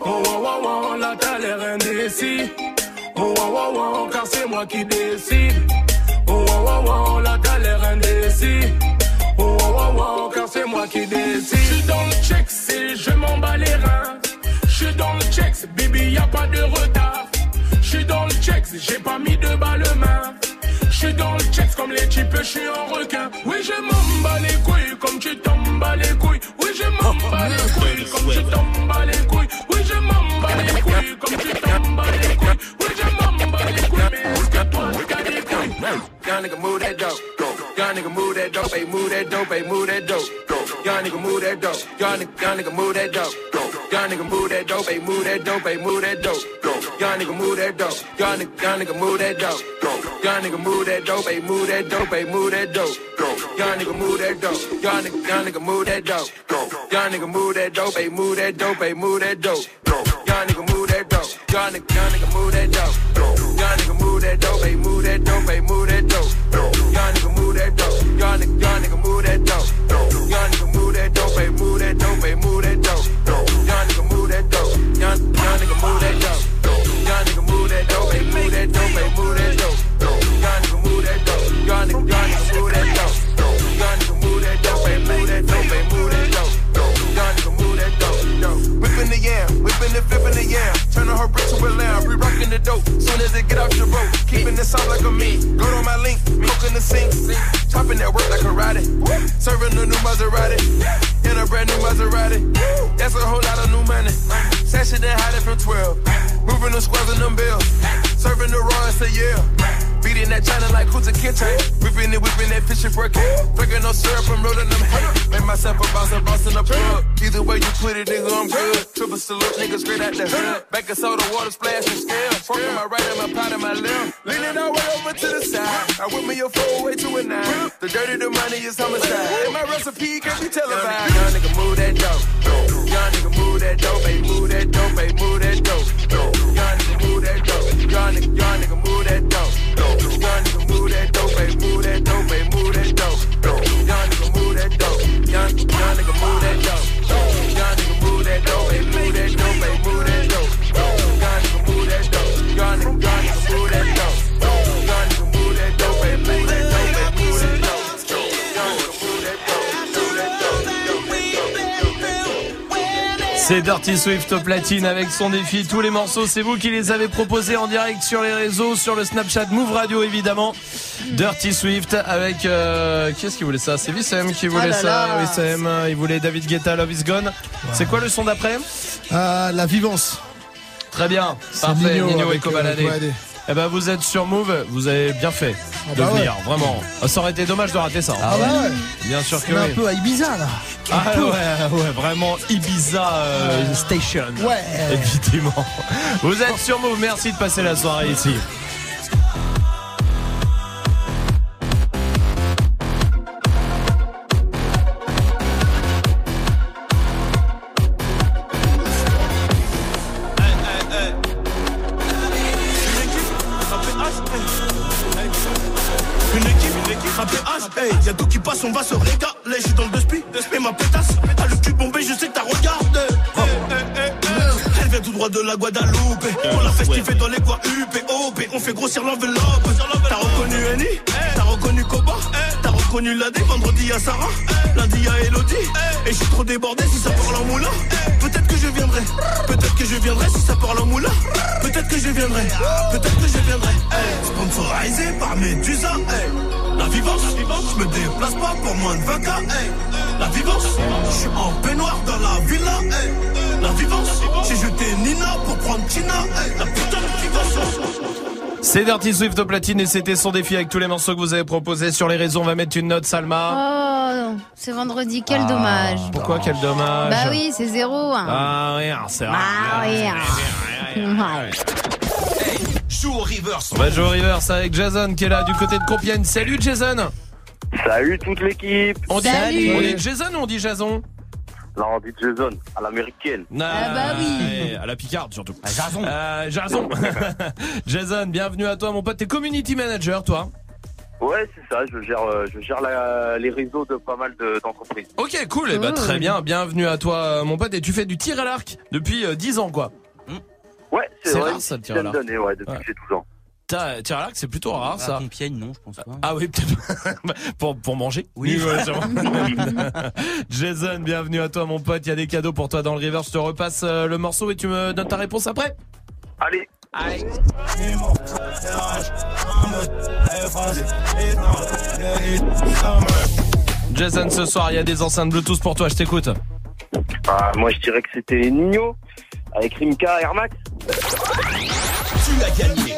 Oh, oh, oh, oh, l'air indécis. Nigga, move that dope. Young nigga move that dope. Hey, move that dope. Hey, move that dope. Young nigga move that dope. Young nigga, young nigga move that dope. Young nigga move that dope. Hey, move that dope. Hey, move that dope. Young nigga move that dope. Young nigga, young nigga move that dope. Young nigga move that dope. Hey, move that dope. Hey, move that dope. And hiding from 12. Moving the squares and them bills. Serving the and say yeah. Beating that China like who's Kuta Kinte. Whipping it, whipping that fishing for a king. Drinking no syrup, I'm rolling them hay. Make myself a boss, a boss in the plug. Either way you put it, nigga, I'm good. Triple salute, nigga, straight out the hood. Back of soda, water splash and scale. Fork my right and my pot in my left. Leaning all way over to the side. I whip me a four way to a nine. The dirty, the money is homicide. And my recipe can't be televised. Young nigga move that dope. Young nigga move that dope. Hey, move that dope. Hey, move that dope. Young move that dope. Young nigga, young nigga move that dope. Young nigga move that dope. Hey, move that dope. Hey, move that dope. Young nigga move that dope. Young, young nigga move C'est Dirty Swift au platine avec son défi. Tous les morceaux, c'est vous qui les avez proposés en direct sur les réseaux, sur le Snapchat Move Radio évidemment. Dirty Swift avec euh, qui est-ce qui voulait ça? C'est Wissem qui voulait Ah là ça. là. Wissem, il voulait David Guetta, Love Is Gone. C'est quoi le son d'après? Euh, la vivance. Très bien, parfait. Nino Nino, et avec, Kobalade. Kobalade. Eh ben vous êtes sur Move, vous avez bien fait de bah ouais. venir, vraiment. Ça aurait été dommage de rater ça. Ah bah ouais. Bien sûr que On est un peu à Ibiza là. Ah ouais, ouais, vraiment Ibiza euh, Station. Ouais. Évidemment. Vous êtes sur Move, merci de passer la soirée ici. La. On l'a kiffer dans les UP, OP. On fait grossir l'enveloppe. T'as reconnu Annie T'as reconnu Koba? T'as reconnu Ladé Vendredi à Sarah Lundi à Elodie Et je suis trop débordé si ça parle en moulin. Peut-être que je viendrai. Peut-être que je viendrai si ça parle en moulin. Peut-être que je viendrai. Peut-être que je viendrai. Hey, sponsorisé par Medusa. Hey. La vivance, je me déplace pas pour moins de 20 k. Hey. La vivance, je suis en peignoir dans la villa. Hey. La vivance, j'ai jeté Nina pour prendre Tina. Hey. La putain de vivance. C'est Dirty Swift au platine et c'était son défi avec tous les morceaux que vous avez proposés sur les réseaux. On va mettre une note, Salma. Oh, c'est vendredi, quel Ah, dommage. Pourquoi quel dommage Bah oui, c'est zéro. hein. Ah oui, c'est vrai. Ah oui. Ouais. Joue au reverse. On va jouer au reverse avec Jason qui est là du côté de Compiègne. Salut Jason. Salut toute l'équipe. On dit, Salut. on dit Jason ou on dit Jason Non, on dit Jason, à l'américaine. Ah bah oui. À la picarde surtout. Jason. Jason. [LAUGHS] Jason, bienvenue à toi mon pote. T'es community manager toi. Ouais, c'est ça, je gère, euh, je gère la- les réseaux de pas mal de- d'entreprises. Ok, cool. Et bah très bien. Bienvenue à toi euh, mon pote. Et tu fais du tir à l'arc depuis euh, 10 ans quoi. Ouais, c'est C'est vrai. rare, ça, le tir à dizaine l'arc. d'années, ouais, depuis Ouais. que j'ai 12 ans. T'as- Tir à l'arc, c'est plutôt rare ça. Compiègne, non, je pense pas. Ah oui, peut-être [LAUGHS] pour, pour manger. Oui. ouais, [LAUGHS] sûrement. Jason, bienvenue à toi mon pote. Il y a des cadeaux pour toi dans le river. Je te repasse euh, le morceau et tu me donnes ta réponse après. Allez. Allez. Jason, ce soir, il y a des enceintes Bluetooth pour toi. Je t'écoute. Ah, moi, je dirais que c'était Nino, avec Rimka Air Max. Tu as gagné.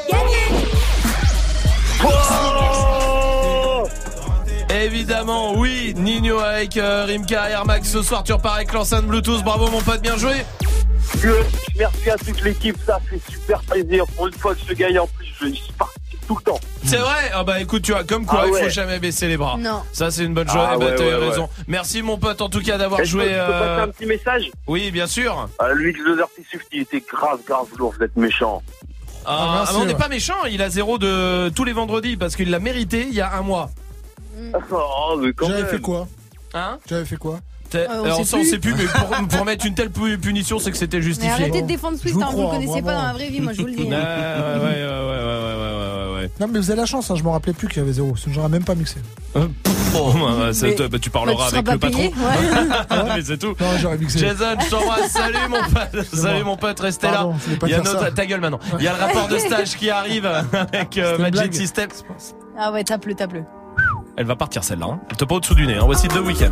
Évidemment, oui, Nino avec euh, Rimka Air Max. Ce soir, tu repars avec l'enceinte Bluetooth. Bravo mon pote, bien joué. Merci à toute l'équipe, ça fait super plaisir. Pour une fois que je gagne en plus, je, je participe tout le temps. C'est vrai Ah bah écoute, tu vois, comme quoi, Ah il faut jamais baisser les bras. Non. Ça, c'est une bonne chose. Ah Eh ouais, t'as ouais, raison. ouais. Merci mon pote, en tout cas, d'avoir peux- joué. peux passer euh, un petit message? Oui, bien sûr. Euh, Lui, le Dirty Swift, il était grave, grave lourd, vous êtes méchant. Ah, merci, ah, on n'est pas méchant, il a zéro de tous les vendredis parce qu'il l'a mérité il y a un mois. [LAUGHS] Oh, mais quand J'avais même. fait quoi? Hein? J'avais fait quoi? Euh, on alors, sait ça, on plus. sait plus, mais pour, [LAUGHS] pour mettre une telle pu- punition, c'est que c'était Mais justifié. arrêtez de défendre Swift, vous hein, vous le crois, connaissez pas dans la vraie vie, moi je vous le dis. Ouais, ouais, hein. ouais, ouais, ouais, ouais, ouais, ouais, ouais. Non, mais vous avez la chance, hein, je me rappelais plus qu'il y avait zéro. Sinon, j'aurais même pas mixé. Oh, bah, ça, Mais- toi, bah, tu parleras Bah, tu avec le patron. payé, [LAUGHS] mais c'est tout. Non, j'aurais mixé. Jason, je t'embrasse. Salut mon pote. Salut mon pote, restez là. Il y a notre- ta gueule maintenant. Il y a le rapport de [LAUGHS] stage qui arrive avec euh, Magic. System. Ah ouais, tape-le, tape-le. Elle va partir celle-là. Hein. Elle te pas au-dessous du nez. Hein. Voici deux week-ends.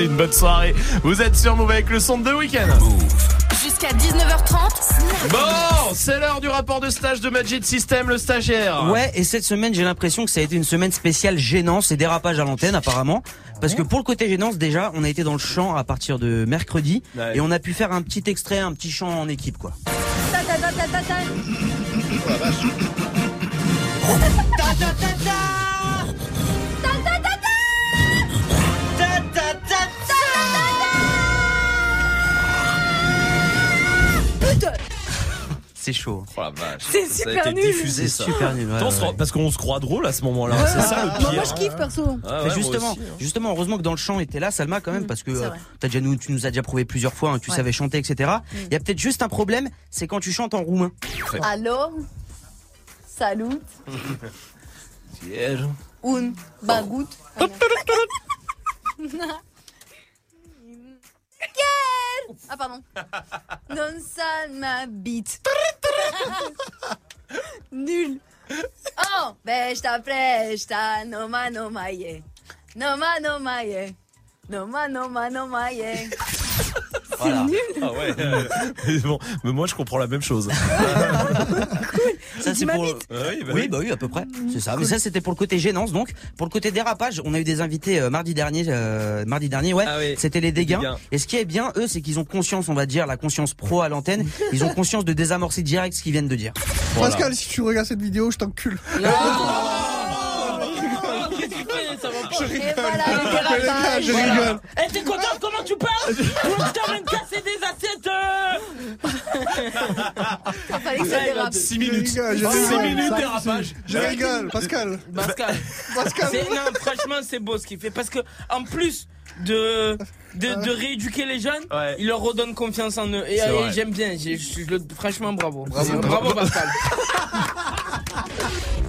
Passez une bonne soirée. Vous êtes sur Move avec le son de The Weeknd. Jusqu'à 19h30. Bon, c'est l'heure du rapport de stage de Magic System, le stagiaire. Ouais, et cette semaine, j'ai l'impression que ça a été une semaine spéciale gênance et dérapage à l'antenne, apparemment. Parce que pour le côté gênance, déjà, on a été dans le champ à partir de mercredi. Ouais. Et on a pu faire un petit extrait, un petit chant en équipe, quoi. Ta ta ta C'est chaud. Oh la vache. C'est a super été nul. diffusé, ça. Super nul, ouais, Attends, ouais. Parce qu'on se croit drôle à ce moment-là. C'est ça le Moi, pire. moi, je kiffe perso. Ah ouais, justement, aussi, hein. justement, heureusement que dans le chant était là, Salma, quand même, parce que euh, t'as déjà nous, tu nous as déjà prouvé plusieurs fois, hein, que tu Ouais. savais chanter, etc. Il y a peut-être juste un problème, c'est quand tu chantes en roumain. Allô Salut. Un bagut. Quel [LAUGHS] Ah pardon. [LAUGHS] Non ça ma bite. [LAUGHS] Nul. Oh, besta presta, noma noma ye. Noma noma ye. Noma noma noma ye. [LAUGHS] Voilà. Ah ouais. euh, [LAUGHS] mais bon, mais moi je comprends la même chose. [LAUGHS] Ça, c'est pour... Ah oui, bah oui, oui. bah oui, à peu près. C'est ça. Mais ça, c'était pour le côté gênance. Donc, pour le côté dérapage, on a eu des invités euh, mardi dernier. euh, mardi dernier, ouais. Ah oui. C'était les dégâts. Et ce qui est bien, eux, c'est qu'ils ont conscience, on va dire, la conscience pro à l'antenne. Ils ont conscience de désamorcer direct ce qu'ils viennent de dire. Voilà. Pascal, si tu regardes cette vidéo, je t'encule. Gars, dérapage. je rigole. Eh, t'es content Comment tu parles Moi, je t'emmène casser des assiettes euh. Il fallait que ça dérape. 6 minutes. Les gars, je 6 rigole. minutes dérapage. Je rigole, Pascal. Pascal. Pascal. Non, franchement, c'est beau ce qu'il fait. Parce que, en plus de, de, de rééduquer les jeunes, Ouais. il leur redonne confiance en eux. Et, vrai. j'aime bien. Je- je franchement, bravo. Bravo. bravo Pascal.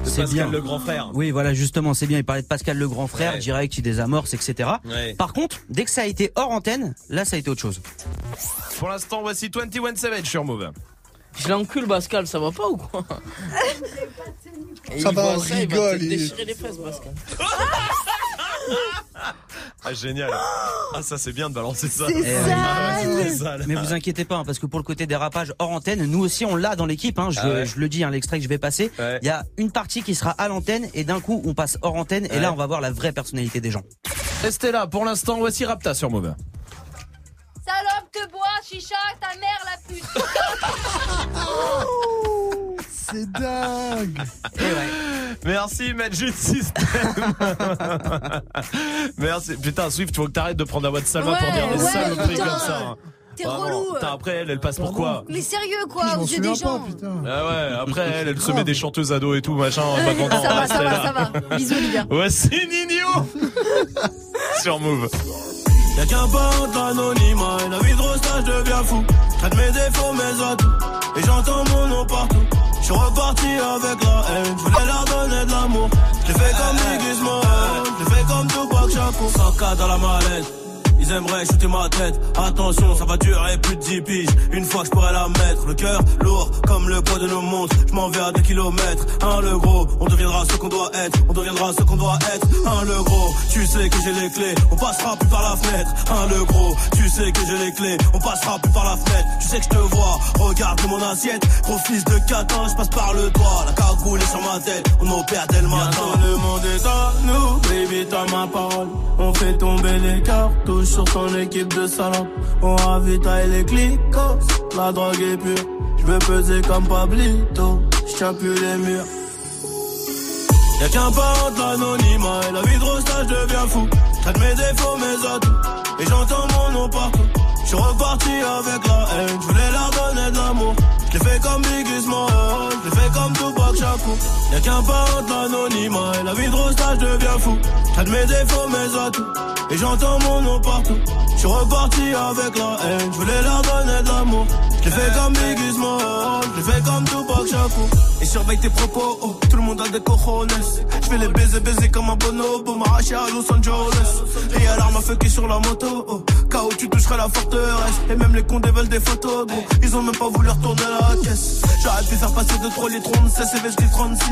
C'est Pascal bien. le grand frère. Oui, voilà, justement, c'est bien. Il parlait de Pascal le grand frère, Ouais. direct, il désamorce, etc. Ouais. Par contre, dès que ça a été hors antenne, là, ça a été autre chose. Pour l'instant, voici 21 Savage sur Move. Je l'encule, Pascal, ça va pas ou quoi Ça va, on ça, il va rigole, te déchirer les fesses, Pascal. [LAUGHS] Ah génial. Ah ça c'est bien de balancer ça. C'est Eh, sale. Mais vous inquiétez pas, hein, parce que pour le côté dérapage hors antenne, nous aussi on l'a dans l'équipe. Hein, je, Ah ouais. je le dis, hein, l'extrait que je vais passer. Il Ouais. y a une partie qui sera à l'antenne et d'un coup on passe hors antenne et Ouais. là on va voir la vraie personnalité des gens. Restez là, pour l'instant, voici Rapta sur Move. Salope te bois, chicha, ta mère la pute. [LAUGHS] C'est dingue. Merci Magic System. Merci. Putain, Swift, tu faut que t'arrêtes de prendre la voix de Salma pour Ouais, dire des ouais, saloperies putain. comme ça. hein. T'es relou. Putain, après elle, elle passe pour quoi Mais sérieux quoi, Je aux yeux des pas, gens. putain. Ah ouais, après elle, elle se met des chanteuses ados et tout, machin. en attendant, Ça va, ça va, ça va. Bisous Olivia. Voici Nino [LAUGHS] sur Move. Y'a qu'un pas entre l'anonymat et la vie de rostage devient fou. Traite mes défauts, mes atouts, et j'entends mon nom partout. Je suis reparti avec la haine, je voulais leur donner de l'amour. Je fait comme Iggy Smollett, je fait comme Tupac Shakur. 100K dans la mallette. Ils aimeraient shooter ma tête. Attention, ça va durer plus de 10 piges. Une fois que je pourrais la mettre. Le cœur lourd comme le poids de nos montres. Je m'en vais à des kilomètres. Hein, le gros, on deviendra ce qu'on doit être. On deviendra ce qu'on doit être. Hein, le gros, tu sais que j'ai les clés. On passera plus par la fenêtre. Hein, le gros, tu sais que j'ai les clés. On passera plus par la fenêtre. Tu sais que je te vois. Regarde mon assiette. Gros fils de catin, je passe par le doigt. La cagoule est sur ma tête. On opère dès le matin. le monde est à nous. Baby, t'as ma parole. On fait tomber les cartouches sur ton équipe de salade. On ravitaille les clicos. La drogue est pure. Je veux peser comme Pablito. Je plus les murs. Y'a qu'un pas entre l'anonymat et la vie de rostage devient fou. Traite mes défauts, mes atouts, et j'entends mon nom partout. J'suis reparti avec la haine, j'voulais leur donner de l'amour. J'l'ai fait comme Biggie Smalls, j'l'ai comme Tupac Shakur. Y'a qu'un pas entre l'anonymat et la vie de rostage devient fou. Traite mes défauts, mes atouts, et j'entends mon nom partout. J'suis reparti avec la haine, j'voulais leur donner de l'amour. Je l'ai fait comme Biggie Small, je l'ai fait comme Tupac Shakur. Et surveille tes propos, oh, tout le monde a des cojones. Je fais les baiser, baiser comme un bonobo, m'arracher à Los Angeles. Et à l'arme à feu qui est sur la moto, oh. K.O. tu toucherais la forteresse. Et même les condés veulent des photos. Ils ont même pas voulu retourner la caisse. J'arrête de faire passer de trop les 36 et je 36.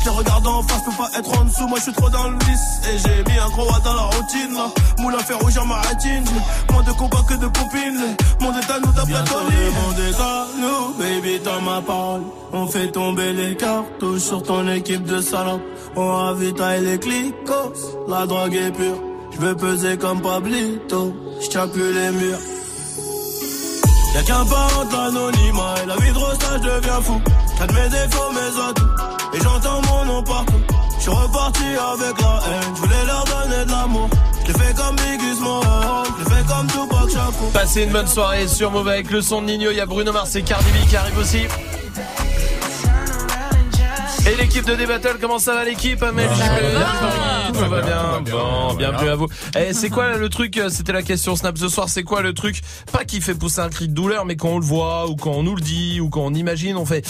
Je les regarde en face, peux pas être en dessous, moi je suis trop dans le vice. Et j'ai mis un gros A dans la routine, là. Moulin fait rougir ma rétine. Moins de combats que de copines. Mon état nous d'après Tony. Mon état nous, baby, dans ma parole. On fait tomber les cartouches sur ton équipe de salopes. On ravitaille les clicos, la drogue est pure. Je veux peser comme Pablito, je plus les murs. Y'a qu'un pas entre l'anonymat et la vie de rosta, je deviens fou. T'as de mes défauts, mes atouts, et j'entends mon nom partout. Je suis reparti avec la haine, je voulais leur donner de l'amour. Je fait comme Biggie Small, je fait comme Tupac Shakur. Passez une bonne soirée sur Move avec le son de Nino. Il y a Bruno Mars et Cardi B qui arrivent aussi. Et l'équipe de D-Battle, comment ça va l'équipe Amel Tout va bien. Bon, bienvenue à vous. Eh, c'est quoi le truc C'était la question Snap ce soir. C'est quoi le truc Pas qui fait pousser un cri de douleur, mais quand on le voit ou quand on nous le dit ou quand on imagine, on fait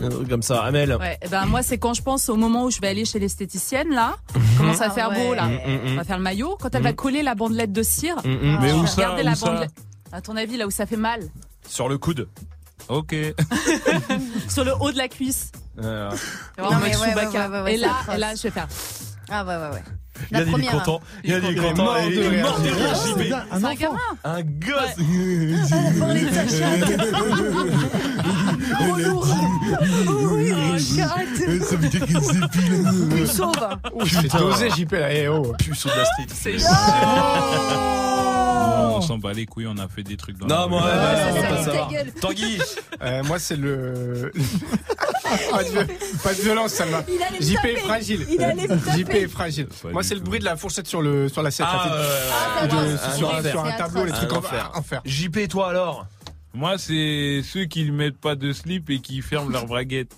un truc comme ça. Amel. Ouais, eh ben moi c'est quand je pense au moment où je vais aller chez l'esthéticienne là, commence à faire beau là, Mhm, mhm. on va faire le maillot, quand elle va coller la bandelette de cire. Mhm. Mais où ça, où la ça bandelette. À ton avis là où ça fait mal Sur le coude. Ok. [LAUGHS] Sur le haut de la cuisse. Euh, Non, mais ouais, ouais, ouais, ouais, et là, et là je vais faire. Ah ouais, ouais, ouais. Il a La dit, il est première. content. Il a dit, il est content. mort de Il est rire. mort de rire, un gamin. Un gosse. Parler de sa chatte. Oh lourd. Oui, arrête. Ça veut dire qu'il s'épile. Tu me sauves. C'est dosé, JP là, eh oh. Puce de la street. C'est on s'en bat les couilles, on a fait des trucs dans Non, la moi, rue. ouais, on va ça, pas ta savoir. gueule. Tanguy. Euh, moi, c'est le. [LAUGHS] pas, de... pas de violence. Il allait me JP taper. est fragile. Il allait me taper. JP est fragile. Moi, c'est le bruit de la fourchette sur, le... sur l'assiette. Ah, ça ouais, de- ouais. c'est sur, Un sur tableau, les trucs en enfer. enfer. JP, toi alors? Moi, c'est ceux qui ne mettent pas de slip et qui ferment leur braguette.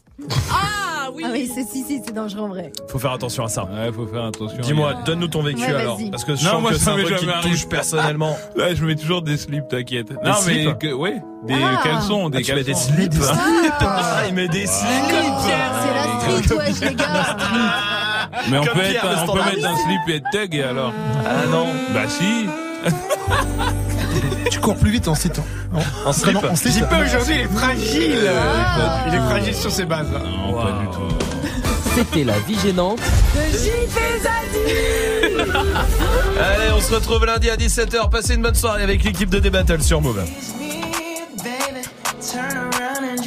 Ah oui. Ah oui, c'est si, si, c'est dangereux en vrai. Faut faire attention à ça. Ouais, faut faire attention. Dis-moi, donne-nous ton vécu Ouais, alors. Parce que je Non, sens moi, que ça c'est un truc qui arrivé. touche personnellement. [LAUGHS] Là, je mets toujours des slips, t'inquiète. Non, mais que, ouais, des Ah. caleçons, des Ah, mets des caleçons. slips. Ah, il met des slips. C'est la street, wesh, les gars. Mais on peut, être, on mettre un slip et être thug et alors Ah non. Bah si. [LAUGHS] Plus vite en slip. En slip. Vraiment, en slip. Aujourd'hui, il est fragile. Ah. Il est fragile sur ses bases. là. Non, pas du tout. C'était la vie gênante. [LAUGHS] Allez, on se retrouve lundi à 17h. Passez une bonne soirée avec l'équipe de D-Battle sur Move. around and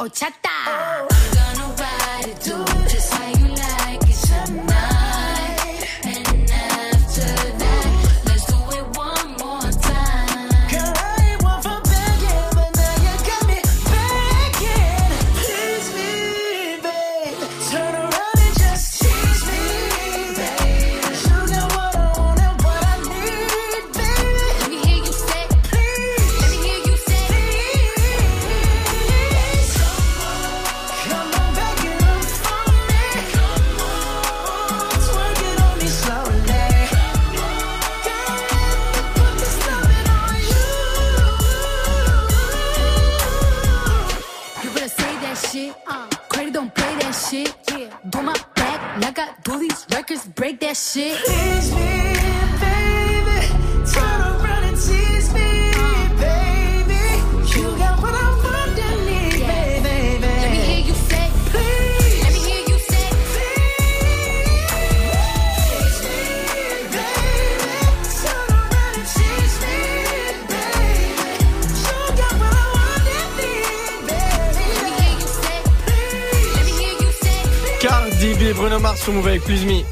Ochata. Sur Move avec Plus Me.